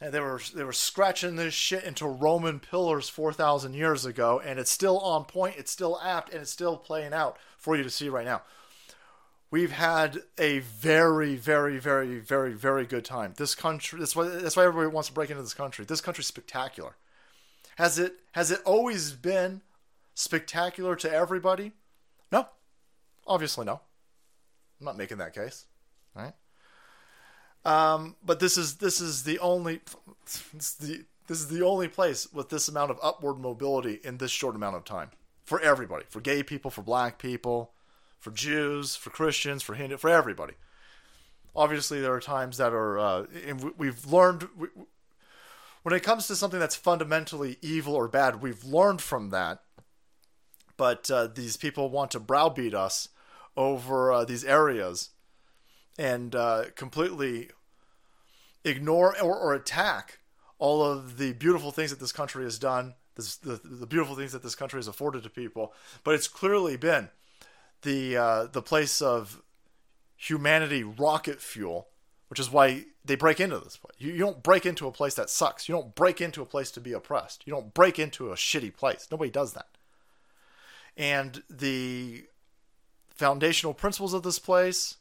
[SPEAKER 1] And they were they were scratching this shit into Roman pillars four thousand years ago, and it's still on point. It's still apt, and it's still playing out for you to see right now. We've had a very, very, very, very, very good time. This country. That's why. That's why everybody wants to break into this country. This country's spectacular. Has it? Has it always been spectacular to everybody? No. Obviously, no. I'm not making that case. Right. Um, but this is this is the only this is the this is the only place with this amount of upward mobility in this short amount of time for everybody, for gay people, for black people, for Jews, for Christians, for Hindu, for everybody. Obviously, there are times that are, uh, and we've learned we, when it comes to something that's fundamentally evil or bad, we've learned from that. But uh, these people want to browbeat us over uh, these areas and uh, completely ignore or, or, attack all of the beautiful things that this country has done, this, the, the beautiful things that this country has afforded to people. But it's clearly been the uh, the place of humanity rocket fuel, which is why they break into this place. You, you don't break into a place that sucks. You don't break into a place to be oppressed. You don't break into a shitty place. Nobody does that. And the foundational principles of this place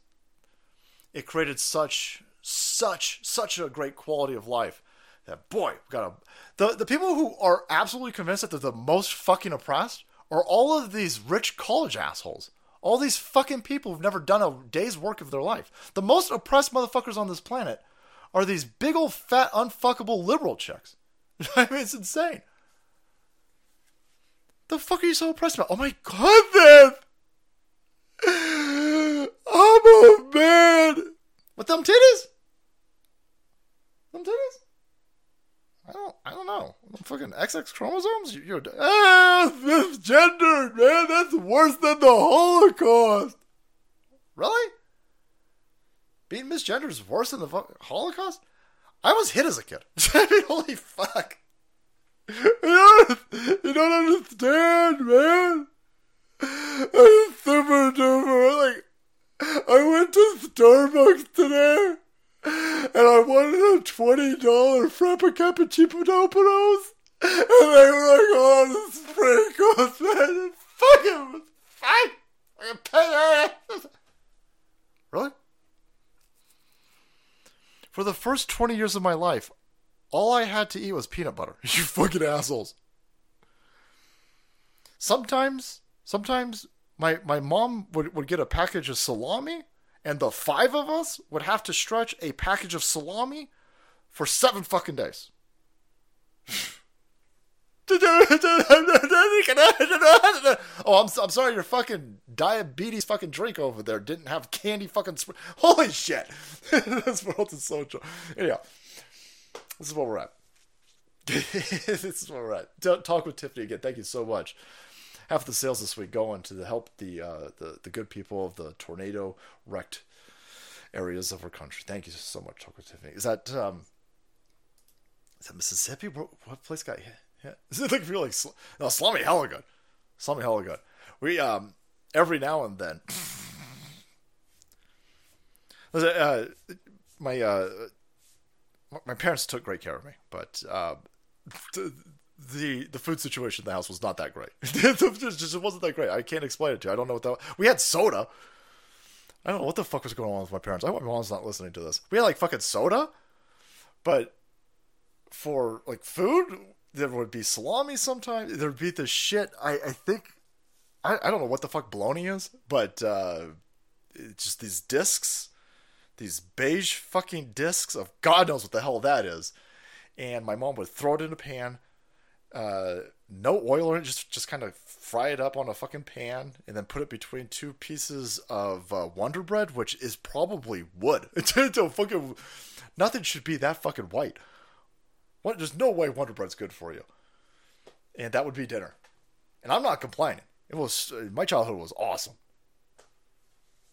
[SPEAKER 1] it created such such such a great quality of life that boy got a the the people who are absolutely convinced that they're the most fucking oppressed are all of these rich college assholes. All these fucking people who've never done a day's work of their life. The most oppressed motherfuckers on this planet are these big old fat unfuckable liberal chicks. I mean it's insane. The fuck are you so oppressed about? Oh my god man I'm a man. With them titties? Them titties? I don't. I don't know. Them fucking XX chromosomes. You, are ah, misgendered, man. That's worse than the Holocaust. Really? Being misgendered is worse than the Holocaust? I was hit as a kid. I mean, holy fuck. You don't, you don't understand, man. I'm super duper like I went to Starbucks today and I wanted a twenty dollar frappa cappuccino and they were like, "Oh, the sprinkles, man, it fucking was fine." I paid it. Really? For the first twenty years of my life, all I had to eat was peanut butter. you fucking assholes. Sometimes, sometimes my my mom would, would get a package of salami and the five of us would have to stretch a package of salami for seven fucking days. oh, I'm, I'm sorry, your fucking diabetes fucking drink over there didn't have candy fucking. Sp- Holy shit! this world is so. Tr- Anyhow, this is where we're at. this is where we're at. Talk with Tiffany again. Thank you so much half the sales this week going to help the uh, the the good people of the tornado wrecked areas of our country. Thank you so much, Choco Tiffany. Is that um, is that Mississippi? What, what place got hit? Yeah. Is it like feel like no Slummy hella good, Slummy hella good. We um every now and then. uh, my uh, my parents took great care of me, but uh, the the food situation in the house was not that great. it just it wasn't that great. I can't explain it to you. I don't know what that. was. We had soda. I don't know what the fuck was going on with my parents. I hope my mom's not listening to this. We had like fucking soda, but for like food, there would be salami sometimes. There would be the shit. I I think I I don't know what the fuck bologna is, but uh, just these discs, these beige fucking discs of God knows what the hell that is. And my mom would throw it in a pan uh, no oil in it, just just kind of fry it up on a fucking pan and then put it between two pieces of uh, Wonder Bread, which is probably wood. It's, a fucking nothing should be that fucking white. What? There's no way Wonder Bread's good for you. And that would be dinner. And I'm not complaining. It was my childhood was awesome.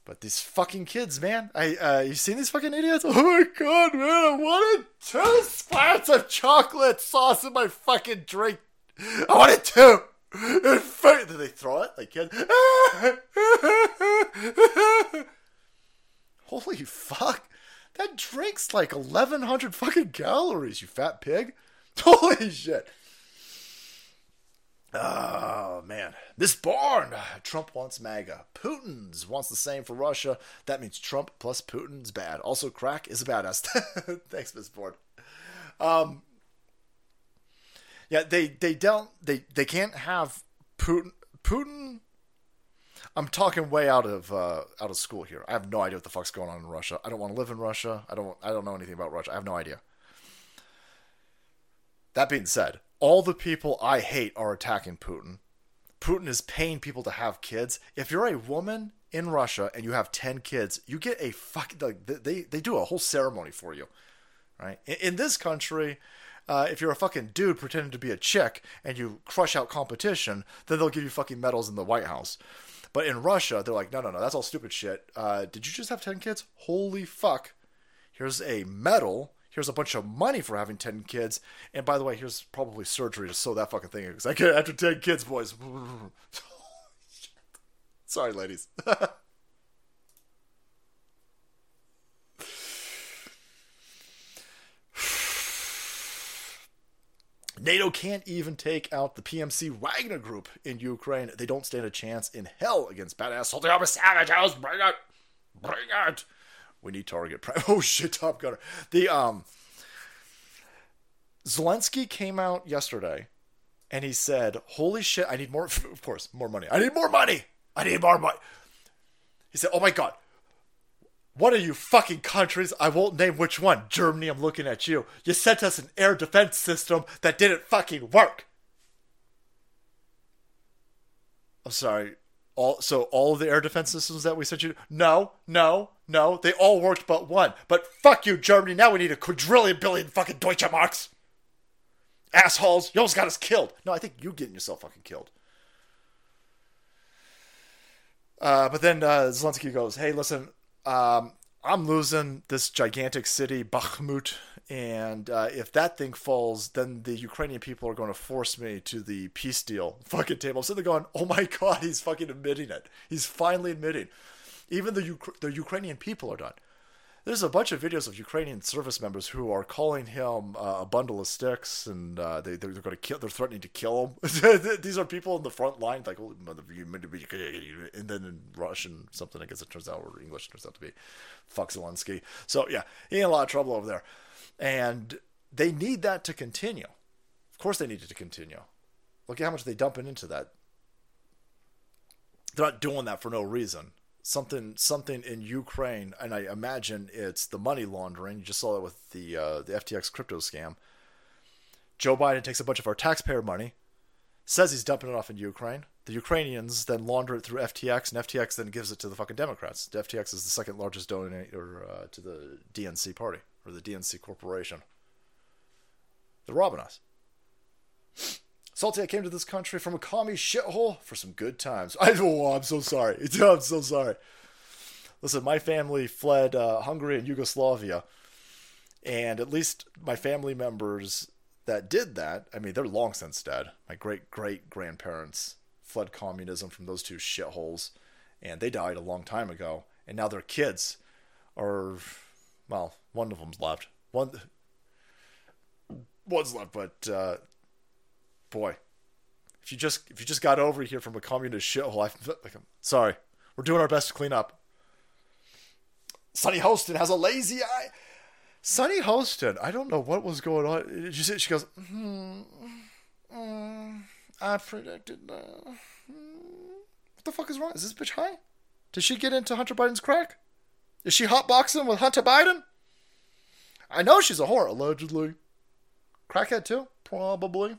[SPEAKER 1] But these fucking kids, man. I uh you seen these fucking idiots? Oh my god, man, I wanted two splats of chocolate sauce in my fucking drink. I wanted two. And fu- Did they throw it? Like kids? Holy fuck. That drink's like 1100 fucking calories, you fat pig. Holy shit. Oh man, this barn. Trump wants MAGA. Putin's wants the same for Russia. That means Trump plus Putin's bad. Also, crack is a badass. Thanks, Miss Board. Um, yeah, they they don't they they can't have Putin. Putin. I'm talking way out of uh, out of school here. I have no idea what the fuck's going on in Russia. I don't want to live in Russia. I don't I don't know anything about Russia. I have no idea. That being said, all the people I hate are attacking Putin. Putin is paying people to have kids. If you're a woman in Russia and you have 10 kids, you get a fuck like they they do a whole ceremony for you. Right? In, in this country, uh, if you're a fucking dude pretending to be a chick and you crush out competition, then they'll give you fucking medals in the White House. But in Russia, they're like, no, no, no, that's all stupid shit. Uh, did you just have 10 kids? Holy fuck. Here's a medal. Here's a bunch of money for having 10 kids. And by the way, here's probably surgery to sew that fucking thing in. Because I get after 10 kids, boys. Sorry, ladies. NATO can't even take out the PMC Wagner group in Ukraine. They don't stand a chance in hell against badass salty armor savages. Bring it, bring it. We need target. Pri- oh shit, Top Gunner. The um, Zelensky came out yesterday, and he said, "Holy shit, I need more. Of course, more money. I need more money. I need more money." He said, "Oh my god, What are you fucking countries, I won't name which one, Germany, I'm looking at you. You sent us an air defense system that didn't fucking work. I'm sorry. All so all the air defense systems that we sent you No, no, no. They all worked but one. But fuck you, Germany. Now we need a quadrillion billion fucking Deutsche Marks. Assholes. You almost got us killed. No, I think you're getting yourself fucking killed. Uh, but then uh, Zelensky goes, "Hey, listen, um, I'm losing this gigantic city, Bakhmut, and uh, if that thing falls, then the Ukrainian people are going to force me to the peace deal fucking table." So they're going, "Oh my god, he's fucking admitting it. He's finally admitting." Even the Uk- the Ukrainian people are done. There's a bunch of videos of Ukrainian service members who are calling him uh, a bundle of sticks, and uh, they they're, going to kill. They're threatening to kill him. These are people in the front line, like, oh, mother, you meant to be-" and then in Russian something. I guess it turns out, or English turns out to be, fuck Zelensky. So yeah, he in a lot of trouble over there, and they need that to continue. Of course, they need it to continue. Look at how much they're dumping into that. They're not doing that for no reason something something in Ukraine, and I imagine it's the money laundering. You just saw that with the uh, the FTX crypto scam. Joe Biden takes a bunch of our taxpayer money, says he's dumping it off in Ukraine. The Ukrainians then launder it through FTX, and FTX then gives it to the fucking Democrats. FTX is the second largest donor uh, to the DNC party or the DNC corporation. They're robbing us. Salty, I came to this country from a commie shithole for some good times. I oh, I'm so sorry. I'm so sorry. Listen, my family fled uh, Hungary and Yugoslavia, and at least my family members that did that, I mean, they're long since dead. My great great grandparents fled communism from those two shitholes, and they died a long time ago. And now their kids are, well, one of them's left. One, one's left, but uh, boy, if you just if you just got over here from a communist shithole, I like I'm sorry. We're doing our best to clean up. Sunny Hostin has a lazy eye. Sunny Hostin, I don't know what was going on. You see? She goes, hmm, mm, I predicted that. Hmm. What the fuck is wrong? Is this bitch high? Did she get into Hunter Biden's crack? Is she hotboxing with Hunter Biden? I know she's a whore, allegedly. Crackhead too? Probably.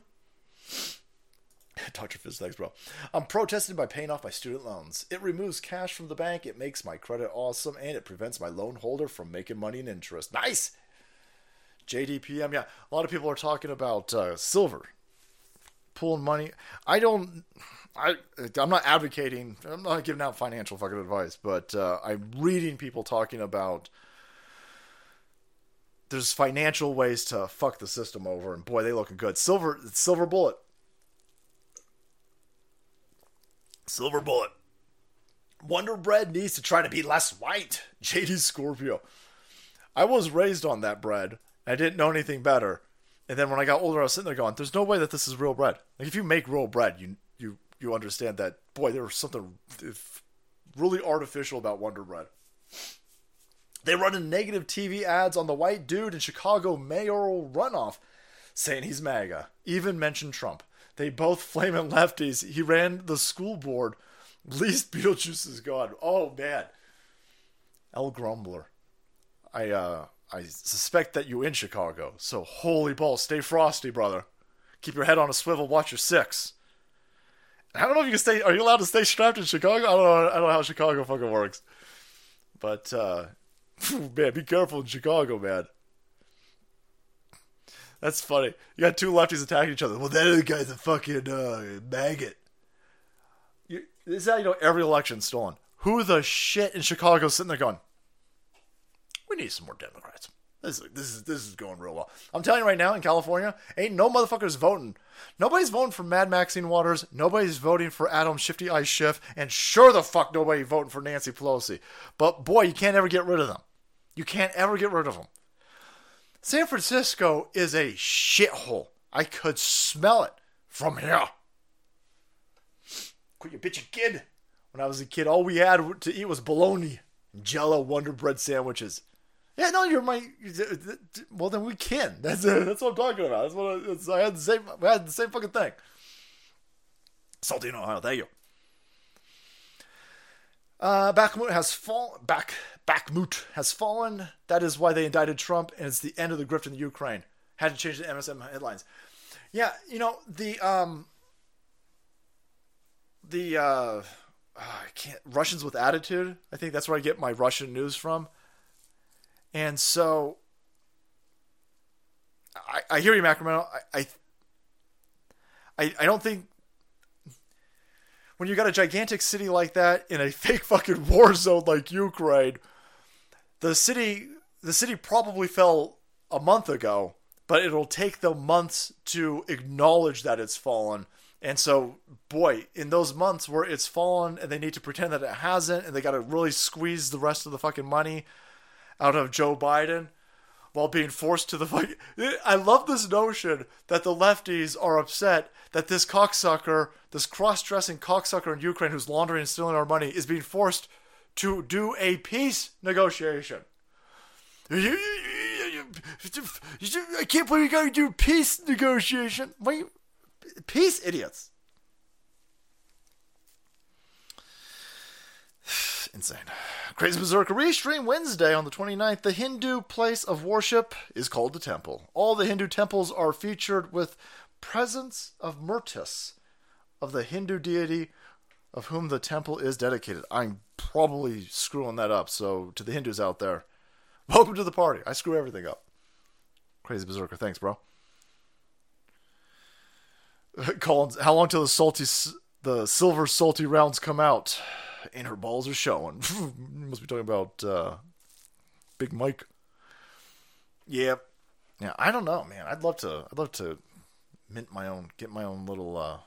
[SPEAKER 1] Dr. Fizz, thanks, bro. I'm protesting by paying off my student loans. It removes cash from the bank, it makes my credit awesome, and it prevents my loan holder from making money and interest. Nice! JDPM, yeah. A lot of people are talking about uh, silver, pulling money. I don't. I I'm not advocating. I'm not giving out financial fucking advice, but uh, I'm reading people talking about there's financial ways to fuck the system over, and boy, they looking good. Silver silver bullet. Silver bullet. Wonder Bread needs to try to be less white. JD Scorpio. I was raised on that bread. I didn't know anything better. And then when I got older, I was sitting there going, "There's no way that this is real bread. Like if you make real bread, you you you understand that. Boy, there was something really artificial about Wonder Bread. They run negative TV ads on the white dude in Chicago mayoral runoff, saying he's MAGA. Even mentioned Trump. They both flaming lefties. He ran the school board. Least Beetlejuice is gone. Oh man, El Grumbler. I uh I suspect that you in Chicago. So holy balls, stay frosty, brother. Keep your head on a swivel. Watch your six. I don't know if you can stay. Are you allowed to stay strapped in Chicago? I don't know. I don't know how Chicago fucking works. But uh, man, be careful in Chicago, man. That's funny. You got two lefties attacking each other. Well, that other guy's a fucking uh, maggot. You, this is how you know every election's stolen. Who the shit in Chicago sitting there going, we need some more Democrats. This is, this is this is going real well. I'm telling you right now, in California, ain't no motherfuckers voting. Nobody's voting for Mad Maxine Waters. Nobody's voting for Adam Shifty Ice Schiff, and sure the fuck nobody voting for Nancy Pelosi. But boy, you can't ever get rid of them. You can't ever get rid of them. San Francisco is a shithole. I could smell it from here. Quit your bitch, kid. When I was a kid, all we had to eat was bologna and Jello Wonder Bread sandwiches. Yeah, no, you're my. Well, then we can. That's that's what I'm talking about. That's what I, that's, I had the same. I had the same fucking thing. Salty in Ohio. Thank you. Uh, Bakhmut has fallen. Back Bakhmut has fallen. That is why they indicted Trump, and it's the end of the grift in the Ukraine. Had to change the MSM headlines. Yeah, you know the um. The uh, I can't Russians with attitude. I think that's where I get my Russian news from. And so I, I hear you, Macrometal. I, I I I don't think when you got a gigantic city like that in a fake fucking war zone like Ukraine, the city the city probably fell a month ago, but it'll take them months to acknowledge that it's fallen. And so, boy, in those months where it's fallen and they need to pretend that it hasn't, and they got to really squeeze the rest of the fucking money out of Joe Biden while being forced to the fight. I love this notion that the lefties are upset that this cocksucker, this cross dressing cocksucker in Ukraine who's laundering and stealing our money, is being forced to do a peace negotiation. I can't believe you gotta do peace negotiation. Wait, peace, idiots. Insane. Crazy Berserker Restream Wednesday on the 29th. The Hindu place of worship is called the temple. All the Hindu temples are featured with presence of Murtis, of the Hindu deity of whom the temple is dedicated. I'm probably screwing that up, so to the Hindus out there, welcome to the party. I screw everything up. Crazy Berserker, thanks, bro. Collins, how long till the salty, the silver salty rounds come out? And her balls are showing. Must be talking about uh, Big Mike. Yep. Yeah, I don't know, man. I'd love to. I'd love to mint my own, get my own little, uh,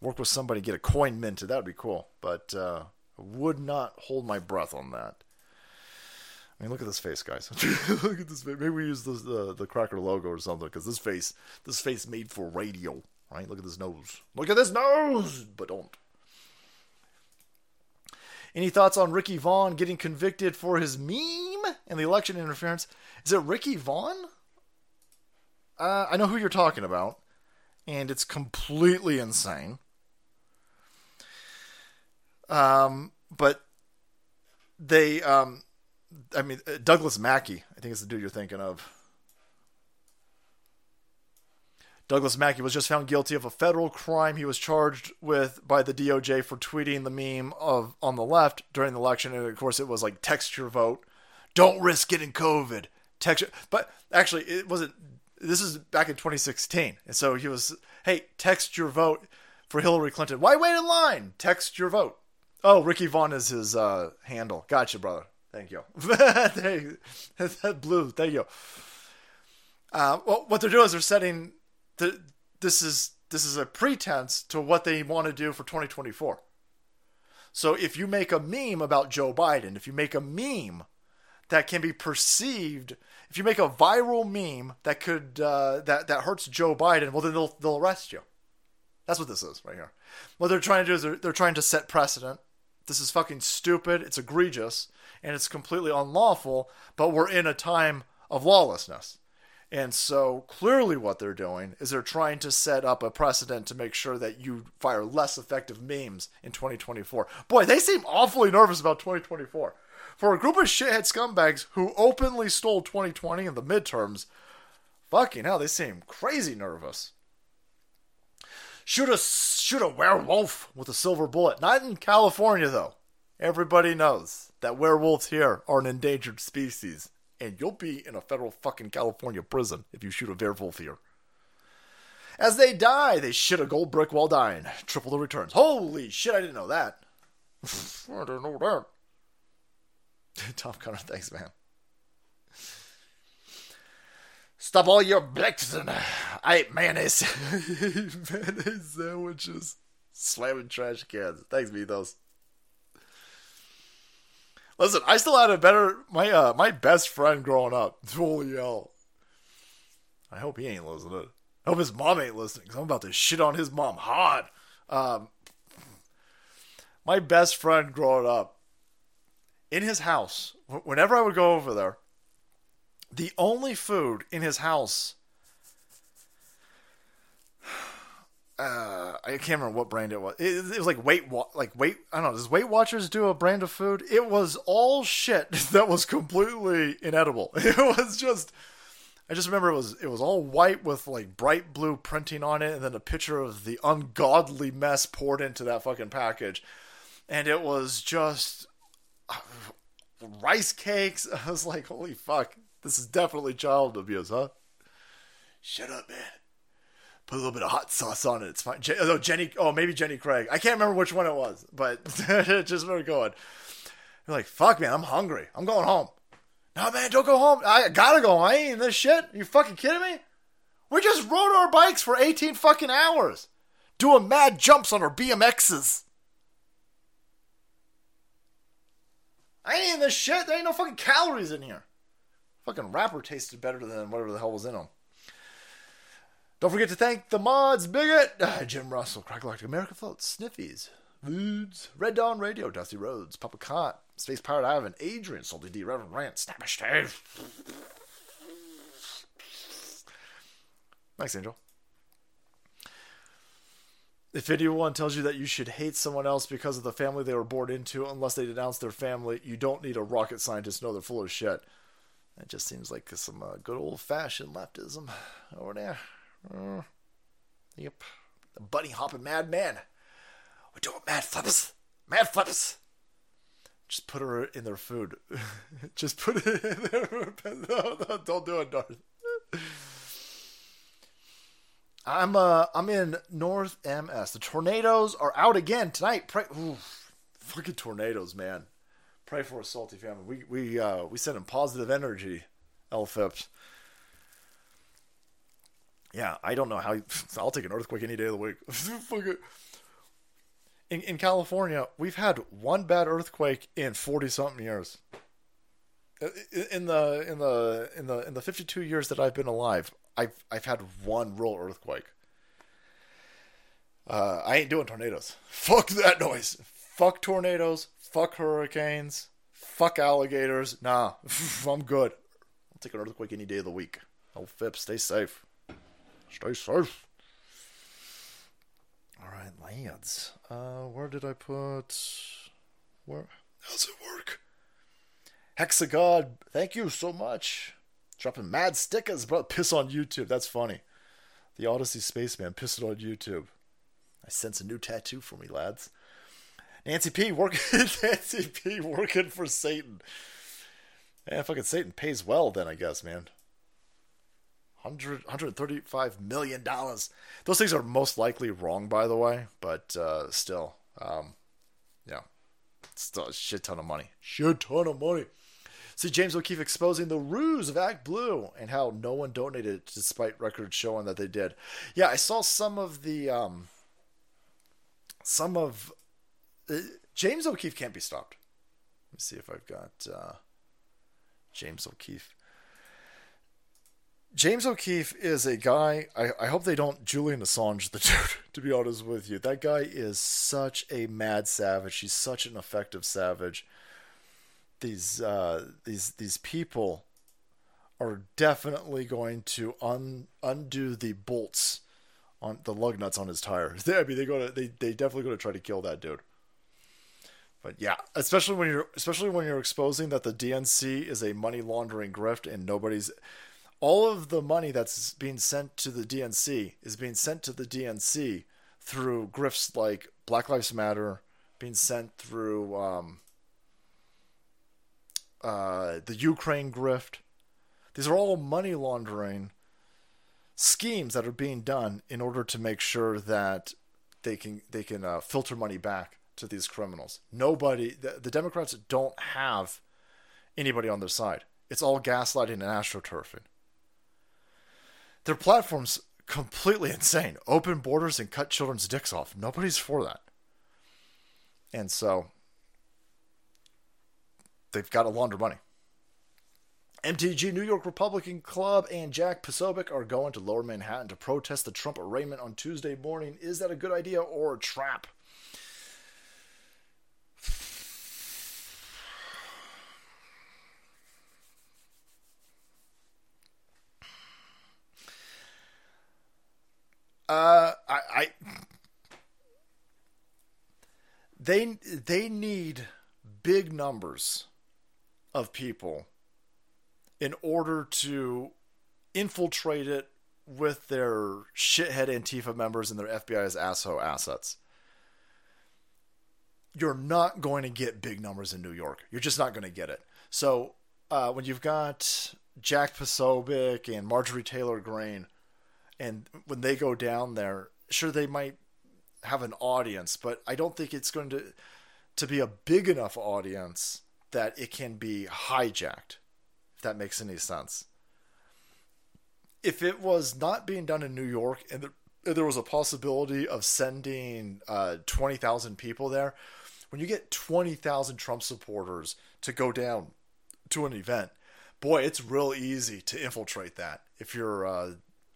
[SPEAKER 1] work with somebody, get a coin minted. That would be cool. But uh, would not hold my breath on that. I mean, look at this face, guys. look at this face. Maybe we use the the, the cracker logo or something because this face, this face made for radio, right? Look at this nose. Look at this nose, but don't. Any thoughts on Ricky Vaughn getting convicted for his meme and the election interference? Is it Ricky Vaughn? Uh, I know who you're talking about, and it's completely insane. Um, but they, um, I mean, uh, Douglas Mackey, I think is the dude you're thinking of. Douglas Mackey was just found guilty of a federal crime he was charged with by the DOJ for tweeting the meme of on the left during the election, and of course it was like text your vote, don't risk getting COVID. Text, your, but actually it wasn't. This is back in 2016, and so he was, hey, text your vote for Hillary Clinton. Why wait in line? Text your vote. Oh, Ricky Vaughn is his uh, handle. Gotcha, brother. Thank you. Blue. Thank you. Uh, well, what they're doing is they're setting the, this is this is a pretense to what they want to do for 2024. So if you make a meme about Joe Biden, if you make a meme that can be perceived, if you make a viral meme that could uh, that that hurts Joe Biden, well then they'll they'll arrest you. That's what this is right here. What they're trying to do is they're, they're trying to set precedent. This is fucking stupid. It's egregious and it's completely unlawful. But we're in a time of lawlessness. And so clearly, what they're doing is they're trying to set up a precedent to make sure that you fire less effective memes in 2024. Boy, they seem awfully nervous about 2024. For a group of shithead scumbags who openly stole 2020 in the midterms, fucking hell, they seem crazy nervous. Shoot a shoot a werewolf with a silver bullet. Not in California though. Everybody knows that werewolves here are an endangered species and you'll be in a federal fucking California prison if you shoot a werewolf here. As they die, they shit a gold brick while dying. Triple the returns. Holy shit, I didn't know that. I didn't know that. Tom Connor, thanks, man. Stop all your blicks and uh, I ate mayonnaise. mayonnaise sandwiches. Slamming trash cans. Thanks, those. Listen, I still had a better my uh my best friend growing up. Holy hell! I hope he ain't listening. I hope his mom ain't listening because I'm about to shit on his mom hard. Um, my best friend growing up in his house, whenever I would go over there, the only food in his house uh, I can't remember what brand it was. It, it was like Weight like Weight. I don't know. Does Weight Watchers do a brand of food? It was all shit that was completely inedible. It was just. I just remember it was it was all white with like bright blue printing on it, and then a picture of the ungodly mess poured into that fucking package, and it was just uh, rice cakes. I was like, holy fuck, this is definitely child abuse, huh? Shut up, man put a little bit of hot sauce on it. It's fine. Je- oh, Jenny. Oh, maybe Jenny Craig. I can't remember which one it was, but just very good. You're like, fuck, man. I'm hungry. I'm going home. No, man, don't go home. I gotta go. I ain't in this shit. You fucking kidding me? We just rode our bikes for 18 fucking hours, doing mad jumps on our BMXs. I ain't in this shit. There ain't no fucking calories in here. Fucking wrapper tasted better than whatever the hell was in them. Don't forget to thank the mods, Bigot, uh, Jim Russell, Cracklock, America Floats, Sniffies, Foods, Red Dawn Radio, Dusty Rhodes, Papa Cot, Space Pirate Ivan, Adrian, Salty D, Reverend Rant, Snapper Stave. Thanks, Angel. If anyone tells you that you should hate someone else because of the family they were born into, unless they denounce their family, you don't need a rocket scientist to know they're full of shit. That just seems like some uh, good old fashioned leftism over there. Uh, yep. The bunny hopping madman. We're doing mad flips. Mad flips. Just put her in their food. Just put it in there. No, no, don't do it, Darth. I'm uh I'm in North MS. The tornadoes are out again tonight. Pray fucking tornadoes, man. Pray for a salty family. We we uh we send them positive energy, LFIPS. Yeah, I don't know how. I'll take an earthquake any day of the week. in in California, we've had one bad earthquake in forty something years. In the in the in the in the fifty two years that I've been alive, I've I've had one real earthquake. Uh, I ain't doing tornadoes. Fuck that noise. Fuck tornadoes. Fuck hurricanes. Fuck alligators. Nah, I'm good. I'll take an earthquake any day of the week. Oh, Phipps, stay safe. Stay safe. All right, lads. Uh, where did I put? Where? How's it work? Hexagod, thank you so much. Dropping mad stickers, bro. Piss on YouTube. That's funny. The Odysee Spaceman pissing on YouTube. I sense a new tattoo for me, lads. Nancy P working. Nancy P working for Satan. Yeah, fucking Satan pays well then, I guess, man. 100, 135 million dollars. Those things are most likely wrong, by the way, but uh, still, um, yeah, still a shit ton of money. Shit ton of money. See James O'Keefe exposing the ruse of Act Blue and how no one donated despite records showing that they did. Yeah, I saw some of the um, some of uh, James O'Keefe can't be stopped. Let me see if I've got uh, James O'Keefe. James O'Keefe is a guy. I, I hope they don't Julian Assange the dude. To be honest with you, that guy is such a mad savage. He's such an effective savage. These uh, these these people are definitely going to un, undo the bolts on the lug nuts on his tires. I mean, they go to they they definitely going to try to kill that dude. But yeah, especially when you're especially when you're exposing that the DNC is a money laundering grift and nobody's all of the money that's being sent to the DNC is being sent to the DNC through grifts like Black Lives Matter, being sent through um, uh, the Ukraine grift. These are all money laundering schemes that are being done in order to make sure that they can they can uh, filter money back to these criminals. Nobody, the, the Democrats don't have anybody on their side. It's all gaslighting and astroturfing. Their platform's completely insane. Open borders and cut children's dicks off. Nobody's for that. And so they've got to launder money. MTG New York Republican Club and Jack Posobiec are going to Lower Manhattan to protest the Trump arraignment on Tuesday morning. Is that a good idea or a trap? Uh, I, I they they need big numbers of people in order to infiltrate it with their shithead Antifa members and their FBI's asshole assets. You're not going to get big numbers in New York. You're just not going to get it. So uh, when you've got Jack Posobiec and Marjorie Taylor Greene, and when they go down there, sure they might have an audience, but I don't think it's going to to be a big enough audience that it can be hijacked. If that makes any sense. If it was not being done in New York and there, there was a possibility of sending uh, 20,000 people there, when you get 20,000 Trump supporters to go down to an event, boy, it's real easy to infiltrate that. If you're uh,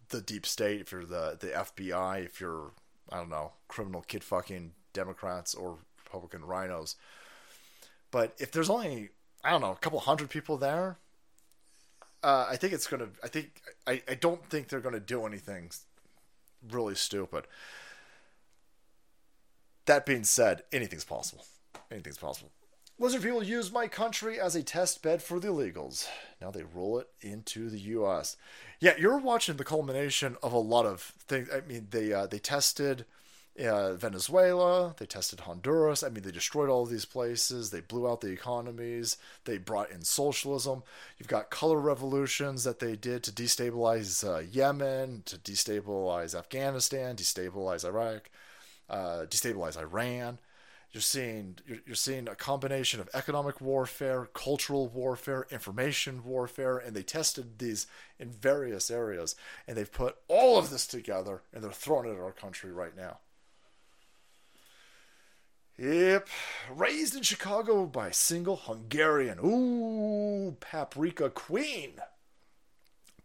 [SPEAKER 1] the deep state, if you're the, the FBI, if you're, I don't know, criminal kid fucking Democrats or Republican RINOs. But if there's only, I don't know, a couple hundred people there, uh, I think it's to, I think, I, I don't think they're to do anything really stupid. That being said, anything's possible. Anything's possible. Lizard people use my country as a test bed for the illegals. Now they roll it into the U.S. Yeah, you're watching the culmination of a lot of things. I mean, they uh, they tested uh, Venezuela, they tested Honduras. I mean, they destroyed all these places. They blew out the economies. They brought in socialism. You've got color revolutions that they did to destabilize uh, Yemen, to destabilize Afghanistan, destabilize Iraq, uh, destabilize Iran. You're seeing you're, you're seeing a combination of economic warfare, cultural warfare, information warfare, and they tested these in various areas, and they've put all of this together, and they're throwing it at our country right now. Yep, raised in Chicago by single Hungarian. Ooh, paprika queen.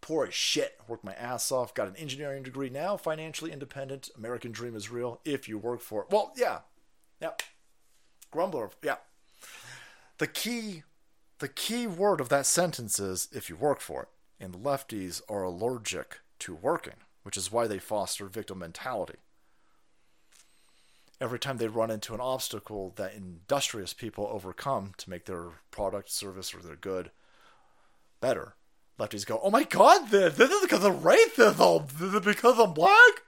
[SPEAKER 1] Poor as shit. Worked my ass off. Got an engineering degree now. Financially independent. American dream is real if you work for it. Well, yeah, yeah. Grumbler, yeah. The key, the key word of that sentence is if you work for it. And lefties are allergic to working, which is why they foster victim mentality every time they run into an obstacle that industrious people overcome to make their product, service, or their good better, lefties go, "Oh my God, this, is because is because I'm black."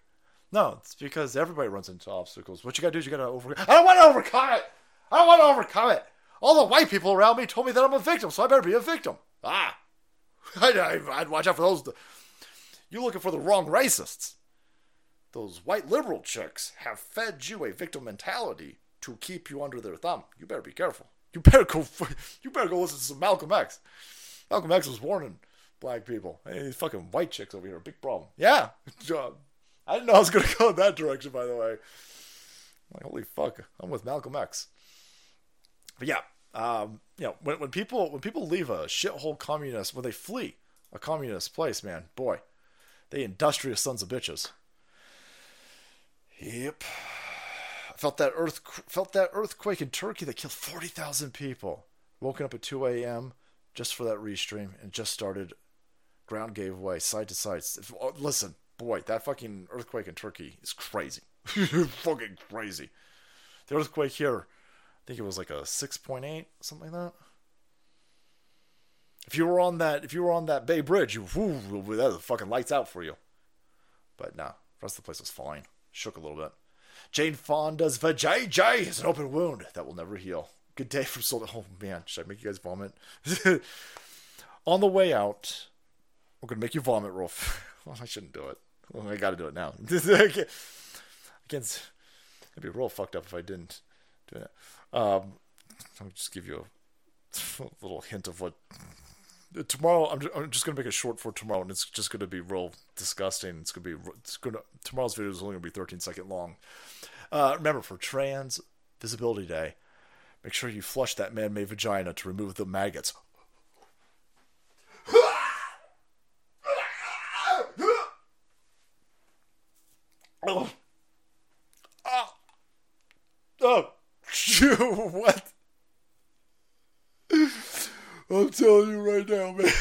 [SPEAKER 1] No, it's because everybody runs into obstacles. What you gotta do is you gotta overcome. I don't want to overcome it. I don't want to overcome it. All the white people around me told me that I'm a victim, so I better be a victim. Ah, I'd, I'd watch out for those You're looking for the wrong racists. Those white liberal chicks have fed you a victim mentality to keep you under their thumb. You better be careful. You better go. You better go listen to some Malcolm X. Malcolm X was warning black people. Hey, these fucking white chicks over here, big problem. Yeah, I didn't know I was gonna go in that direction. By the way, I'm like holy fuck, I'm with Malcolm X. But yeah, um, you know, when, when people when people leave a shithole communist, when they flee a communist place, man, boy, they industrious sons of bitches. Yep. I felt that earth felt that earthquake in Turkey that killed forty thousand people. Woken up at two a.m. just for that restream and just started. Ground gave way side to side. Listen, boy, that fucking earthquake in Turkey is crazy. fucking crazy. The earthquake here, I think it was like a six point eight, something like that. If you were on that, if you were on that Bay Bridge, you whoo, that was fucking lights out for you. But nah, the rest of the place was fine. Shook a little bit. Jane Fonda's vajayjay is an open wound that will never heal. Good day from Seoul. Oh man, should I make you guys vomit? on the way out, we're gonna make you vomit, Rolf. Well, I shouldn't do it. Well, I gotta do it now. I can't. I can't it'd be real fucked up if I didn't do it. Um, I'll just give you a, a little hint of what tomorrow I'm just, I'm just gonna make it short for tomorrow, and it's just gonna be real disgusting. It's gonna be it's gonna tomorrow's video is only gonna be 13 second long. Uh, remember for Trans Visibility Day, make sure you flush that man-made vagina to remove the maggots. Oh, oh, oh, what? I'm telling you right now, man.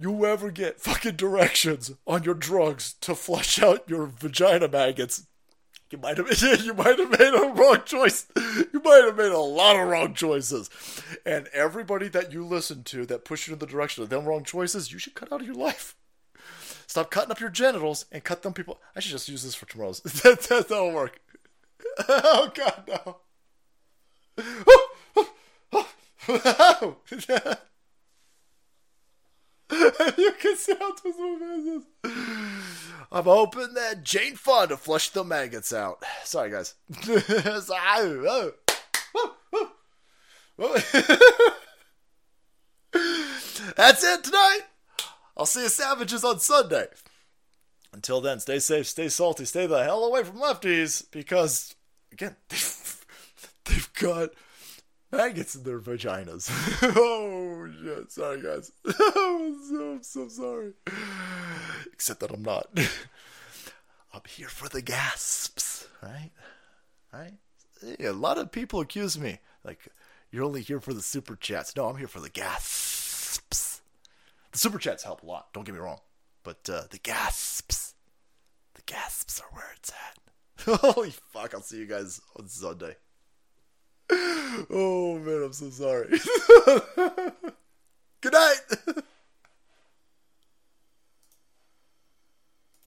[SPEAKER 1] You ever get fucking directions on your drugs to flush out your vagina maggots? You might have you might have made a wrong choice. You might have made a lot of wrong choices. And everybody that you listen to that push you in the direction of them wrong choices, you should cut out of your life. Stop cutting up your genitals and cut them people. I should just use this for tomorrow's. that, that, that'll work. oh god no. you can see how this is. I'm hoping that Jane Fonda flushed the maggots out. Sorry, guys. That's it tonight. I'll see you savages on Sunday. Until then, stay safe, stay salty, stay the hell away from lefties because, again, they've, they've got maggots in their vaginas. oh shit! Sorry, guys. I'm so, sorry. Except that I'm not. I'm here for the gasps, right? Right? A lot of people accuse me like you're only here for the super chats. No, I'm here for the gasps. The super chats help a lot. Don't get me wrong, but uh, the gasps, the gasps are where it's at. Holy fuck! I'll see you guys on Sunday. Oh man, I'm so sorry. Good night.